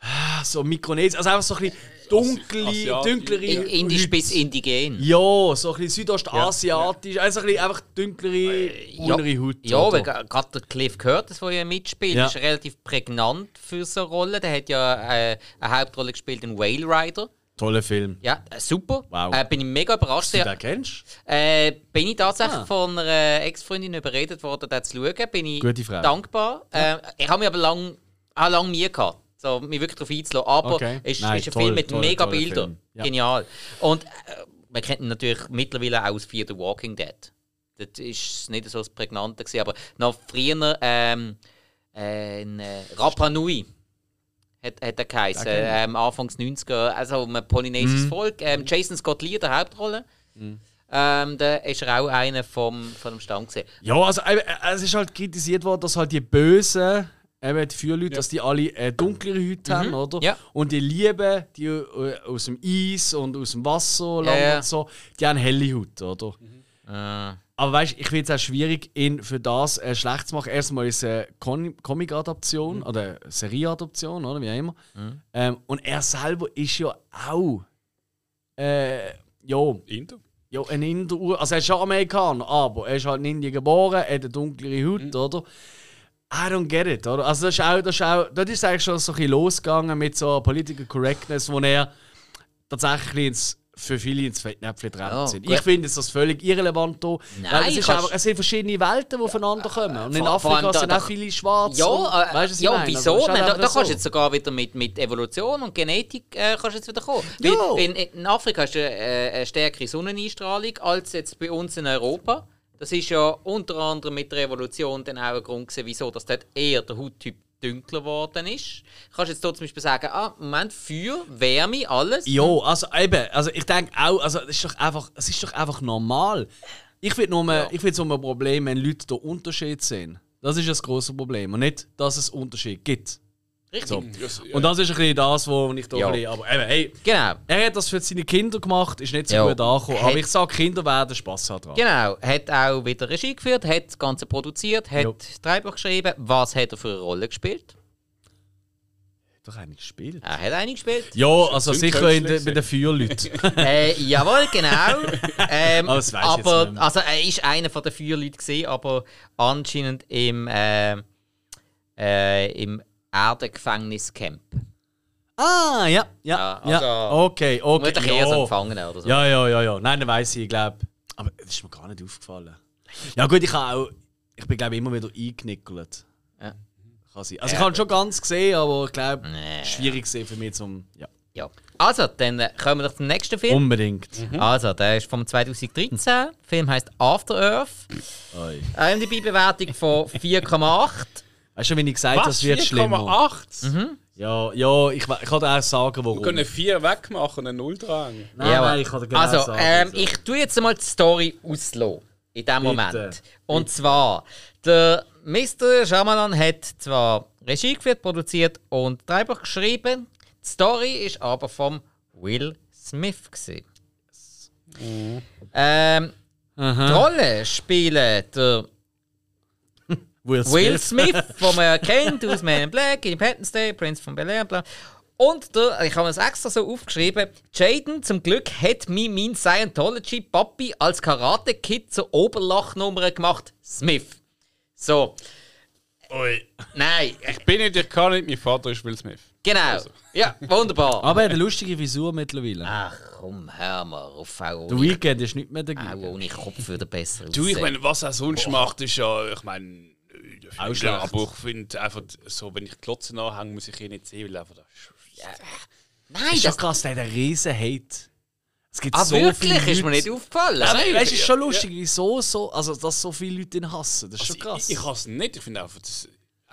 ah, so Mikronesien, also einfach so ein bisschen dunkle, dunklere In, indisch bis indigen. Ja, so ein bisschen südostasiatisch, also ein bisschen einfach dunklere, unere Haut. Ja, oder? weil gra- gerade der Cliff Curtis, der ja mitspielt, Ja. ist relativ prägnant für so eine Rolle. Der hat ja äh, eine Hauptrolle gespielt in Whale Rider. Toller Film. Ja, äh, super. Wow. Äh, bin ich mega überrascht. Du Ja, den kennst? äh, bin ich tatsächlich Ah. von einer Ex-Freundin überredet worden, den zu schauen. Bin ich Gute Frau. dankbar. Äh, ich habe mich aber lang, auch lang Mühe gehabt, so, mich wirklich darauf einzulassen. Aber Okay. es ist, Nein, ist ein toll, Film mit toll, mega Bildern. Ja. Genial. Und äh, man kennt ihn natürlich mittlerweile auch aus Fear the Walking Dead. Das ist nicht so das Prägnante, gewesen, aber noch früher ähm, äh, in, äh, Rapa Nui hat, hat er geheißen, ich. ähm, Anfangs 90er, also ein polynesisches Mhm. Volk. Ähm, Jason Scott Lee, der Hauptrolle. Ähm, da ist er auch einer vom, von dem Stamm gesehen. Ja, also äh, äh, es ist halt kritisiert worden, dass halt die Bösen eben die Feuerleute, dass die alle äh, dunklere Haut haben, oder? Ja. Und die Lieben, die äh, aus dem Eis und aus dem Wasser Ja, ja. und so, die haben helle Haut, oder? Äh, Aber weißt du, ich finde es auch schwierig, ihn für das äh, schlecht zu machen. Erstmal ist es eine Comic-Adaption oder eine Serie-Adaption, oder wie auch immer. Ähm, und er selber ist ja auch. Äh, ja, Indo. ja, ein Inder. Also er ist schon Amerikaner, aber er ist halt in Indien geboren, er hat eine dunklere Haut, oder? I don't get it, oder? Also das ist auch, das ist auch, dort ist eigentlich schon so ein bisschen losgegangen mit so Political Correctness, wo er tatsächlich ins, für viele ins Fettnäpfchen getrennt Ja, sind. Ich finde das völlig irrelevant hier. Nein, es, ist einfach, es sind verschiedene Welten, die aufeinander kommen. Und in vor- vor Afrika da- sind da- auch viele Schwarze. ja, und, äh, weißt ich ja meine? wieso? Also, halt da, da einfach kannst du jetzt sogar wieder mit, mit Evolution und Genetik äh, kannst jetzt wieder kommen. Ja. In, in Afrika hast du äh, eine stärkere Sonneneinstrahlung als jetzt bei uns in Europa. Das ist ja unter anderem mit der Evolution dann auch ein Grund gewesen, wieso dass dort eher der Hauttyp dunkler geworden ist. Kannst du jetzt hier zum Beispiel sagen, ah, Moment, Feuer, Wärme, alles. Ja, also eben, also ich denke auch, also es ist doch einfach, es ist doch einfach normal. Ich finde nur, ich finde so ein Problem, wenn Leute den Unterschied sehen. Das ist das große Problem und nicht, dass es Unterschied gibt. Richtig. So. Und das ist ein bisschen das, wo ich da Ja. bisschen, aber eben, hey, Genau. er hat das für seine Kinder gemacht, ist nicht so Ja. gut angekommen. Aber Hat- ich sage, Kinder werden Spass haben dran. Genau, hat auch wieder Regie geführt, hat das Ganze produziert, hat Ja. das Drehbuch geschrieben. Was hat er für eine Rolle gespielt? Doch eigentlich gespielt. Er hat eine gespielt. Ja, also Sind sicher in de, bei den Feuerleuten. Äh, jawohl, genau. Ähm, Aber jetzt aber also er ist einer von den vier Leuten gesehen, aber anscheinend im äh, äh, im Erdengefängniscamp. ah, ja, ja, Ja, ja. also- Okay, okay. Vermutlich eher so ja. Gefangene oder so. Ja, ja, ja, ja. Nein, dann weiss ich, ich glaube. Aber das ist mir gar nicht aufgefallen. Ja, gut, ich habe auch. Ich bin, glaube ich, immer wieder eingeknickelt. Ja. Kann sein. Also, ich habe schon ganz gesehen, aber ich glaube, Nee. schwierig gesehen für mich zum. Ja. Ja. Also, dann äh, kommen wir doch zum nächsten Film. Unbedingt. Also, der ist vom 2013. Der Film heißt After Earth. IMDb-Bewertung von 4,8. Weißt du, wenn ich gesagt habe, Was? es wird schlimmer? 4,8? Ja, ja, ich, ich kann dir auch sagen, warum. Wir können 4 wegmachen und einen Null dran. Nein, Ja, nein, ich kann dir genau also, sagen. ähm, also. ich tue jetzt mal die Story auslassen. In dem Bitte, Moment. Und zwar, der Mr. Shyamalan hat zwar Regie geführt, produziert und Drehbuch geschrieben. Die Story ist aber vom Will Smith. Gewesen. Ähm, die Rolle spielen der Will Smith. Will Smith, den man ja kennt aus Man in Black, Independence Day, Prince von Bel Air, bla. Und der, ich habe es extra so aufgeschrieben, Jaden, zum Glück hat mir mein Scientology-Papi als Karate-Kid zur Oberlachnummer gemacht, Smith. So, Ui. nein, Ich bin nicht, ich kann nicht, mein Vater ist Will Smith. genau. Ja, wunderbar. Aber er hat eine lustige Visur mittlerweile. Ach komm, hör mal auf, auch Der Weekend ist nicht mehr auch dagegen. ohne Kopf würde besser Du, ich meine, was er sonst macht, ist ja, ich meine, Auch auch schlecht. aber ich finde einfach so, wenn ich die Glotze anhänge, muss ich ihn nicht sehen, weil einfach das Nein, ist schon das, krass, der hat einen riesen Hate. Es gibt ah, so wirklich, viele ist mir Leute- nicht aufgefallen. Ja, weißt, du, es ist schon Ja, lustig, wieso so, also dass so viele Leute ihn hassen. Das ist schon Also, krass. Ich, ich hasse ihn nicht, ich finde einfach, das,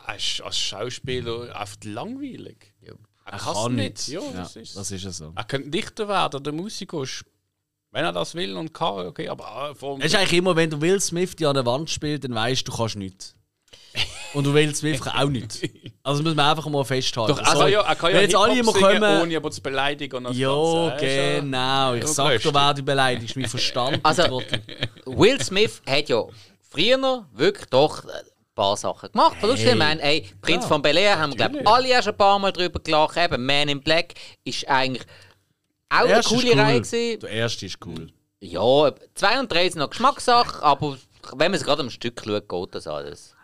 er ist als Schauspieler einfach langweilig. Er er kann's kann nicht. Ja, Ja, das ist das ist ja so. Er könnte Dichter werden oder Musiker, ist- wenn er das will und kann, okay, aber äh, vor Es ist eigentlich immer, wenn du Will Smith die an der Wand spielt, dann weißt du, du kannst nichts. Und du Will Smith kann auch nichts. Also das muss man einfach mal festhalten. Doch, er kann Sorry. ja, er kann ja Wenn jetzt alle immer singen, kommen, ohne aber zu beleidigen. Und das ja, Ganze. Genau. Ich ja sag dir, wer du beleidigst, mein Verstand. Also-. Will Smith hat ja früher wirklich doch ein paar Sachen gemacht. Hey. Ich meine, ey, Prinz Ja, von Bel Air haben wir, glaube ich, alle erst ein paar Mal drüber gelacht. Eben, Man in Black ist eigentlich auch eine coole cool. Reihe gewesen. Der erste ist cool. Ja, zwei und drei sind noch Geschmackssache, aber wenn man es gerade am Stück schaut, geht das alles.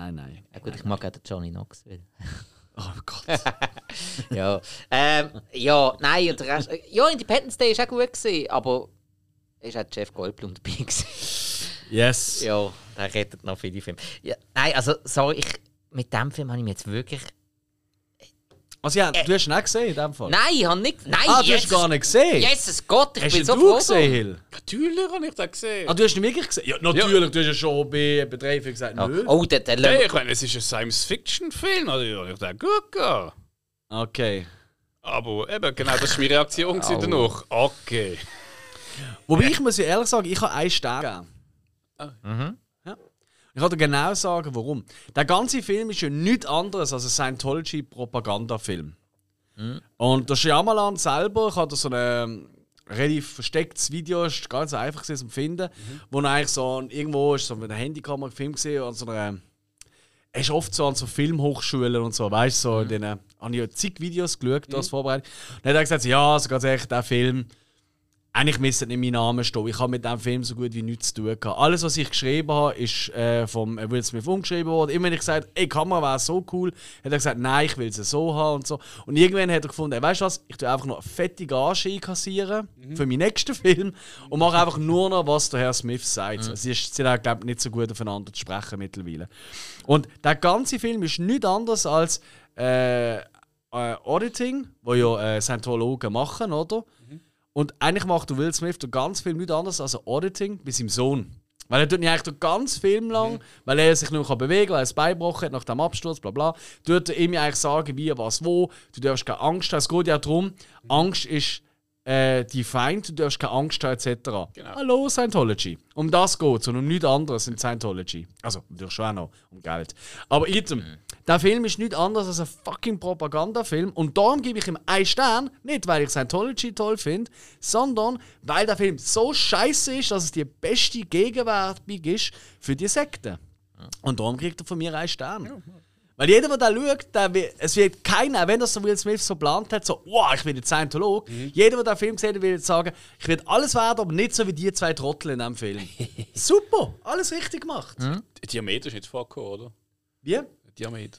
Nein, nein. Ja gut, ich mag auch den Johnny Knoxville. Oh Gott. ja. Ähm, ja, nein, und der Rest, ja, Independence Day war auch gut, gewesen, aber ist auch Jeff Goldblum dabei gewesen. Yes. Ja, der rettet noch viele Filme. Ja, nein, also, sorry, ich, mit dem Film habe ich mich jetzt wirklich. Also ja, du hast ihn auch gesehen in dem Fall? Nein, ich habe nicht. Nein, Ah, du hast Jesus, gar nicht gesehen? Jesus Gott, ich Hast bin du so du froh. gesehen, Hill? Natürlich habe ich das gesehen. Ah, du hast ihn wirklich gesehen? Ja, natürlich. Du hast ja schon bei, bei drei Filmen gesagt, Ja. nö. Oh, der, der, Hey, ich meine, es ist ein Science-Fiction-Film, also ich dachte, gut gehen. Okay. Aber eben, genau, das war meine Reaktion danach. Okay. Wobei ich muss ja ehrlich sagen, ich habe einen Stern gegeben. Mhm. Ich kann dir genau sagen, warum. Der ganze Film ist ja nichts anderes als ein Scientology-Propagandafilm. Und der Shyamalan selber, hatte so ein ähm, relativ verstecktes Video, ist ganz einfach zum finden, wo er eigentlich so irgendwo ist so mit einer Handykamera gefilmt gesehen an so einer er ist oft so an so Filmhochschulen und so, weißt du, so in denen habe ich ja zig Videos geschaut, das vorbereitet. Und dann hat er gesagt, ja, also ganz ehrlich, der Film, eigentlich müsste nicht mein Name stehen. Ich habe mit diesem Film so gut wie nichts zu tun gehabt. Alles, was ich geschrieben habe, ist äh, vom Will Smith umgeschrieben worden. Immer wenn ich gesagt ey, die Kamera wäre so cool, hat er gesagt, nein, ich will sie so haben und so. Und irgendwann hat er gefunden, ey, weißt du was, ich tue einfach noch eine fette Gage einkassieren für meinen nächsten Film und mache einfach nur noch, was der Herr Smith sagt. Sie ist- sind auch, glaube ich, nicht so gut aufeinander zu sprechen mittlerweile. Und der ganze Film ist nichts anderes als äh, äh, Auditing, wo ja äh, Scientologen machen, oder? Und eigentlich macht Will Smith den ganz Film nichts anderes als Auditing bei seinem Sohn. Weil er tut ihn eigentlich ganzen Film lang, weil er sich nur bewegen kann, weil er es beibrochen hat nach dem Absturz, bla bla, tut er ihm eigentlich sagen, wie, was, wo. Du darfst keine Angst haben. Es geht ja darum, Angst ist äh, die Feind, du darfst keine Angst haben, etc. Hallo, Scientology. Um das geht es und um nichts anderes in Scientology. Also, natürlich schon auch noch um Geld. Aber item, der Film ist nichts anderes als ein fucking Propagandafilm und darum gebe ich ihm einen Stern, nicht weil ich Scientology toll finde, sondern weil der Film so scheiße ist, dass es die beste Gegenwerbung ist für die Sekte. Und darum kriegt er von mir einen Stern. Weil jeder, der da schaut, der will, es wird keiner, wenn das so Will Smith so geplant hat, so, wow, ich bin jetzt Scientolog. Jeder, der den Film gesehen hat, will jetzt sagen, ich will alles werden, aber nicht so wie die zwei Trottel in diesem Film. Super, alles richtig gemacht. Diameter ist nicht vorgekommen, oder? Wie? Diameter.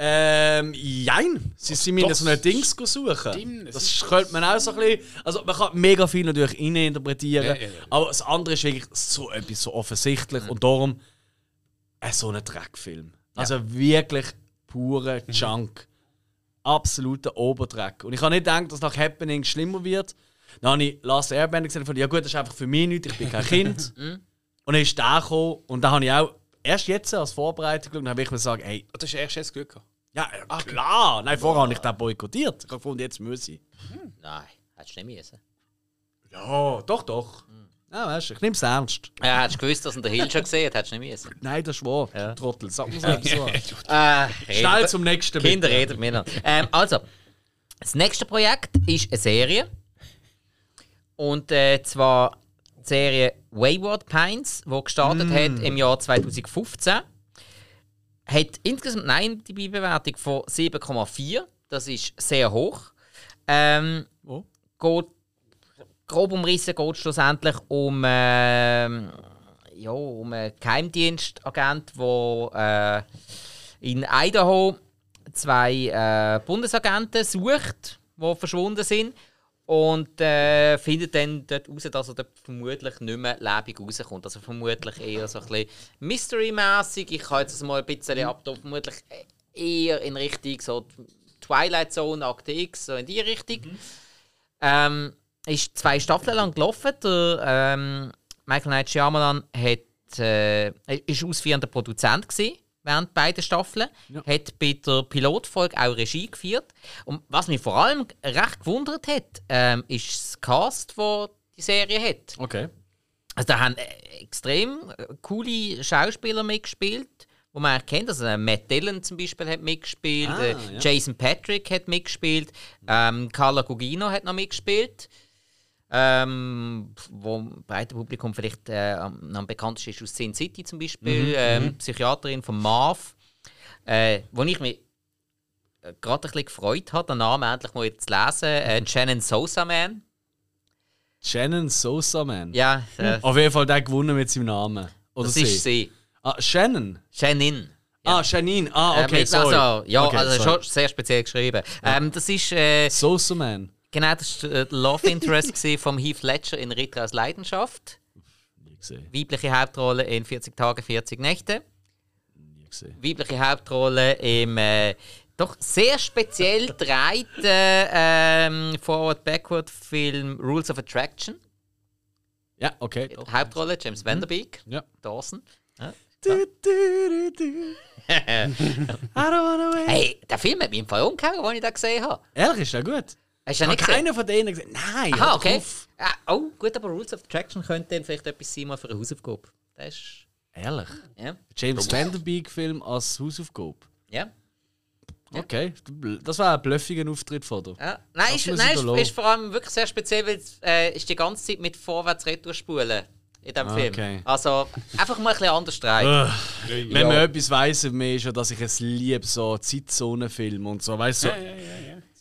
Ähm, jein. Sie sind mir so ein Dings suchen. Stimmt, Das könnte man auch so ein bisschen. Also, man kann mega viel natürlich reininterpretieren. Ja, ja, ja. Aber das andere ist wirklich so etwas so offensichtlich. Und darum äh, so ein Dreckfilm. Also wirklich purer Mhm. Junk. Absoluter Oberdreck. Und ich habe nicht gedacht, dass nach Happening schlimmer wird. Dann habe ich Last Airbender gesehen und ja gut, das ist einfach für mich nichts, ich bin kein Kind. Mhm. und dann ist der gekommen und da habe ich auch erst jetzt als Vorbereitung geschaut und habe ich mir gesagt, hey, Ah, Du hast erst jetzt Glück gehabt. ja, ah, klar. Nein, vorher habe ich den boykottiert. Ich habe gefunden, jetzt muss ich. Nein, hättest du nicht müssen. Ja, doch, doch. Ja, weißt du, ich nehme es ernst. Ja, hättest du gewusst, dass ihn der Hill schon gesehen hat, hättest du nicht müssen. Nein, das ist wahr. Ja. Trottel, sag mir so. so. Äh, Schnell zum nächsten. Kinder bitte. reden miteinander. Ähm, also, das nächste Projekt ist eine Serie. Und äh, zwar die Serie Wayward Pines, die gestartet hat im Jahr 2015. Hat insgesamt eine IMDb-Bewertung von 7,4. Das ist sehr hoch. Ähm, Oh. geht, grob umrissen geht es schlussendlich um, ähm, ja, um einen Geheimdienstagent, der äh, in Idaho zwei äh, Bundesagenten sucht, die verschwunden sind. Und äh, findet dann dort raus, dass er dort vermutlich nicht mehr lebendig rauskommt. Also vermutlich eher so ein bisschen Mystery-mässig. Ich kann jetzt das mal ein bisschen abtun. Vermutlich eher in Richtung so Twilight Zone, Akte X, so in die Richtung. Ähm, ist zwei Staffeln lang gelaufen. Der ähm, Michael Night Shyamalan hat, äh, ist ausführender Produzent gewesen, während beiden Staffeln. Hat bei der Pilotfolge auch Regie geführt. Und was mich vor allem recht gewundert hat, ähm, ist das Cast, das die Serie hat. Okay. Also da haben äh, extrem äh, coole Schauspieler mitgespielt, wo man erkennt. Also Matt Dillon zum Beispiel hat mitgespielt, Ah, äh, ja. Jason Patrick hat mitgespielt, ähm, Carla Gugino hat noch mitgespielt. Ähm, wo im breiten Publikum vielleicht äh, am, am bekanntesten ist aus Sin City zum Beispiel, ähm, Psychiaterin von Marv, äh, wo ich mich äh, gerade ein bisschen gefreut habe, den Namen endlich mal zu lesen, äh, Shannon Sosa Man. Shannon Sosa Man. Ja, äh, Auf jeden Fall der gewonnen mit seinem Namen. Oder das sie? ist sie. Ah, Shannon. Shannon. Ah, Janine. Ah, Äh, okay, mit- sorry. Also, ja, Okay, also sorry. schon sehr speziell geschrieben. Ähm, das ist äh, Sosa Man. Genau das ist, äh, der Love Interest vom Heath Ledger in Ritter aus Leidenschaft. Nie gesehen. Weibliche Hauptrolle in 40 Tage, 40 Nächte. Nie gesehen. Weibliche Hauptrolle im äh, doch sehr speziell dreiten ähm, Forward-Backward-Film Rules of Attraction. Ja, okay. Doch. Hauptrolle James Vanderbeek, Ja. Dawson. Du, du, du, du. Hey, der Film hat mich im Fall umgehauen, als ich den gesehen habe. Ehrlich, ist der gut? Hast du den Ich habe nicht gesehen? keiner von denen gesagt. Nein, Aha, doch okay. auf. Ah, oh, gut, aber Rules of Attraction könnte dann vielleicht etwas sein mal für eine Hausaufgabe. Das ist Ehrlich? Ja. James Van Der Beek-Film als Hausaufgabe? Ja. Okay, das war ein bluffiger Auftritt von dir. ja. Nein, ist, nein ich ist, ist vor allem wirklich sehr speziell, weil es äh, ist die ganze Zeit mit Vorwärts-Retour-Spulen in diesem Okay. Film. Also einfach mal ein bisschen anders drehen. Wenn man etwas weiss mich, ist ja, dass ich es liebe, so Zeitzonenfilme und so. Weißt du, so,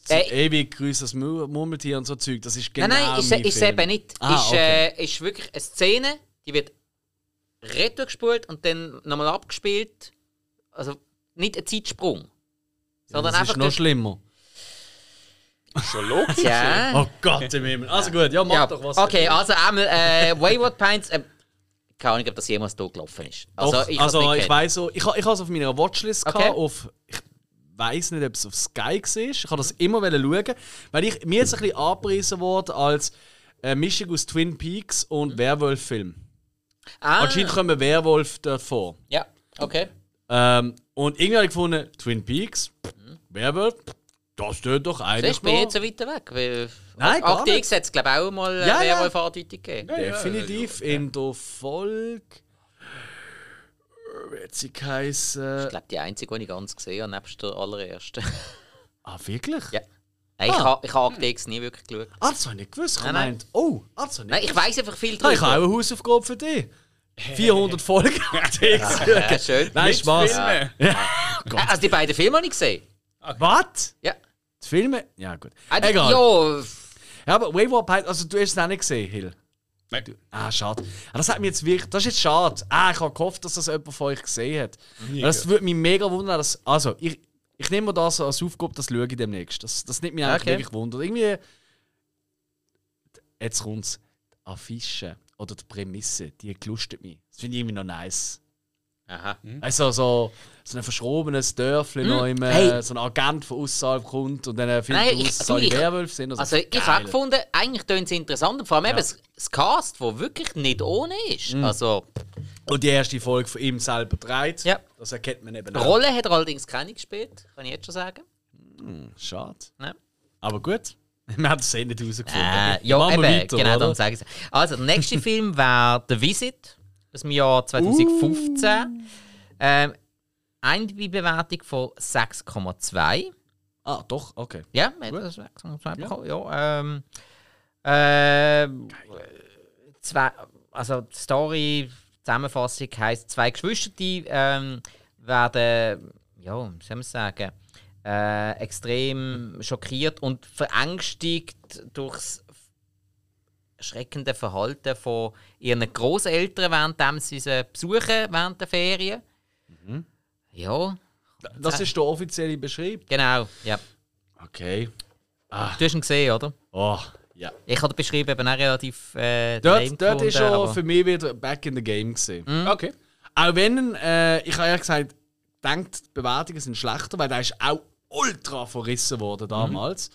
so Äh, ewig grüß das Mur- Murmeltier und so Zeug, das ist genau nein, nein, ist, mein ist Film. eben nicht. Ah, ist, okay. äh, ist wirklich eine Szene, die wird retour gespult und dann nochmal abgespielt. Also nicht ein Zeitsprung. Sondern das einfach. ist noch schlimmer. Schon logisch. ja. Oh Gott im Himmel. Also gut, ja, mach ja. doch was. Okay, also einmal äh, Wayward Pines. Äh, keine Ahnung, ob das jemals hier gelaufen ist. Also, Doch, ich, also, ich weiß so, ich, ich habe es auf meiner Watchlist Okay. gehabt, auf, ich weiß nicht, ob es auf Sky war. Ich habe das immer wollen schauen, weil ich, mir jetzt ein bisschen angepriesen worden als äh, Mischung aus Twin Peaks und Mhm. Werwolf-Film. ah, Anscheinend kommen Werwolf dort vor. Ja, okay. Ähm, und irgendwie habe ich gefunden, Twin Peaks, Werwolf, das tut doch eigentlich bin ich noch- jetzt so weiter weg. Weil Nein, gar Akte nicht. X hat es, glaube ich, auch mal Ja, ja. Werwolf-Andeutung gegeben. Definitiv in der Folge. Wie hat sie geheißen? Ich glaube, die einzige, die ich ganz gesehen habe, nebst der allerersten. Ah, wirklich? ja. Nein, ich Ah. habe ich ha Akte X nie wirklich geschaut. Ah, das habe ich nicht gewusst. Ich habe Nein, nein. gemeint, oh, ah, das habe ich Nein, nicht ich weiß einfach viel Ah, ich habe auch drüber. eine Hausaufgabe für dich. 400 Folgen. Ja, schön. Nein, Spaß. Filme. Äh, Also die beiden Filme habe ich gesehen. Was? Ja. Die Filme? Ja, gut. Ah, die- Egal. Ja, Ja, aber Wayward Pines, also du hast es auch nicht gesehen, Hill. Nein. Ah, schade. Ah, das hat mich jetzt wirklich. Das ist jetzt schade. Ah, ich habe gehofft, dass das jemand von euch gesehen hat. Nie das würde mich mega wundern. Dass, also, ich, ich nehme mir das als Aufgabe, das schaue ich demnächst. Das, das nimmt mich eigentlich Okay. wirklich wunder. Irgendwie. Jetzt kommt's. Die Affische oder die Prämisse, die gelustet mich. Das finde ich irgendwie noch nice. Aha. Also so, so ein verschrobenes Dörfli noch im, Hey. so ein Agent von außerhalb kommt und dann findet Nein, er ich- aus, dass ich- Werwölfe sind. Also, Also ich habe gefunden, eigentlich tönt es interessant. Vor allem eben das, das Cast, das wirklich nicht ohne ist. Mhm. Also, Und die erste Folge von ihm selber dreht. Ja. Das erkennt man eben die auch. Rolle hat er allerdings keine gespielt, kann ich jetzt schon sagen. Schade. Ja. Aber gut. Wir haben es eh nicht herausgefunden. Äh, ja, eben, weiter, genau, oder? darum sage ich es. Also, der nächste Film wäre The Visit aus dem Jahr 2015. Ähm, IMDb-Bewertung von 6,2. Ah, doch, okay. Ja, wir haben das 6,2 bekommen. Ja, ähm, ähm, zwei, also die Story, Zusammenfassung heisst, zwei Geschwister die, ähm, werden, ja, wie soll man sagen, äh, extrem schockiert und verängstigt durchs erschreckende Verhalten von ihren Großeltern, während sie sie besuchen während der Ferien. Ja, Das ist der offizielle Beschrieb. genau. Ja. Okay. Du hast ihn gesehen, oder? Oh, ja. Ich habe den beschrieben eben auch relativ äh, Dort, dort ist gefunden, er aber- für mich wieder back in the game gesehen. Okay. Auch wenn, äh, ich habe ja gesagt, denkt, die Bewertungen sind schlechter, weil der ist auch ultra verrissen worden damals.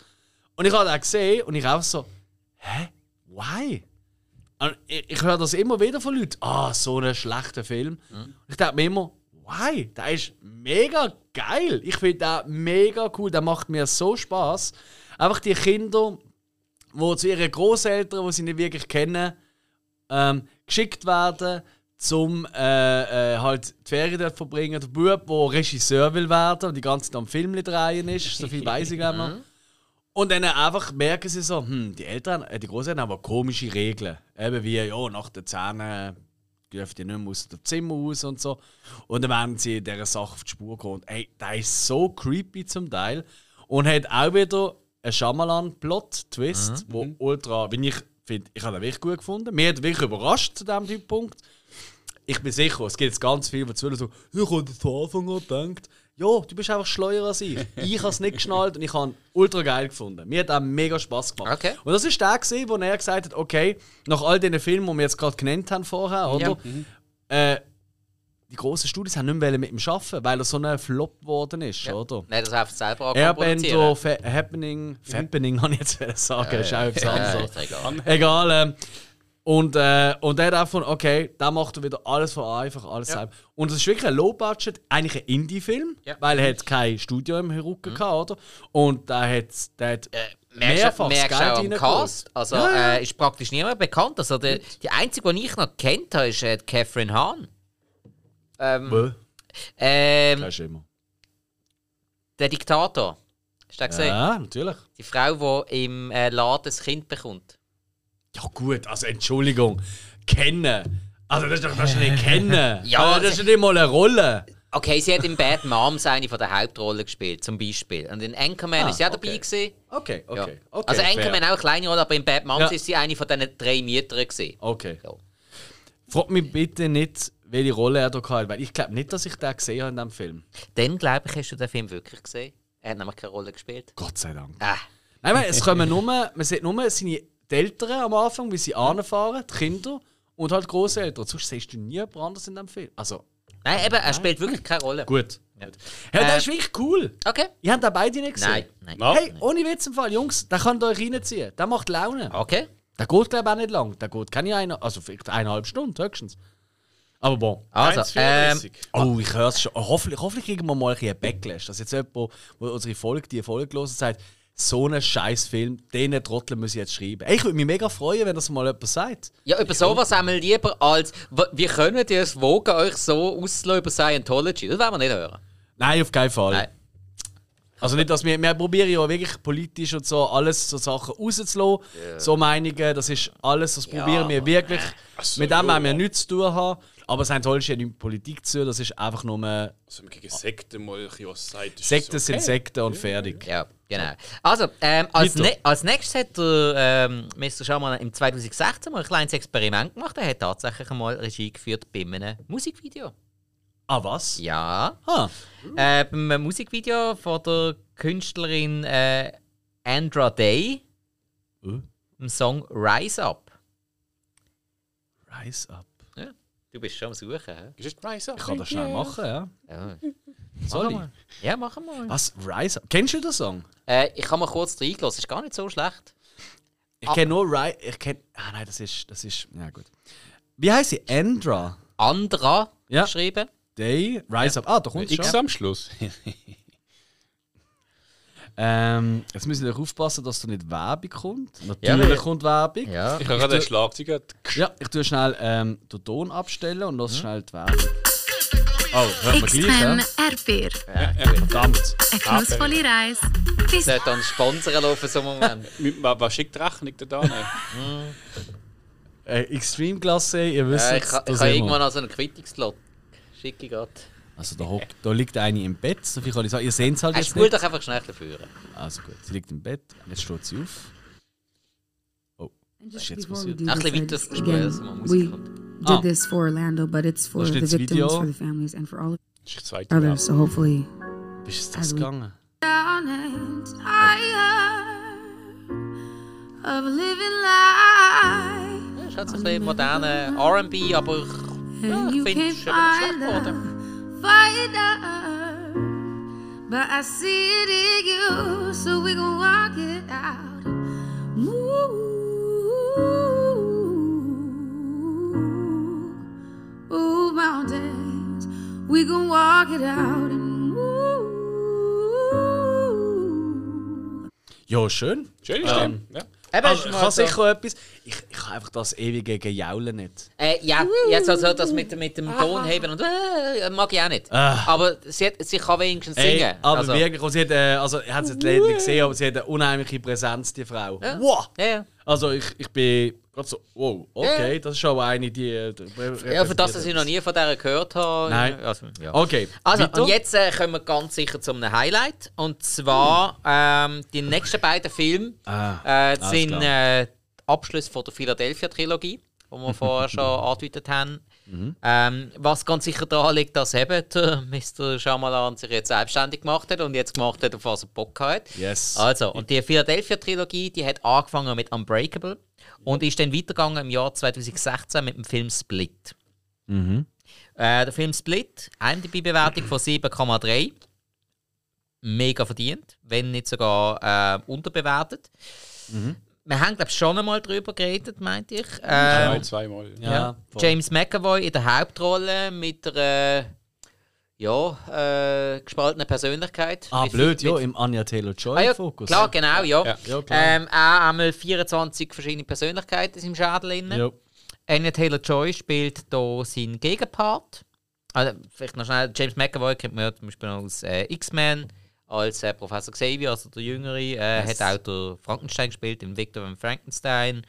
Und ich habe den gesehen und ich auch so, hä? Why? Und ich, ich höre das immer wieder von Leuten, ah, so ein schlechter Film. Und ich denke mir immer, why? Der ist mega geil. Ich finde den mega cool, der macht mir so Spaß. Einfach die Kinder, die zu ihren Großeltern, die sie nicht wirklich kennen, ähm, geschickt werden, zum äh, äh, halt die Ferien dort verbringen. Der Bub, der Regisseur will werden und die ganze Zeit am Film drehen ist, so viel weiß ich noch. Und dann einfach merken sie so, hm, die Eltern, äh, die Großeltern haben aber komische Regeln. Eben wie, ja, nach den Zähnen dürft ihr nicht mehr aus dem Zimmer raus und so. Und dann werden sie dieser Sache auf die Spur kommen. Und ey, der ist so creepy zum Teil. Und hat auch wieder einen Shyamalan-Plot-Twist, wo ultra, wenn ich finde, ich habe den wirklich gut gefunden. Mir hat wirklich überrascht zu diesem Zeitpunkt. Ich bin sicher, es gibt jetzt ganz viele, die zuhören, so, ich habe das von Anfang an gedacht. Ja, du bist einfach schleuer als ich. Ich habe es nicht geschnallt und ich habe ihn ultra geil gefunden. Mir hat auch mega Spaß gemacht. Okay. Und das ist der, gewesen, wo er gesagt hat, okay, nach all diesen Filmen, die wir jetzt gerade genannt haben vorher, oder? Äh, die grossen Studios haben nicht mehr mit ihm arbeiten, weil er so ein Flop geworden ist, oder? Nein, das einfach selber Airbender. Fa Happening, Happening, habe ich jetzt sagen, ist auch etwas Ja, anderes. egal. Egal. Ähm, und, äh, und er hat auch von, okay, da macht er wieder alles von einfach, alles selber. Und es ist wirklich ein Low-Budget, eigentlich ein Indie-Film, Ja. weil er hat kein Studio im Rücken gehabt, oder? Und der hat, der hat du mehrfach das merkst Geld auch am. Cast. Also Ja, ja. Äh, ist praktisch niemand bekannt. Also die, die einzige, die ich noch kennt habe, ist äh, Catherine Hahn. Ähm, Bäh, ähm, das immer. der Diktator. Hast du den gesehen? Ja, natürlich. Die Frau, die im äh, Laden das Kind bekommt. Ja gut, also Entschuldigung. Kennen. Also das ist doch das ist nicht kennen. Ja, also, das ist nicht mal eine Rolle. Okay, sie hat in Bad Moms eine von der Hauptrollen gespielt, zum Beispiel. Und in Anchorman Ah, ist sie auch okay. dabei gewesen. Okay, Ja. okay. okay also fair. Anchorman auch eine kleine Rolle, aber in Bad Moms Ja. ist sie eine von diesen drei Müttern gewesen. Okay. Ja. Frag mich bitte nicht, welche Rolle er da hatte, weil ich glaube nicht, dass ich den gesehen habe in diesem Film. Dann, glaube ich, hast du den Film wirklich gesehen. Er hat nämlich keine Rolle gespielt. Gott sei Dank. Ah, Nein, nein, es kommen nur, man sieht nur seine Eltern am Anfang, wie sie anfahren, die Kinder und halt Großeltern. Sonst siehst du nie jemand anderes in diesem Film. Also, Nein, eben, er spielt wirklich keine Rolle. gut. Ja. Ja, der Äh, ist wirklich cool. Okay. Ihr habt den beide nicht gesehen? Nein, nein. Hey, ohne Witz im Fall, Jungs, der könnt ihr euch reinziehen. Der macht Laune. Okay. Der geht, glaube ich, auch nicht lang. Der geht keine eine, also vielleicht eineinhalb Stunden höchstens. Aber bon. Also, ähm, 1,34. Oh, ich höre es schon. Hoffentlich, hoffentlich kriegen wir mal ein bisschen Backlash. Dass jetzt jemand, wo unsere Folge, die Folge gelesen sagt, so einen scheiß Film, den Trottel muss ich jetzt schreiben. Ich würde mich mega freuen, wenn das mal jemand sagt. ja, über sowas haben wir lieber als, wie könnt ihr es wogen, euch so auszulassen über Scientology? Das wollen wir nicht hören. Nein, auf keinen Fall. Nein. Also nicht, dass wir, wir probieren ja wirklich politisch und so alles so Sachen rauszulassen. So Meinungen, das ist alles, das probieren wir wirklich. so, mit dem ja. haben wir nichts zu tun haben. Aber Scientology hat nichts mit Politik zu tun, das ist einfach nur Also, gegen Sekten mal ein bisschen was sagt, Sekten das sind okay. Sekten und fertig. Ja, genau. Also, ähm, als, ne als nächstes hat der ähm, Mr. Schaman im 2016 mal ein kleines Experiment gemacht. Er hat tatsächlich einmal Regie geführt bei einem Musikvideo. Ah, was? Ja. Ah, Äh, beim Musikvideo von der Künstlerin äh, Andra Day, Äh? im Song Rise Up. Rise up. Ja, du bist schon am Suchen, hä? Ist Rise Up? Ich kann das schnell machen, ja. Ja, Sorry. ja machen wir. Was? Rise up? Kennst du den Song? Äh, ich habe mal kurz reingelassen, ist gar nicht so schlecht. Ich kenne nur Rise. Ich kenne. Ah nein, das ist. Das ist. Ja gut. Wie heißt sie? Andra Andra Ja. geschrieben. Day. Rise up. Ah, da kommt X schon. am Schluss. Ähm, jetzt müssen wir aufpassen, dass da nicht Werbung kommt. Ja, Natürlich weil- kommt Werbung. Ja. Ich habe gerade den Schlagzeuger. Ja, ich tue schnell ähm, den Ton abstellen und lass schnell die Werbung. Oh, hört man gleich, ja? X-Men RP. Verdammt. Eine genussvolle Reise. Bis Sollte dann Sponsoren laufen, so einen Moment. Was schickt die Rechnung da? Ne? Äh, Extreme Klasse, ihr wisst äh, ich ha- da ich habe irgendwann also einen Quittungslot. Schicke gerade. Also da, hockt, da liegt eine im Bett, so viel kann ich sagen. Ihr seht es halt Er jetzt nicht. doch einfach schnell dafür. Also gut, sie liegt im Bett. Jetzt steht sie auf. Oh, was ist jetzt passiert? ein bisschen weiter dass man Musik kommt. Did Ah. this for Orlando, but it's for the victims, Video. for the families, and for all Das ist die zweite others. So hopefully, Wie ist das gegangen? down and tired of living life. Ja, ist halt so ein bisschen moderner R&B, aber ich, ja, And ich you finde, es can't ist eben nicht schlecht find geworden. But I see it in you, so we gon' walk it out. Move, move mountains. We gon' walk it out and move. Ja, schön. Schöne Stimme. Ja. Eben, Also, ich so- sicher etwas. Ich, ich habe einfach das ewige Gejaulen nicht. Äh, ja, jetzt also das mit, mit dem Ton heben und äh, mag ich auch nicht. Aber sie, hat, sie kann wenigstens Ey, singen. aber also, wirklich, und sie hat, äh, also, ich habe es jetzt leider nicht gesehen, aber sie hat eine unheimliche Präsenz, die Frau. Wow! Ja, ja. Also ich, ich bin gerade so, wow, okay, das ist schon eine, die... äh, ja, für das, dass ich noch nie von der gehört habe. Nein. Also, ja. Okay, Also, weiter. und jetzt äh, kommen wir ganz sicher zu einem Highlight. Und zwar ähm, die nächsten beiden Filme Ah, äh, sind äh, Abschluss von der Philadelphia-Trilogie, die wir vorher schon angedeutet haben. Mhm. Ähm, was ganz sicher daran liegt, dass eben der Mr. Shyamalan sich jetzt selbstständig gemacht hat und jetzt gemacht hat, auf was er Bock hat. Yes. Also, und die Philadelphia-Trilogie, die hat angefangen mit Unbreakable und ist dann weitergegangen im Jahr 2016 mit dem Film Split. Mhm. Äh, der Film Split, IMDb-Bewertung von 7,3. Mega verdient, wenn nicht sogar äh, unterbewertet. Mhm. Wir haben, glaube ich, schon einmal drüber geredet, meinte ich. Zwei, Äh, zweimal. Ja, ja. James McAvoy in der Hauptrolle mit der äh, ja, äh, gespaltenen Persönlichkeit. Ah, Mit- blöd, ja, mit- im Anya Taylor-Joy Ah, ja, Fokus. klar, genau, ja. Ja. Ja, klar. Ähm, auch einmal 24 verschiedene Persönlichkeiten im Schädel. drin. Ja. Anya Taylor-Joy spielt hier seinen Gegenpart. Also, vielleicht noch schnell, James McAvoy kennt man ja zum Beispiel aus äh, X-Men als äh, Professor Xavier, also der Jüngere. Äh, Hat auch der Frankenstein gespielt, in Victor von Frankenstein.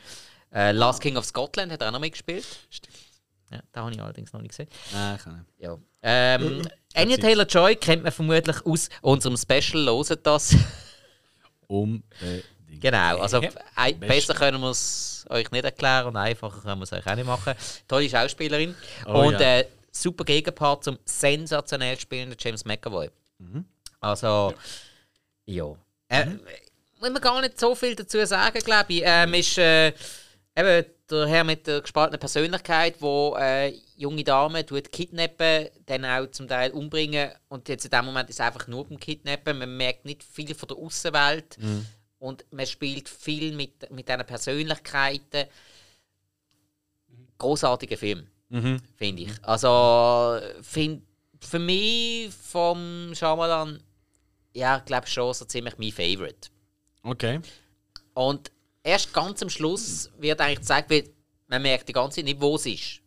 Äh, Last King of Scotland hat er auch noch mitgespielt. Stimmt. Ja, den habe ich allerdings noch nicht gesehen. Nein, kann nicht. Ja. Ähm, Anya Taylor-Joy kennt man vermutlich aus unserem Special «Loset das». Unbedingt. Genau, also ein, besser können wir es euch nicht erklären und einfacher können wir es euch auch nicht machen. Tolle Schauspielerin Oh und ja. äh, super Gegenpart zum sensationell spielenden James McAvoy. Mhm. Also, ja. Äh, Muss man gar nicht so viel dazu sagen, glaube ich. Ähm, ist äh, eben der Herr mit der gespaltenen Persönlichkeit, der äh, junge Damen tut kidnappen, dann auch zum Teil umbringen und jetzt in dem Moment ist es einfach nur beim Kidnappen. Man merkt nicht viel von der Außenwelt und man spielt viel mit, mit diesen Persönlichkeiten. Großartiger Film, finde ich. Also, find, für mich vom Shyamalan, ja, ich glaube schon so ziemlich mein Favorite. Okay. Und erst ganz am Schluss wird eigentlich gezeigt, wie man merkt die ganze Zeit nicht, wo es ist.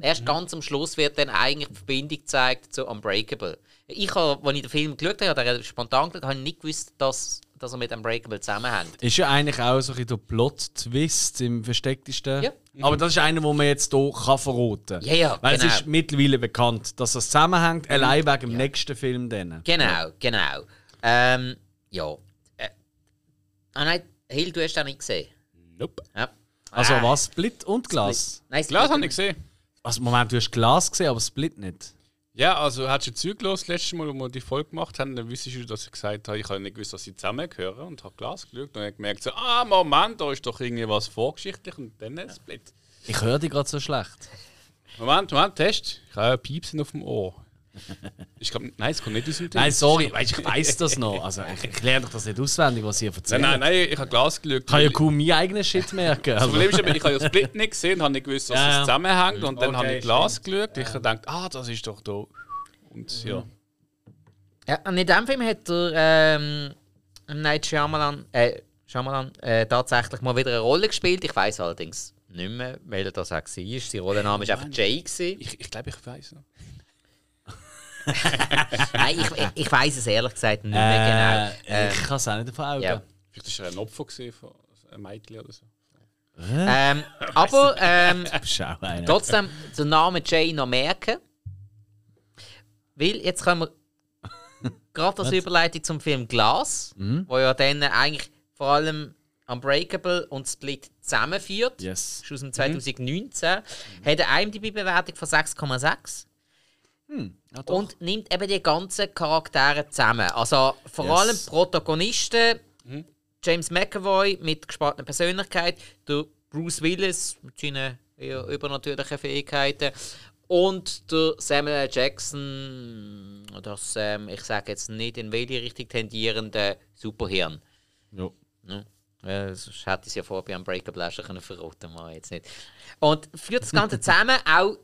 Erst ganz am Schluss wird dann eigentlich die Verbindung gezeigt zu Unbreakable. Ich habe, als ich den Film geschaut habe, ich spontan geschaut, habe ich nicht gewusst, dass, dass er mit Unbreakable zusammenhängt. Ist ja eigentlich auch so ein bisschen der Plot-Twist im verstecktesten. Ja. Aber das ist einer, wo man jetzt hier kann verraten kann. Ja, ja, Weil genau. es ist mittlerweile bekannt, dass das zusammenhängt, allein wegen dem nächsten Film. Dann. Genau, genau. Ähm, ja. Äh, ah nein, Hill, du hast den nicht gesehen. Nope. Ja. Also Ah, was? Split und Glas? Nein, Glas habe ich gesehen. Also Moment, du hast Glas gesehen, aber Split nicht. Ja, also hast du zugelassen, das letzte Mal, als wir die Folge gemacht haben, dann wüsstest du, dass ich gesagt habe, ich habe nicht gewusst, dass sie zusammengehören und habe Glas geschaut und habe gemerkt, so, ah, Moment, da ist doch irgendwie was vorgeschichtlich und dann ein Split. Ich höre dich gerade so schlecht. Moment, Moment, Test. Ich habe ein Piepsen auf dem Ohr. Ich glaube, nein, es kommt nicht aus dem Ding. Nein, sorry, weißt, ich weiß das noch. Also ich erkläre doch das nicht auswendig, was ihr erzählt. Nein, nein, nein, ich habe Glas geschaut. Ich kann ja kaum meinen eigenen Shit merken. Das Also. Problem ist, eben, ich habe ja Split nicht gesehen, habe nicht gewusst, dass Ja, ja. es zusammenhängt. Und dann Okay, habe ich Glas geschaut. Ich habe gedacht, ah, das ist doch da. Und ja. Ja, und in diesem Film hat der ähm. Night Shyamalan, äh, Shyamalan äh, tatsächlich mal wieder eine Rolle gespielt. Ich weiß allerdings nicht mehr, welcher das auch war. Sein Rollenname war einfach Jay. Gewesen. Ich, ich glaube, ich weiß noch. Nein, ich, ich, ich weiß es ehrlich gesagt nicht mehr Äh, genau. Ähm, ich kann es auch nicht vor Augen. ja. Vielleicht war er ein Opfer von einem Mädchen oder so. ähm, aber ähm, trotzdem den Namen Jay noch merken. Weil jetzt können wir gerade als Überleitung zum Film Glas, wo ja dann eigentlich vor allem Unbreakable und Split zusammenführt. Yes. ist aus dem 2019, hat eine IMDb-Bewertung von 6,6 Ja, doch. und nimmt eben die ganzen Charaktere zusammen. Also vor Yes. allem Protagonisten, James McAvoy mit gespaltener Persönlichkeit, der Bruce Willis mit seinen eher übernatürlichen Fähigkeiten und der Samuel L. Jackson, das, ähm, ich sage jetzt nicht in welche Richtung tendierende Superhirn. Ja. Ja. Ja, sonst hätte ich es ja vorher bei Unbreakable auch schon können verraten können, jetzt nicht. Und führt das Ganze zusammen, auch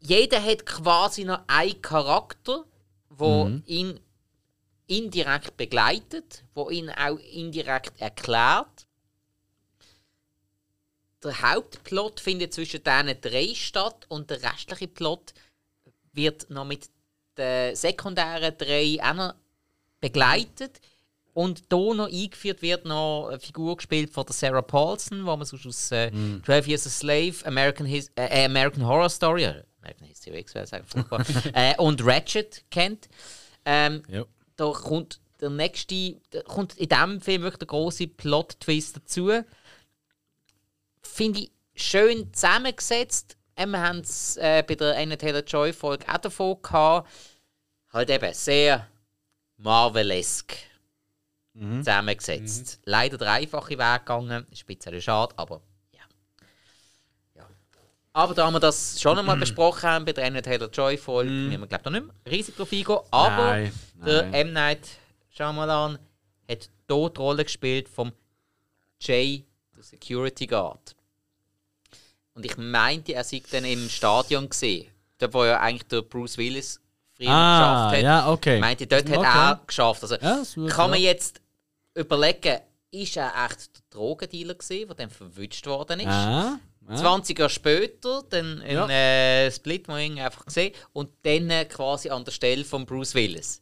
jeder hat quasi noch einen Charakter, der ihn indirekt begleitet, wo ihn auch indirekt erklärt. Der Hauptplot findet zwischen diesen drei statt und der restliche Plot wird noch mit den sekundären drei auch noch begleitet. Und hier noch eingeführt wird noch eine Figur gespielt von der Sarah Paulson, die man sonst aus äh, 12 Years a Slave, American, His äh, American Horror Story, American History X, wäre furchtbar, äh, und Ratchet kennt. Ähm, Ja. da kommt der nächste, da kommt in diesem Film wirklich der große Plot-Twist dazu. Finde ich schön zusammengesetzt. Ähm, Wir haben es äh, bei der Anna Taylor-Joy-Folge auch davon gehabt. Halt eben sehr Marvelesk zusammengesetzt. Leider der einfache Weg gegangen. Bisschen schade, aber. Aber da wir das schon einmal besprochen haben bei der Anna Taylor-Joy-Folge, müssen wir glaube ich nicht mehr riesig drauf eingehen. Aber Nein, der nein. M. Night Shyamalan hat dort die Rolle gespielt vom Jay, der Security Guard. Und ich meinte, er sei dann im Stadion gesehen, dort wo ja eigentlich der Bruce Willis früher Ah, geschafft hat. ja, okay. Ich meinte, dort hat Okay. er geschafft. Also, Ja, kann man ja. jetzt überlegen, ist er echt der Drogendealer gewesen, der dann verwünscht worden ist? Ah, Ja. 20 Jahre später, dann Ja. äh, Split, irgendwie einfach gesehen und dann äh, quasi an der Stelle von Bruce Willis.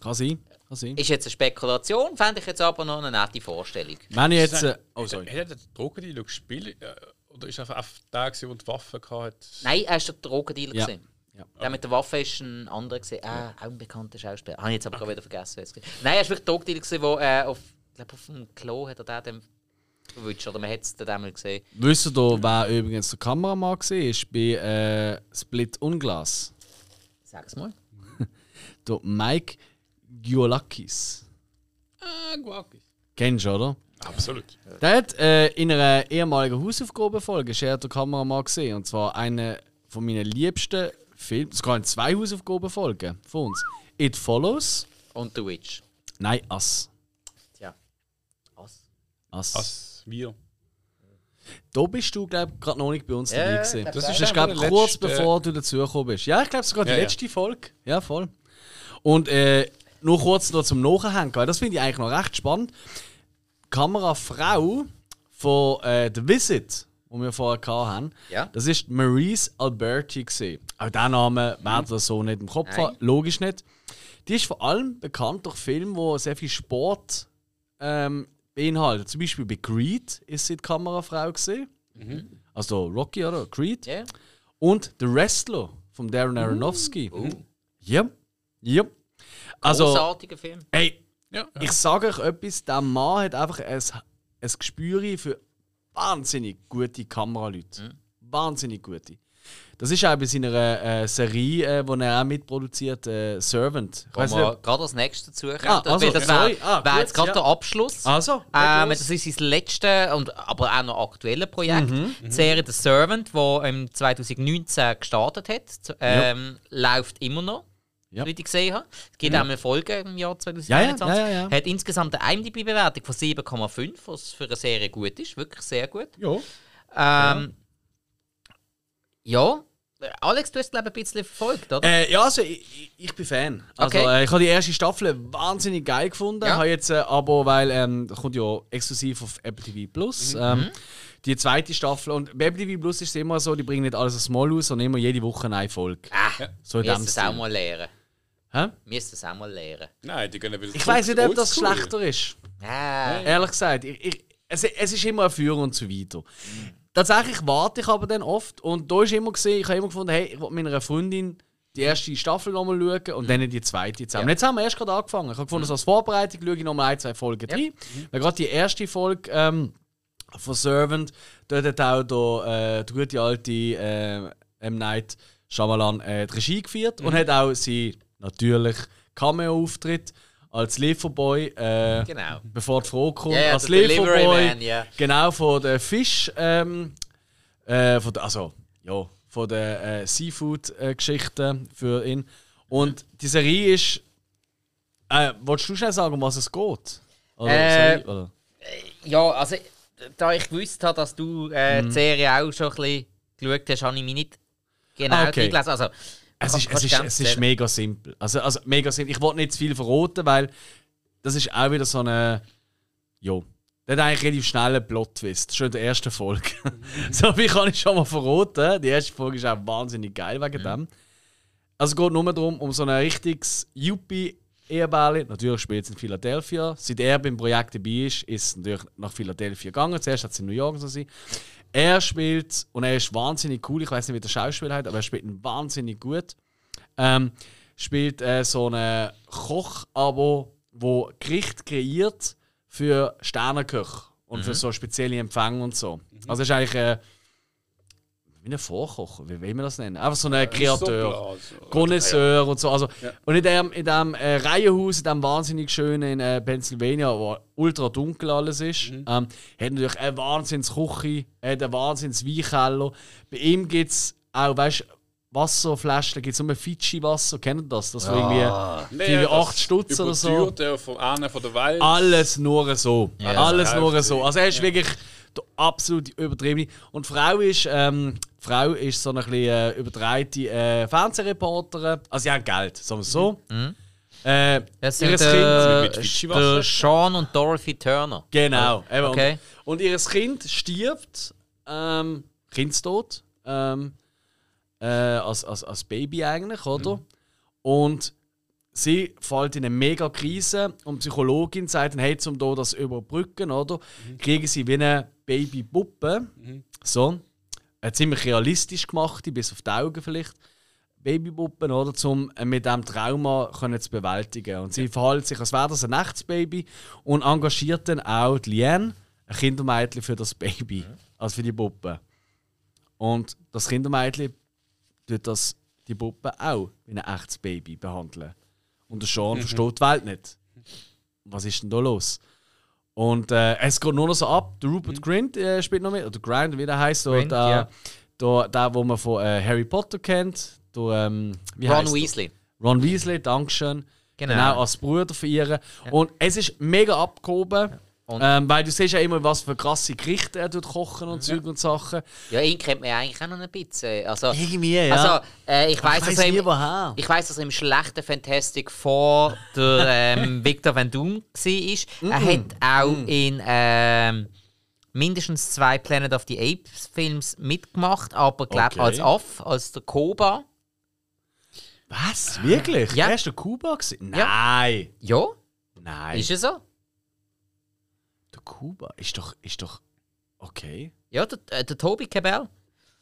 Kann sein. Kann sein. Ist jetzt eine Spekulation, fände ich jetzt aber noch eine nette Vorstellung. Wenn ich jetzt. Äh, oh, sorry. Hat er den Drogendealer gespielt? Äh, Oder ist er einfach der, gewesen, der die Waffe hatte? Nein, er ist der Drogendealer. Ja. gewesen. Ja. Der mit der Waffe ist ein anderer gesehen. Ah, auch ein bekannter Schauspieler. Habe ich jetzt aber gerade wieder vergessen. wer es war. Nein, er ist wirklich Drogendealer gewesen, wo äh, auf, auf dem Klo hat er den dann verwünscht. Oder man hat es dann einmal gesehen. Wisst ihr, wer übrigens der Kameramann war? Ist bei äh, Split Unglas. Sag's mal. Der Mike Giolakis. Ah, Guaki. Kennst du, oder? Absolut. Der hat äh, in einer ehemaligen Hausaufgabenfolge ist er der Kameramann gesehen. Und zwar eine von meinen liebsten Filmen. Es gab zwei Hausaufgabenfolgen von uns. It Follows. Und The Witch. Nein, Us. Tja. Was? Us. Was? Wir. Da bist du, glaube ich, gerade noch nicht bei uns Ja, dabei gewesen. Das das ist, glaube ich, kurz bevor du dazugekommen bist. Ja, ich glaube, sogar die Ja, ja. letzte Folge. Ja, voll. Und äh, nur kurz noch zum Nachhängen, weil das finde ich eigentlich noch recht spannend. Die Kamerafrau von äh, The Visit, die wir vorher hatten, Ja. das ist Maurice Alberti. Gewesen. Auch diesen Namen werden wir so nicht im Kopf Nein. haben, logisch nicht. Die ist vor allem bekannt durch Filme, wo sehr viel Sport ähm, beinhaltet. Zum Beispiel bei Creed ist sie die Kamerafrau gesehen. Also Rocky oder Creed. Ja. Und The Wrestler von Darren Aronofsky. Ja. Ja. Also, Großartiger Film. ey, Ja. ich sage euch etwas, der Mann hat einfach ein, ein Gespür für wahnsinnig gute Kameraleute. Wahnsinnig gute. Das ist auch bei seiner äh, Serie, äh, die er auch mitproduziert, äh, Servant. Ich wir nicht, gerade als nächstes dazu kommen. Ah, also, das wäre Ah, wär jetzt gerade ja. der Abschluss. Also, Ähm, das ist sein letztes, und, aber auch noch aktuelles Projekt. Mhm. Die Serie The Servant, die im 2019 gestartet hat, ähm, läuft immer noch. Ja. Wie ich gesehen habe. Es gibt auch eine Folge im Jahr 2021. Ja, ja, ja, ja, ja. Hat insgesamt eine IMDb-Bewertung von 7,5, was für eine Serie gut ist. Wirklich sehr gut. ja. Ähm, ja. Alex, du hast glaube ich ein bisschen verfolgt, oder? Äh, ja, also ich, ich- bin Fan. Also, Okay. äh, ich habe die erste Staffel wahnsinnig geil gefunden. Ja. Habe jetzt äh, aber, weil ähm, das kommt ja exklusiv auf Apple TV Plus. Mhm. Ähm, die zweite Staffel. Und bei Apple TV Plus ist es immer so, die bringen nicht alles aufs Mal aus, sondern immer jede Woche eine Folge. ah, So in wir dem müssen es auch mal lernen. Hä? Wir müssen es auch mal lernen. Nein, die gehen wieder Ich weiß nicht, ob das schlechter ist. Ah, Ehrlich gesagt, ich, ich, es, es ist immer ein Führer und so weiter. Tatsächlich warte ich aber dann oft und da ist immer gesehen, ich habe immer gefunden, hey, ich will mit meiner Freundin die erste Staffel nochmal schauen und dann die zweite zusammen. Ja. Jetzt haben wir erst gerade angefangen. Ich habe gefunden, so als Vorbereitung schaue ich nochmal ein, zwei Folgen Ja. rein. Weil gerade die erste Folge ähm, von Servant, dort hat auch der, äh, der gute alte äh, M. Night Shyamalan äh, die Regie geführt und hat auch sie natürlich Cameo-Auftritt als Lieferboy, äh, Genau. bevor die Frage kommt, ja, als Lieferboy, Man, ja. genau von der Fisch, ähm, äh, von der, also ja, von der äh, Seafood-Geschichte für ihn. Und die Serie ist, äh, willst du schnell sagen, um was es geht? Oder, Äh, sorry, oder? Ja, also da ich gewusst habe, dass du äh, Mhm. die Serie auch schon ein bisschen geschaut hast, habe ich mich nicht genau Ah, okay. gelesen. Also, Es ist, es, ist, es ist mega simpel. Also, also mega simpel. Ich wollte nicht zu viel verraten, weil das ist auch wieder so eine. Jo. Der hat eigentlich relativ schnell einen Plot-Twist. Schon in der ersten Folge. so viel kann ich schon mal verraten. Die erste Folge ist auch wahnsinnig geil wegen dem. Also es geht nur darum, um so ein richtiges Yuppie-Ehebärli. Natürlich spielt es in Philadelphia. Seit er beim Projekt dabei ist, ist es natürlich nach Philadelphia gegangen. Zuerst hat es in New York so sein. Er spielt, und er ist wahnsinnig cool, ich weiß nicht, wie der Schauspieler heißt, aber er spielt ihn wahnsinnig gut. Ähm, spielt äh, so einen Koch, aber wo Gericht kreiert für Sterneköche und für so spezielle Empfänge und so. Also es ist eigentlich äh, wie ein Vorkocher, wie will man das nennen? Einfach so ein Kreateur. Connoisseur und so. Also, Und in dem, in dem äh, Reihenhaus, in dem wahnsinnig schönen in äh, Pennsylvania, wo ultra dunkel alles ist, ähm, hat natürlich eine Wahnsinnsküche, hat einen Wahnsinns-Weinkeller. Bei ihm gibt es auch, weißt du, Wasserflaschen, gibt es nur Fidschi-Wasser, kennt ihr das? Das war irgendwie, irgendwie 8 Stutz oder so. Von einer von der Welt. Alles nur so. Alles Ja, nur ja. so. Also er ist wirklich der absolut übertriebene. Und die Frau ist, ähm, die Frau ist so eine bisschen äh, übertreite äh, Fernsehreporterin. Also sie haben Geld, sagen wir es so. Äh, Das ihres sind Fidschi-Wasser? der Sean und Dorothy Turner. Genau. eben. Okay. Und, und ihr Kind stirbt ähm, Kindstod, ähm, äh, als, als, als Baby eigentlich, oder? Und sie fällt in eine mega Krise und die Psychologin sagt dann, hey, um da das überbrücken, oder? Kriegen sie wie eine Babypuppe, so, eine ziemlich realistisch gemachte, bis auf die Augen vielleicht. Babypuppen, oder, um äh, mit diesem Trauma können zu bewältigen. Und sie verhält sich, als wäre das ein echtes Baby und engagiert dann auch die Liane, ein Kindermädchen für das Baby, also für die Puppe. Und das Kindermädchen tut das, die Puppe auch wie ein echtes Baby behandeln. Und der Sean versteht die Welt nicht. Was ist denn da los? Und äh, es geht nur noch so ab. Der Rupert Grint äh, spielt noch mit, oder Grind, wie der heißt. Grint, der, ja. der, der, wo man von äh, Harry Potter kennt. Der, ähm, Ron heisst der? Weasley. Ron Weasley, Dankeschön. Genau. Genau. als Bruder von ihr. Und es ist mega abgehoben. Und- Ähm, weil du siehst ja immer, was für krasse Gerichte er tut kochen und Zeug und Sachen. Ja, ihn kennt man ja eigentlich auch noch ein bisschen. Also, Irgendwie, ja. also äh, ich weiß, dass er im, woher. ich weiß, dass er im schlechten Fantastic Four der ähm, Victor Van Doom war. Er hat auch in ähm, mindestens zwei Planet of the Apes Films mitgemacht, aber glaube Okay. als Aff, als der Koba. Was? Wirklich? Ja. Er ist der Kuba gewesen? Ja. Nein. Ja, Nein. ist er so? Kuba ist doch, ist doch. Okay. Ja, der, äh, der Toby Cabell.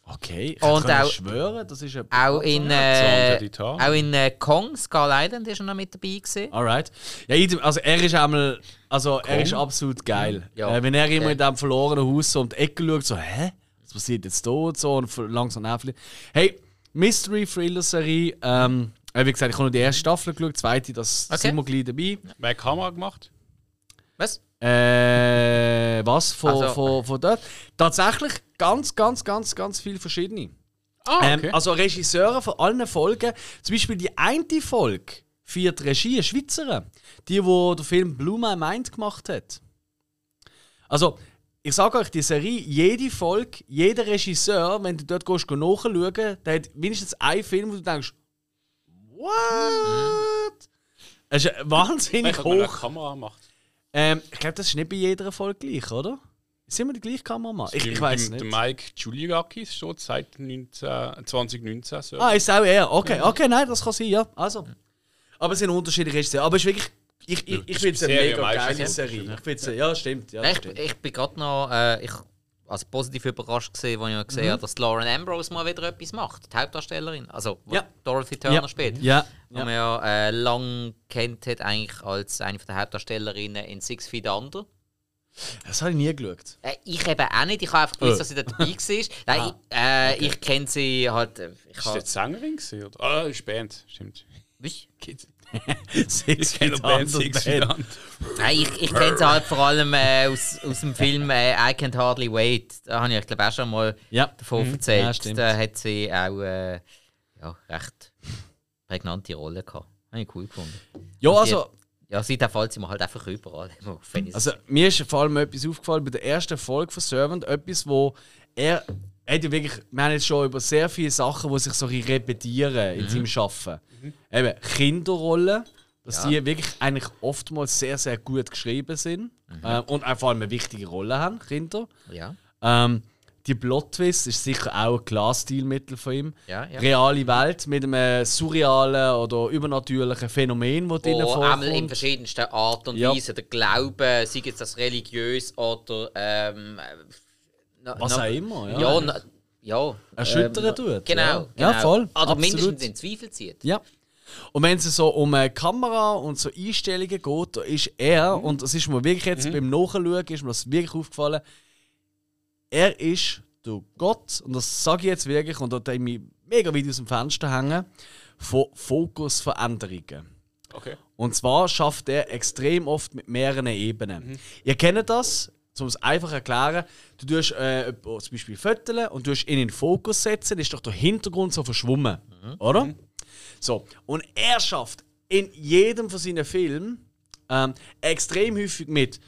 Okay. Ich Und kann auch- schwören, das ist ein. Auch in, äh, auch in äh, Kong, Skull Island ist er noch mit dabei gewesen. Alright. Ja, also er ist einmal. Also er ist absolut geil. Ja. Äh, wenn er immer in diesem verlorenen Haus so um die Ecke schaut, so, hä? Was passiert jetzt da und so und langsam nervlich. Hey, Mystery Thriller Serie. Ähm, äh, wie gesagt, ich habe nur die erste Staffel geschaut, die zweite, das Okay. sind wir gleich dabei. Wer hat die Kamera gemacht? Was? Äh, was von, Also- von, von dort? Tatsächlich ganz, ganz, ganz, ganz viele verschiedene. Ah, okay. Ähm, also Regisseure von allen Folgen, zum Beispiel die eine Folge führt Regie eine Schweizerin, die, wo der Film Blue My Mind gemacht hat. Also, ich sage euch, die Serie, jede Folge, jeder Regisseur, wenn du dort gehst, nachschauen, der hat mindestens einen Film, wo du denkst, what? Es ist wahnsinnig eine hoch. Kamera gemacht? Ähm, ich glaube, das ist nicht bei jeder Folge gleich, oder? Sind wir die gleiche Kameramann? Ich, ich weiß Der nicht. Mike Giuliakis steht seit 19, 2019. So. Ah, ist auch er. Okay, okay, nein, das kann sein, ja. Also. Aber es sind unterschiedliche Regisseure. Aber es ist wirklich. Ich, ich, ich finde es eine mega geile. Serie. Ich find's, ja, stimmt. Ja, Nein, stimmt. ich, ich bin gerade noch äh, ich, also positiv überrascht gesehen, als ich gesehen habe, dass Lauren Ambrose mal wieder etwas macht. Die Hauptdarstellerin, also Ja. Dorothy Turner Ja. spielt. Ja, Die man ja äh, lang kennt hat, eigentlich als eine der Hauptdarstellerinnen in Six Feet Under. das habe ich nie geschaut. Äh, ich eben auch nicht, ich habe einfach gewusst, Äh. dass sie da dabei war. Nein, ich, äh, ich kenne sie halt. äh, Ich Ist habe, das Sängerin gewesen, oder? Ah, ist Band, stimmt. Wie? Six Ich kenne Feet Band Under Six Band. Feet Under. Nein, ich, ich kenne sie halt vor allem äh, aus, aus dem Film äh, I Can't Hardly Wait. Da habe ich, ich glaube auch schon mal Ja. davon Mhm. erzählt. Ja, da hat sie auch äh, ja, recht prägnante Rolle gehabt. Habe ich cool gefunden. Ja, also, Ja, seitdem fällt sie mir halt einfach überall. auf, also, mir ist vor allem etwas aufgefallen bei der ersten Folge von Servant. Etwas, wo er. Hat wirklich, wir haben jetzt schon über sehr viele Sachen, die sich so repetieren in seinem Schaffen. Eben Kinderrollen, dass Ja. die wirklich eigentlich oftmals sehr, sehr gut geschrieben sind. Ähm, und auch vor allem eine wichtige Rolle haben, Kinder. ja, Ähm, die Plot Twist ist sicher auch ein klares Stilmittel von ihm. ja, ja. Reale Welt mit einem surrealen oder übernatürlichen Phänomen, das drinnen Wo einmal in vorkommt. verschiedensten Art und Ja. Weise der Glaube, sei es das religiös oder ähm, na- Was na- auch immer, ja. Ja, na, ja. Erschüttern ähm, tut. Genau, Ja, genau. ja voll. Oder absolut. mindestens in Zweifel zieht. Ja. Und wenn es so um eine Kamera und so Einstellungen geht, da ist er, und das ist mir wirklich jetzt beim Nachschauen, ist mir das wirklich aufgefallen, er ist der Gott, und das sage ich jetzt wirklich, und da habe ich mich mega weit aus dem Fenster hängen, von Fokusveränderungen. Okay. Und zwar schafft er extrem oft mit mehreren Ebenen. Ihr kennt das, um es einfach zu erklären. Du tust äh, zum Beispiel Fotos und du ihn in den Fokus setzen, dann ist doch der Hintergrund so verschwommen. Oder? So. Und er schafft in jedem von seinen Filmen ähm, extrem häufig mit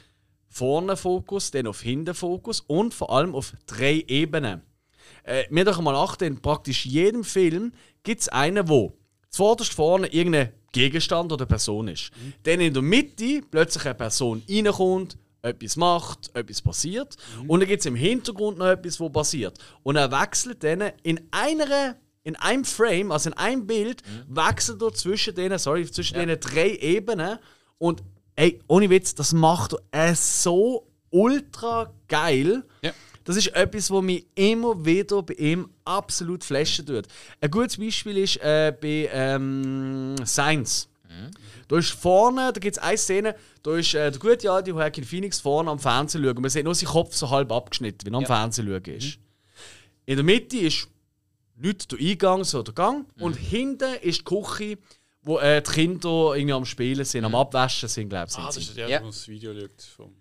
vorne Fokus, dann auf hinten Fokus und vor allem auf drei Ebenen. Äh, mir doch mal achten, in praktisch jedem Film gibt es einen, wo zuvorderst vorne irgendein Gegenstand oder Person ist. Dann in der Mitte plötzlich eine Person reinkommt, etwas macht, etwas passiert. Und dann gibt es im Hintergrund noch etwas, wo passiert. Und er wechselt dann in einer, in einem Frame, also in einem Bild, wechselt er zwischen denen, sorry, zwischen denen drei Ebenen. Und ey, ohne Witz, das macht er so ultra geil. Ja. Das ist etwas, was mich immer wieder bei ihm absolut flashen tut. Ein gutes Beispiel ist äh, bei ähm, Science. Da ist vorne, da gibt es eine Szene, da ist äh, der gute alte Joaquin Phoenix vorne am Fernsehen schauen. Man sieht nur seinen Kopf so halb abgeschnitten, wie er am Fernsehen schauen ist. In der Mitte ist nicht der Eingang, so der Gang. Und hinten ist die Küche, wo äh, die Kinder irgendwie am Spielen sind, am Abwaschen sind, glaube ich. Ah, das ist der, Ja. der das Video schaut. Vom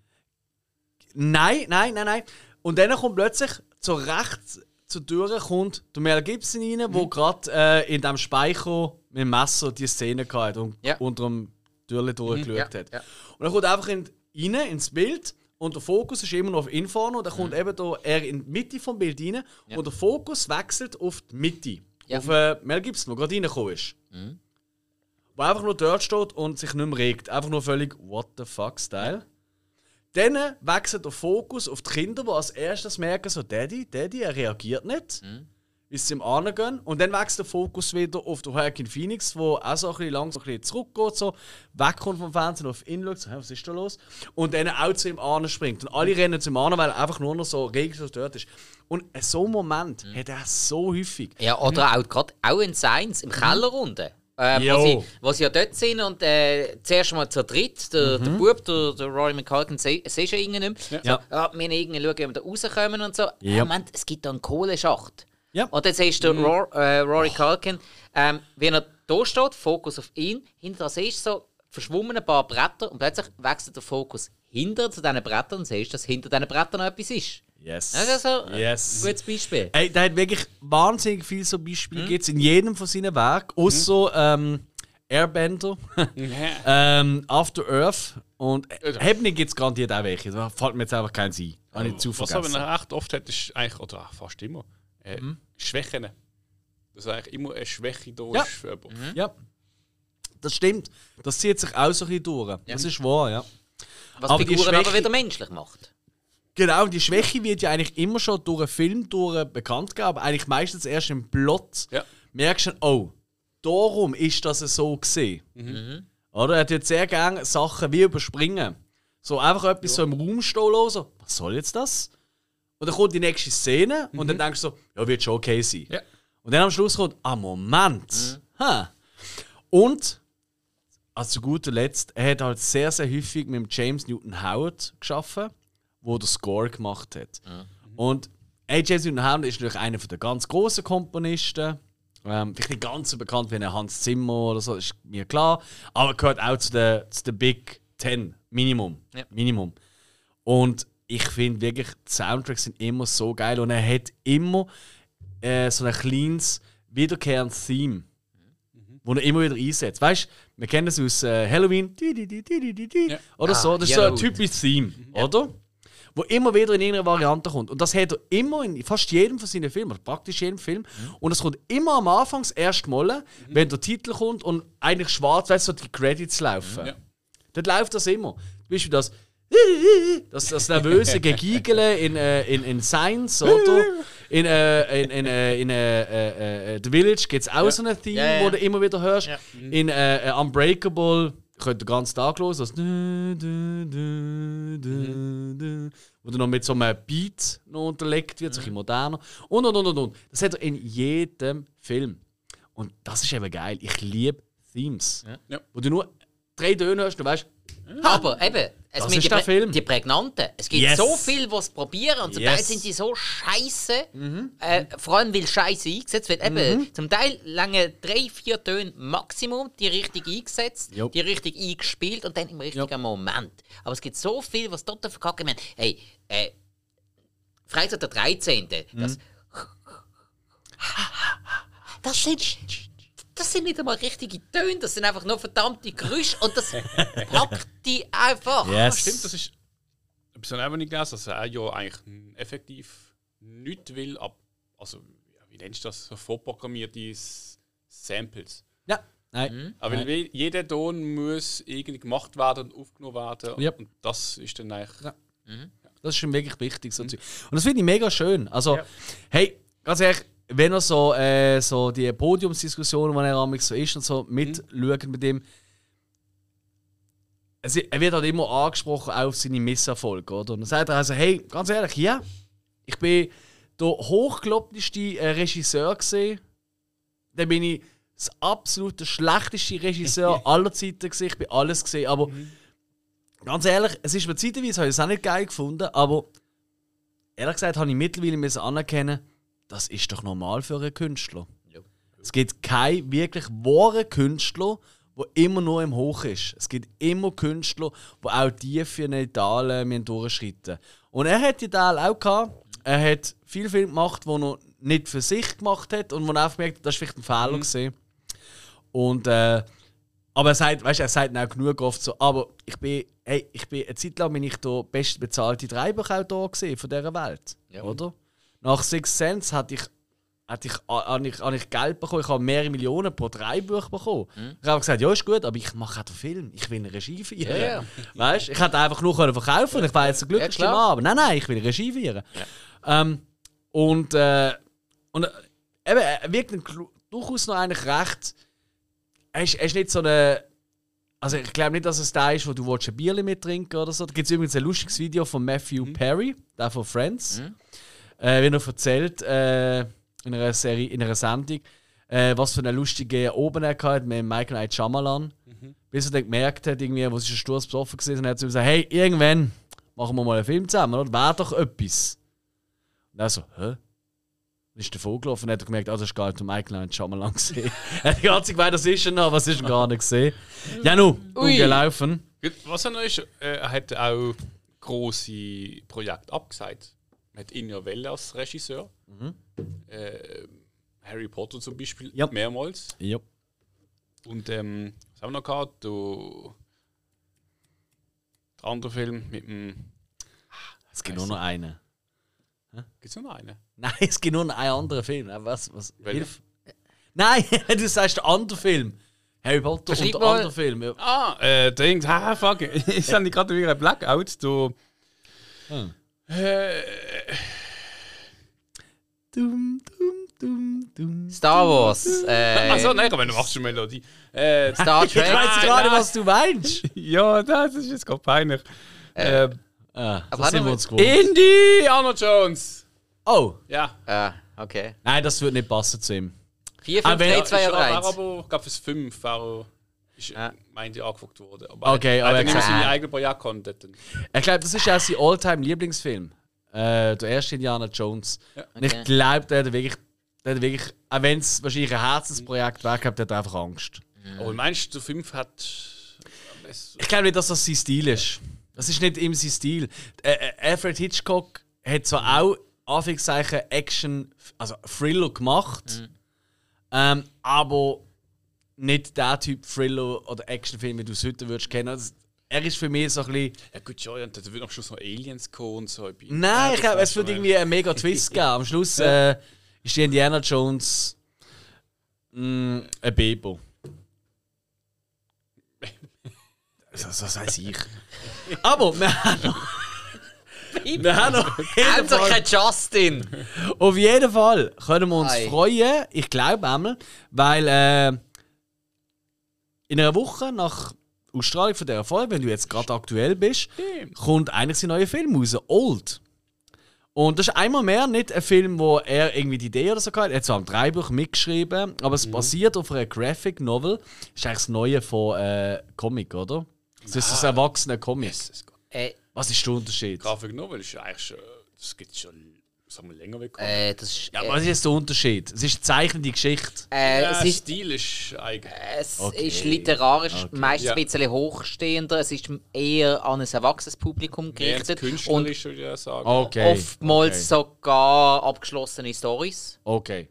Nein, nein, nein, nein. Und dann kommt plötzlich zur rechts zur Tür kommt der Mel Gibson rein, Mhm. wo gerade äh, in dem Speicher mit dem Messer die Szene hatte und Ja. unter dem Türchen durchgeschaut Ja, hat. ja. Und er kommt einfach in, rein ins Bild und der Fokus ist immer noch auf ihn vorne und dann kommt eben da er in die Mitte vom Bild rein Mhm. Ja. und der Fokus wechselt auf die Mitte. Ja. Auf äh, Mel Gibson, der gerade reingekommen ist. Wo einfach nur dort steht und sich nicht mehr regt. Einfach nur völlig what the fuck Style. Dann wechselt der Fokus auf die Kinder, die als erstes merken, so Daddy, Daddy, er reagiert nicht. Bis sie ihm angehen. Und dann wechselt der Fokus wieder auf den Joaquin Phoenix, der auch so ein bisschen langsam ein bisschen zurückgeht, so wegkommt vom Fernsehen, auf ihn schaut, so, «Hä, was ist da los? Und dann auch zu ihm anspringt. Und alle rennen zu ihm an, weil er einfach nur noch so reglos dort ist. Und so einen Moment hat er so häufig. Ja, oder auch gerade auch in Science, im Keller unten. Ähm, Jo. wo, sie, wo sie ja dort sind und äh, zuerst mal zu dritt, der, der Bub, der, der Rory McCulkin, sie- siehst du irgendwie nicht mehr. Ja. So, ja, wir irgendwie schauen, wie wir da rauskommen und so. Ja. Ja. Moment, es gibt da einen Kohlenschacht. Ja. Und dann siehst du den Ro äh, Rory Culkin, ähm, wie er da steht, Fokus auf ihn, hinter das ist so verschwommen ein paar Bretter und plötzlich wechselt der Fokus hinter zu diesen Brettern und siehst, dass hinter diesen Brettern noch etwas ist. Yes. Also ein yes. gutes Beispiel. Ey, der hat wirklich wahnsinnig viele so Beispiele. Mhm. Gibt's in jedem von seinen Werken. Außer ähm, Airbender, ähm, After Earth und Ja. Hebning gibt es garantiert auch welche. Da fällt mir jetzt einfach keinen ein. Habe ich zu Was aber vergessen. noch echt oft hat, ist eigentlich, oder fast immer, äh, Mhm. Schwächen. Dass eigentlich immer eine Schwäche da Ja. ist für jemanden. Ja. Das stimmt. Das zieht sich auch so ein bisschen durch. Das ist wahr, ja. Was aber die Figuren aber Schwäche- wieder menschlich macht. Genau, die Schwäche wird ja eigentlich immer schon durch einen Film durch bekannt gegeben, aber eigentlich meistens erst im Plot. Ja. Merkst du, oh, darum ist das so gesehen. Oder? Er tut sehr gerne Sachen wie überspringen. So einfach etwas so im Raum stehen lassen, so, was soll jetzt das? Und dann kommt die nächste Szene und dann denkst du so, ja, wird schon okay sein. Ja. Und dann am Schluss kommt, ah, Moment. Ha. Und, also zu guter Letzt, er hat halt sehr, sehr häufig mit dem James Newton Howard geschaffen, wo der Score gemacht hat. Und hey, James Newton Howard ist natürlich einer der ganz großen Komponisten. Ähm, vielleicht nicht ganz so bekannt wie Hans Zimmer oder so, ist mir klar. Aber gehört auch zu den, zu den Big Ten. Minimum. Ja. Minimum. Und ich finde wirklich, die Soundtracks sind immer so geil und er hat immer äh, so ein kleines, wiederkehrendes Theme, wo er immer wieder einsetzt. Weißt du, wir kennen das aus äh, Halloween, Ja. oder Ah, so. Das ist so ein Yellowwood. typisches Theme, oder? Wo immer wieder in irgendeiner Variante kommt. Und das hat er immer in fast jedem von seinen Filmen, praktisch jedem Film. Und es kommt immer am Anfang das erste Mal, wenn der Titel kommt und eigentlich schwarz, weißt du, so die Credits laufen. Ja. Dort läuft das immer. Zum Beispiel das. Das, das nervöse Gegigele in, äh, in, in Science, oder? In, äh, in, in, äh, in äh, äh, äh, The Village gibt es auch so ein Theme, Ja, ja. wo du immer wieder hörst. Ja. In äh, Unbreakable könnt ihr den ganzen Tag hören, das. Wo dann noch mit so einem Beat noch unterlegt wird, so ein bisschen moderner. Und, und, und, und, und. Das hat er in jedem Film. Und das ist eben geil. Ich liebe Themes. Ja. Wo du nur drei Töne hörst, du weißt, Aber eben, es sind die, Prä- die Prägnanten. Es gibt Yes. so viel, was probieren und zum Teil Yes. sind die so scheiße. Mhm. Äh, vor allem, weil scheiße eingesetzt wird. Eben, zum Teil lange drei, vier Töne Maximum, die richtig eingesetzt, Jo. die richtig eingespielt und dann im richtigen Moment. Aber es gibt so viel, was dort verkacken wird. Hey, äh, Freitag der 13. Mhm. Das, das sind. Das sind nicht einmal richtige Töne, das sind einfach nur verdammte Geräusche und das packt die einfach. Yes. stimmt, das ist etwas, was ich auch nicht gelesen dass er ja eigentlich effektiv nichts will, ab, also wie nennst du das, so vorprogrammierte Samples. Ja, Nein. Aber weil we- jeder Ton muss irgendwie gemacht werden und aufgenommen werden. Ja. Und das ist dann eigentlich. Ja. Das ist ihm wirklich wichtig. So Zeug. Und das finde ich mega schön. Also, hey, ganz ehrlich, wenn er so, äh, so die Podiumsdiskussionen, die er am so ist und so mitschaut mit ihm, es, er wird halt immer angesprochen auf seine Misserfolge, oder? Und dann sagt er also, hey, ganz ehrlich, ja, ich bin der hochgelobteste äh, Regisseur gesehen. Dann bin ich das absolut der schlechteste Regisseur aller Zeiten gesehen. Ich bin alles gesehen, aber ganz ehrlich, es ist mir zeitweise, habe ich es auch nicht geil gefunden, aber ehrlich gesagt habe ich mittlerweile müssen anerkennen, das ist doch normal für einen Künstler. Es gibt keinen wirklich wahren Künstler, der immer nur im Hoch ist. Es gibt immer Künstler, die auch tiefe Tale müssen durchschreiten Und er hat die Tal auch gehabt. Er hat viel Filme gemacht, die er nicht für sich gemacht hat und wo er einfach merkt, das war vielleicht ein Fehler. gewesen. Und äh, aber er sagt, weißt, er sagt auch genug oft so, aber ich bin, hey, ich bin eine Zeit lang bin ich der bestbezahlte Dreibüchautor gesehen von dieser Welt, oder? Nach Six Sense hatte ich, hatte ich, habe ich, habe ich Geld bekommen, ich habe mehrere Millionen pro Dreibuch bekommen. Ich habe gesagt, ja ist gut, aber ich mache auch den Film, ich will eine Regie feiern. Ja, ja. Weißt, ich hätte einfach nur können verkaufen und ich war jetzt der glücklichste Ja, Mann, aber nein, nein, ich will Regie feiern. Ähm, und äh, und äh, eben, er wirkt durchaus noch eigentlich recht. Er ist, er ist nicht so eine. Also ich glaube nicht, dass es der ist, wo du ein Bierchen mittrinken oder so. Da gibt es übrigens ein lustiges Video von Matthew Perry, der von Friends. Äh, wie er erzählt äh, in einer Serie, in einer Sendung, äh, was für eine lustige Oben er hatte mit Michael Knight Shyamalan. Bis er dann gemerkt hat, irgendwie, wo sie schon sturz besoffen gewesen und er hat zu ihm gesagt, hey, irgendwann machen wir mal einen Film zusammen, oder? Wäre doch etwas. Und er so, hä? Dann ist der Vogel und hat er gemerkt, ah, das ist gar nicht Michael Knight Shyamalan gesehen. er hat die ganze Zeit gemeint, das ist er noch, was ist er gar nicht gesehen. Ja, nu, Ui. gelaufen. Gut, Was er noch ist, äh, er hat auch große Projekte abgesagt. Er hat ihn ja Welle als Regisseur. Äh, Harry Potter zum Beispiel Ja. mehrmals. Ja. Und ähm, was haben wir noch gehabt? Du, der andere Film mit dem. Es gibt nur noch einen. Gibt es noch einen? Nein, es gibt nur noch einen anderen Film. Äh, Was? was hilf. Nein, du sagst der andere Film. Harry Potter und Verschreib der mal. andere Film. Ja. Ah, äh, Dings. Ah, fuck. Ich habe gerade wieder ein Blackout. Du. Hm. Äh, Dum, dum, dum, dum. Star Wars. Äh, Achso, nein, aber du machst eine Melodie. Äh, Star Ich Trek. weiß gerade, was du meinst. ja, das ist jetzt gerade peinlich. Äh, Äh, Ah, Aber das sind wir er- uns gewohnt. Indiana Jones. Oh, Ja. Ah, okay. nein, das würde nicht passen zu ihm. 4, Ah, 5, wenn- 3, Ja, 2 ist oder aber, 1? aber ich glaube, fürs 5 war ist, Ja. meinte ich, angeguckt worden. Aber Okay, er, aber er er hat nicht seine eigenen Projekte gehabt. Ich glaube, das ist auch sein All-Time-Lieblingsfilm. Äh, der erste Indiana Jones. Ja. Und ich Okay. glaube, der hat wirklich, der hat wirklich, auch wenn es wahrscheinlich ein Herzensprojekt wäre, hat einfach Angst. Aber meinst du, der 5 hat. Ich glaube nicht, dass das sein Stil ist. Das ist nicht ihm sein Stil. Äh, äh, Alfred Hitchcock hat zwar auch Anführungszeichen Action, also Thriller gemacht, ähm, aber nicht der Typ Thriller oder Actionfilm, wie du es heute würdest kennen. Das, er ist für mich so ein bisschen. Ja, gut, ja, und da wird am Schluss noch Aliens kommen und so. Nein, ich glaube, es wird irgendwie einen mega Twist geben. Am Schluss äh, ist die Indiana Jones mh, ein Bebo. So, so weiß ich. Aber wir haben noch. Wir haben noch Hauptsache Fall- kein Justin! auf jeden Fall können wir uns Ei. freuen. Ich glaube einmal, weil äh, in einer Woche nach Ausstrahlung von dieser Folge, wenn du jetzt gerade aktuell bist, kommt eigentlich sein neuer Film raus, Old. Und das ist einmal mehr nicht ein Film, wo er irgendwie die Idee oder so hat. Er hat zwar am Dreibuch mitgeschrieben, aber es basiert auf einer Graphic Novel. Das ist eigentlich das Neue von äh, Comic, oder? Das ist das erwachsene Comic. Jesus Gott. Äh, Was ist der Unterschied? Grafik Novel ist eigentlich schon. Das gibt schon. Sagen wir länger weg. äh, das ist. Ja, äh, was ist jetzt der Unterschied? Es ist eine zeichnende Geschichte. äh, ja, es ist Stil ist eigen. Es Okay. ist literarisch meistens Ja. ein bisschen hochstehender, es ist eher an ein erwachsenes Publikum gerichtet und künstlerisch, würde ich sagen. Okay. oftmals okay. sogar abgeschlossene Stories. Okay.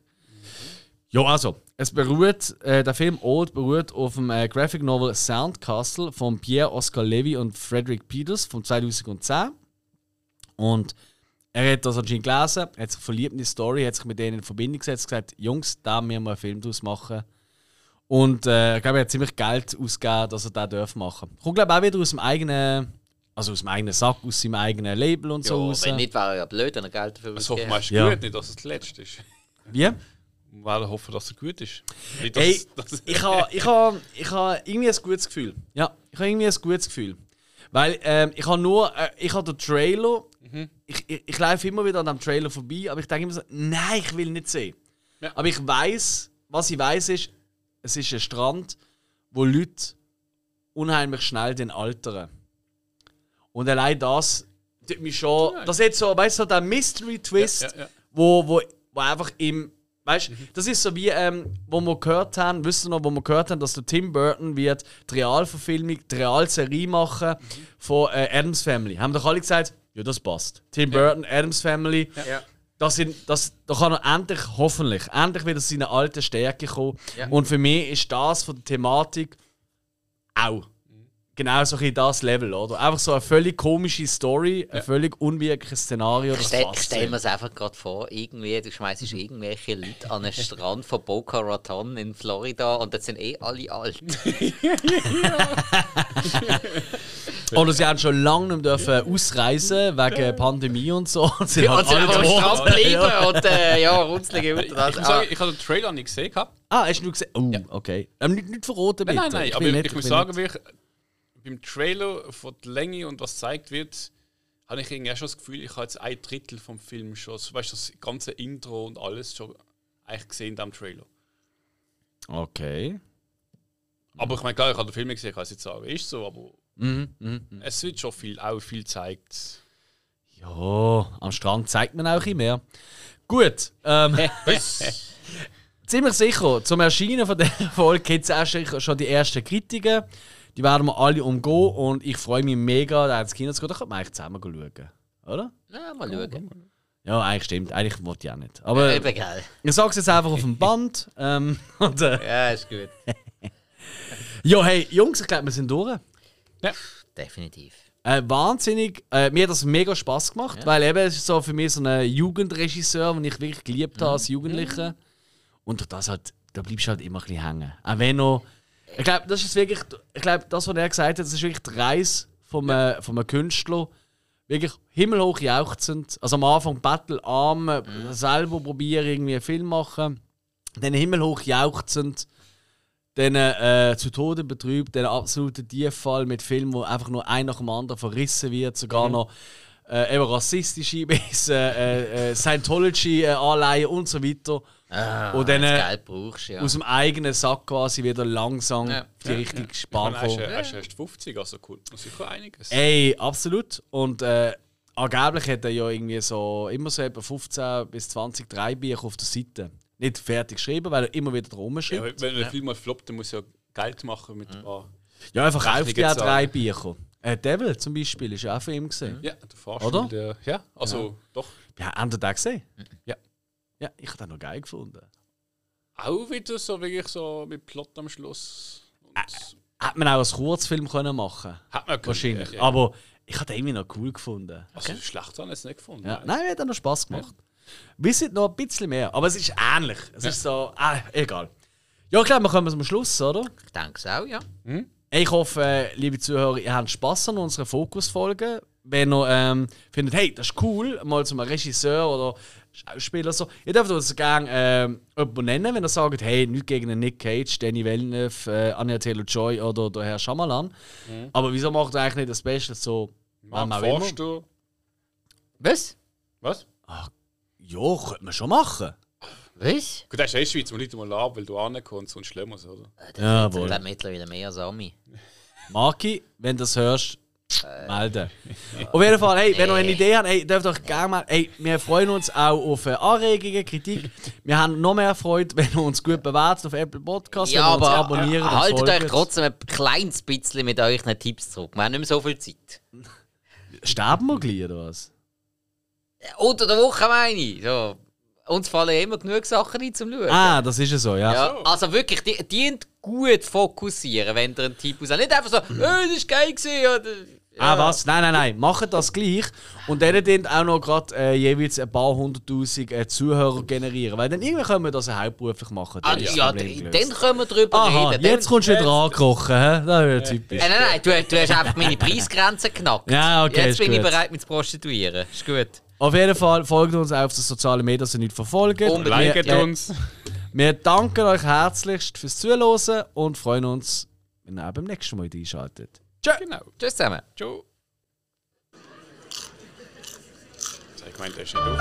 Ja, also, es beruht, äh, der Film Old beruht auf dem äh, Graphic Novel Soundcastle von Pierre Oscar Levy und Frederick Peters von 2010. Und er hat das anscheinend gelesen, hat sich verliebt in die Story, hat sich mit denen in Verbindung gesetzt und gesagt: Jungs, da müssen wir einen Film draus machen. Und äh, ich glaube, er hat ziemlich Geld ausgegeben, dass er das darf machen darf. Kommt, glaube ich, auch wieder aus dem eigenen, also aus dem eigenen Sack, aus seinem eigenen Label und so Ja, raus. wenn nicht, wäre er ja blöd, wenn er Geld dafür Das hoffen wir Ja. gut, nicht, dass es das letzte ist. Wie? Wir hoffen, dass er gut ist. Nicht, dass, Ey, dass, ich habe ich ha, ich ha irgendwie ein gutes Gefühl. Ja, ich habe irgendwie ein gutes Gefühl. Weil ähm, ich habe nur, äh, ich habe den Trailer, ich, ich, ich laufe immer wieder an dem Trailer vorbei, aber ich denke immer so, nein, ich will nicht sehen. Ja. Aber ich weiß, was ich weiß ist, es ist ein Strand, wo Leute unheimlich schnell den altern. Und allein das tut mich schon, das ist jetzt so, weißt du, der Mystery Twist, Ja, ja. Wo, wo, wo einfach im Weißt du, das ist so wie, ähm, wo wir gehört haben, wisst ihr noch, wo wir gehört haben, dass der Tim Burton wird die Realverfilmung, die Realserie machen von äh, Adams Family. Haben doch alle gesagt, ja, das passt. Tim Burton, Adams Family. Ja. Das sind, das, da kann er endlich, hoffentlich, endlich wieder seine alte Stärke kommen. Ja. Und für mich ist das von der Thematik auch genau so ein bisschen das Level, oder? Einfach so eine völlig komische Story, ein völlig unwirkliches Szenario. Ich Das stell, ich stell mir es einfach gerade vor, irgendwie, du schmeißt irgendwelche Leute an einen Strand von Boca Raton in Florida und das sind eh alle alt. Oder sie haben schon lange nicht mehr dürfen ausreisen wegen Pandemie und so. Und sie sind einfach am Strand Ja. bleiben und äh, ja, runzelige Ich, Unter. ich sagen, ich habe den Trailer nicht gesehen. Gehabt. Ah, hast du nur gesehen? Oh, okay. Ähm, nicht, nicht verraten, bitte. Nein, nein, nein. aber will ich, ich muss sagen, nicht. Beim Trailer von der Länge und was gezeigt wird, habe ich irgendwie auch schon das Gefühl, ich habe jetzt ein Drittel vom Film schon, so, weißt du, das ganze Intro und alles schon eigentlich gesehen diesem Trailer. Okay. Aber ich meine, klar, ich habe den Film gesehen, ich kann es jetzt sagen, ist so, aber Mhm, mhm. es wird schon viel, auch viel gezeigt. Ja, am Strand zeigt man auch ein mehr. Gut, ähm, ziemlich sicher, zum Erscheinen von der Folge gibt es auch schon die ersten Kritiken. Die werden wir alle umgehen und ich freue mich mega, da ins Kino zu gehen. Da können wir eigentlich zusammen schauen. Oder? Ja, mal schauen. Ja, eigentlich stimmt. Eigentlich wollte ich auch nicht. Aber Eben, gell. ich sage es jetzt einfach auf dem Band. Ähm, und, äh, Ja, ist gut. ja, hey, Jungs, ich glaube, wir sind durch. Definitiv. Äh, wahnsinnig. Äh, mir hat das mega Spaß gemacht, weil eben es ist so für mich so ein Jugendregisseur, den ich wirklich geliebt habe als Jugendlicher. Und durch das halt, da bleibst du halt immer ein bisschen hängen. Auch wenn noch. Ich glaube, das ist wirklich. Ich glaube, das, was er gesagt hat, das ist wirklich die Reise vom, äh, vom einem Künstler. Wirklich himmelhoch jauchzend. Also am Anfang Battle arm, äh, selber probieren, irgendwie einen Film machen. Dann himmelhoch jauchzend dann äh, zu Tode betrübt, den absoluten Tieffall mit Filmen, wo einfach nur ein nach dem anderen verrissen wird, sogar noch äh, eben rassistische äh, äh, äh, Scientology-Anleihen und so weiter. Ah, Und dann, äh, Geld brauchst, ja. Aus dem eigenen Sack quasi wieder langsam Ja. auf die richtige er kommen. er ist erst 50, also noch sicher einiges. Ey, absolut. Und äh, angeblich hat er ja irgendwie so immer so etwa 15 bis 20 Dreibücher auf der Seite. Nicht fertig geschrieben, weil er immer wieder drum Ja, schreibt. wenn der Film mal floppt, dann muss er ja Geld machen mit ein paar. Ja, er ja auch zahlen. drei Bücher. Äh, Devil zum Beispiel ist ja auch von ihm gesehen. Ja, der Fahrstuhl. Oder? Der, ja, also doch. Ja, ihr den gesehen? Ja. Ja, ich habe den noch geil gefunden. Auch wieder so wirklich so mit Plot am Schluss. Und Hätte man auch als Kurzfilm können machen hat man können, Wahrscheinlich. Ja, ja. Aber ich habe den irgendwie noch cool gefunden. also schlecht habe ich es nicht gefunden. Ja. Nein, mir hat noch Spaß gemacht. Wissen noch ein bisschen mehr, aber es ist ähnlich. Es ist so, ah, egal. Ja, ich glaube, wir kommen zum Schluss, oder? Ich denke es auch, ja. Ich hoffe, äh, liebe Zuhörer, ihr habt Spaß an unseren Fokusfolgen. Wenn ihr ähm, findet, hey, das ist cool, mal zum Regisseur oder Schauspieler so, ihr dürft uns gerne ähm, jemanden nennen, wenn ihr sagt, hey, nicht gegen den Nick Cage, Danny Villeneuve, äh, Anya Taylor-Joy oder der Herr Schamalan. Aber wieso macht ihr eigentlich nicht das Beste so? Mark auch immer? Forster. Was? Was? Ja, könnte man schon machen. Was? Gut, das ist eh Schweiz, man Leute mal ab, weil du ankommst, sonst schlimm oder? Jawohl. Ich glaube mittlerweile mehr als Ami. Marki, wenn du das hörst, melden. Auf jeden Fall, hey, wenn ihr eine Idee habt, hey, dürft euch gerne mal. Hey, wir freuen uns auch auf äh, Anregungen, Kritik. Wir haben noch mehr Freude, wenn ihr uns gut bewertet auf Apple Podcasts, Ja, aber abonniert. äh, und haltet euch trotzdem ein kleines bisschen mit euren Tipps zurück. Wir haben nicht mehr so viel Zeit. Sterben wir gleich, oder was? Unter der Woche meine ich. So. Uns fallen immer genug Sachen ein zum Schauen. Ah, das ist ja so, ja. Ja, also wirklich, die, die gut fokussieren, wenn ihr einen Tipp aus Nicht einfach so, äh, das ist geil gewesen. Oder, Ah, was? Nein, nein, nein. Macht das gleich. Und dann dann auch noch gerade äh, jeweils ein paar hunderttausend äh, Zuhörer generieren. Weil dann irgendwie können wir das hauptberuflich machen. Ah, Dann ist das ja, Problem dann können wir drüber Aha, reden. jetzt kommst du wieder angekrochen, hä? Das ist ja typisch. Äh, nein, nein, du, du hast einfach meine Preisgrenze geknackt. Ja, okay, Jetzt bin ich gut. bereit, mich zu prostituieren. Ist gut. Auf jeden Fall folgt uns auch auf den sozialen Medien, dass ihr nicht verfolgt. Unbedingt. Liket wir, äh, uns. wir danken euch herzlichst fürs Zuhören und freuen uns, wenn ihr auch beim nächsten Mal wieder einschaltet. Genau. Tschüss zusammen. Ciao. Habe ich gemeint, der ist nicht auf.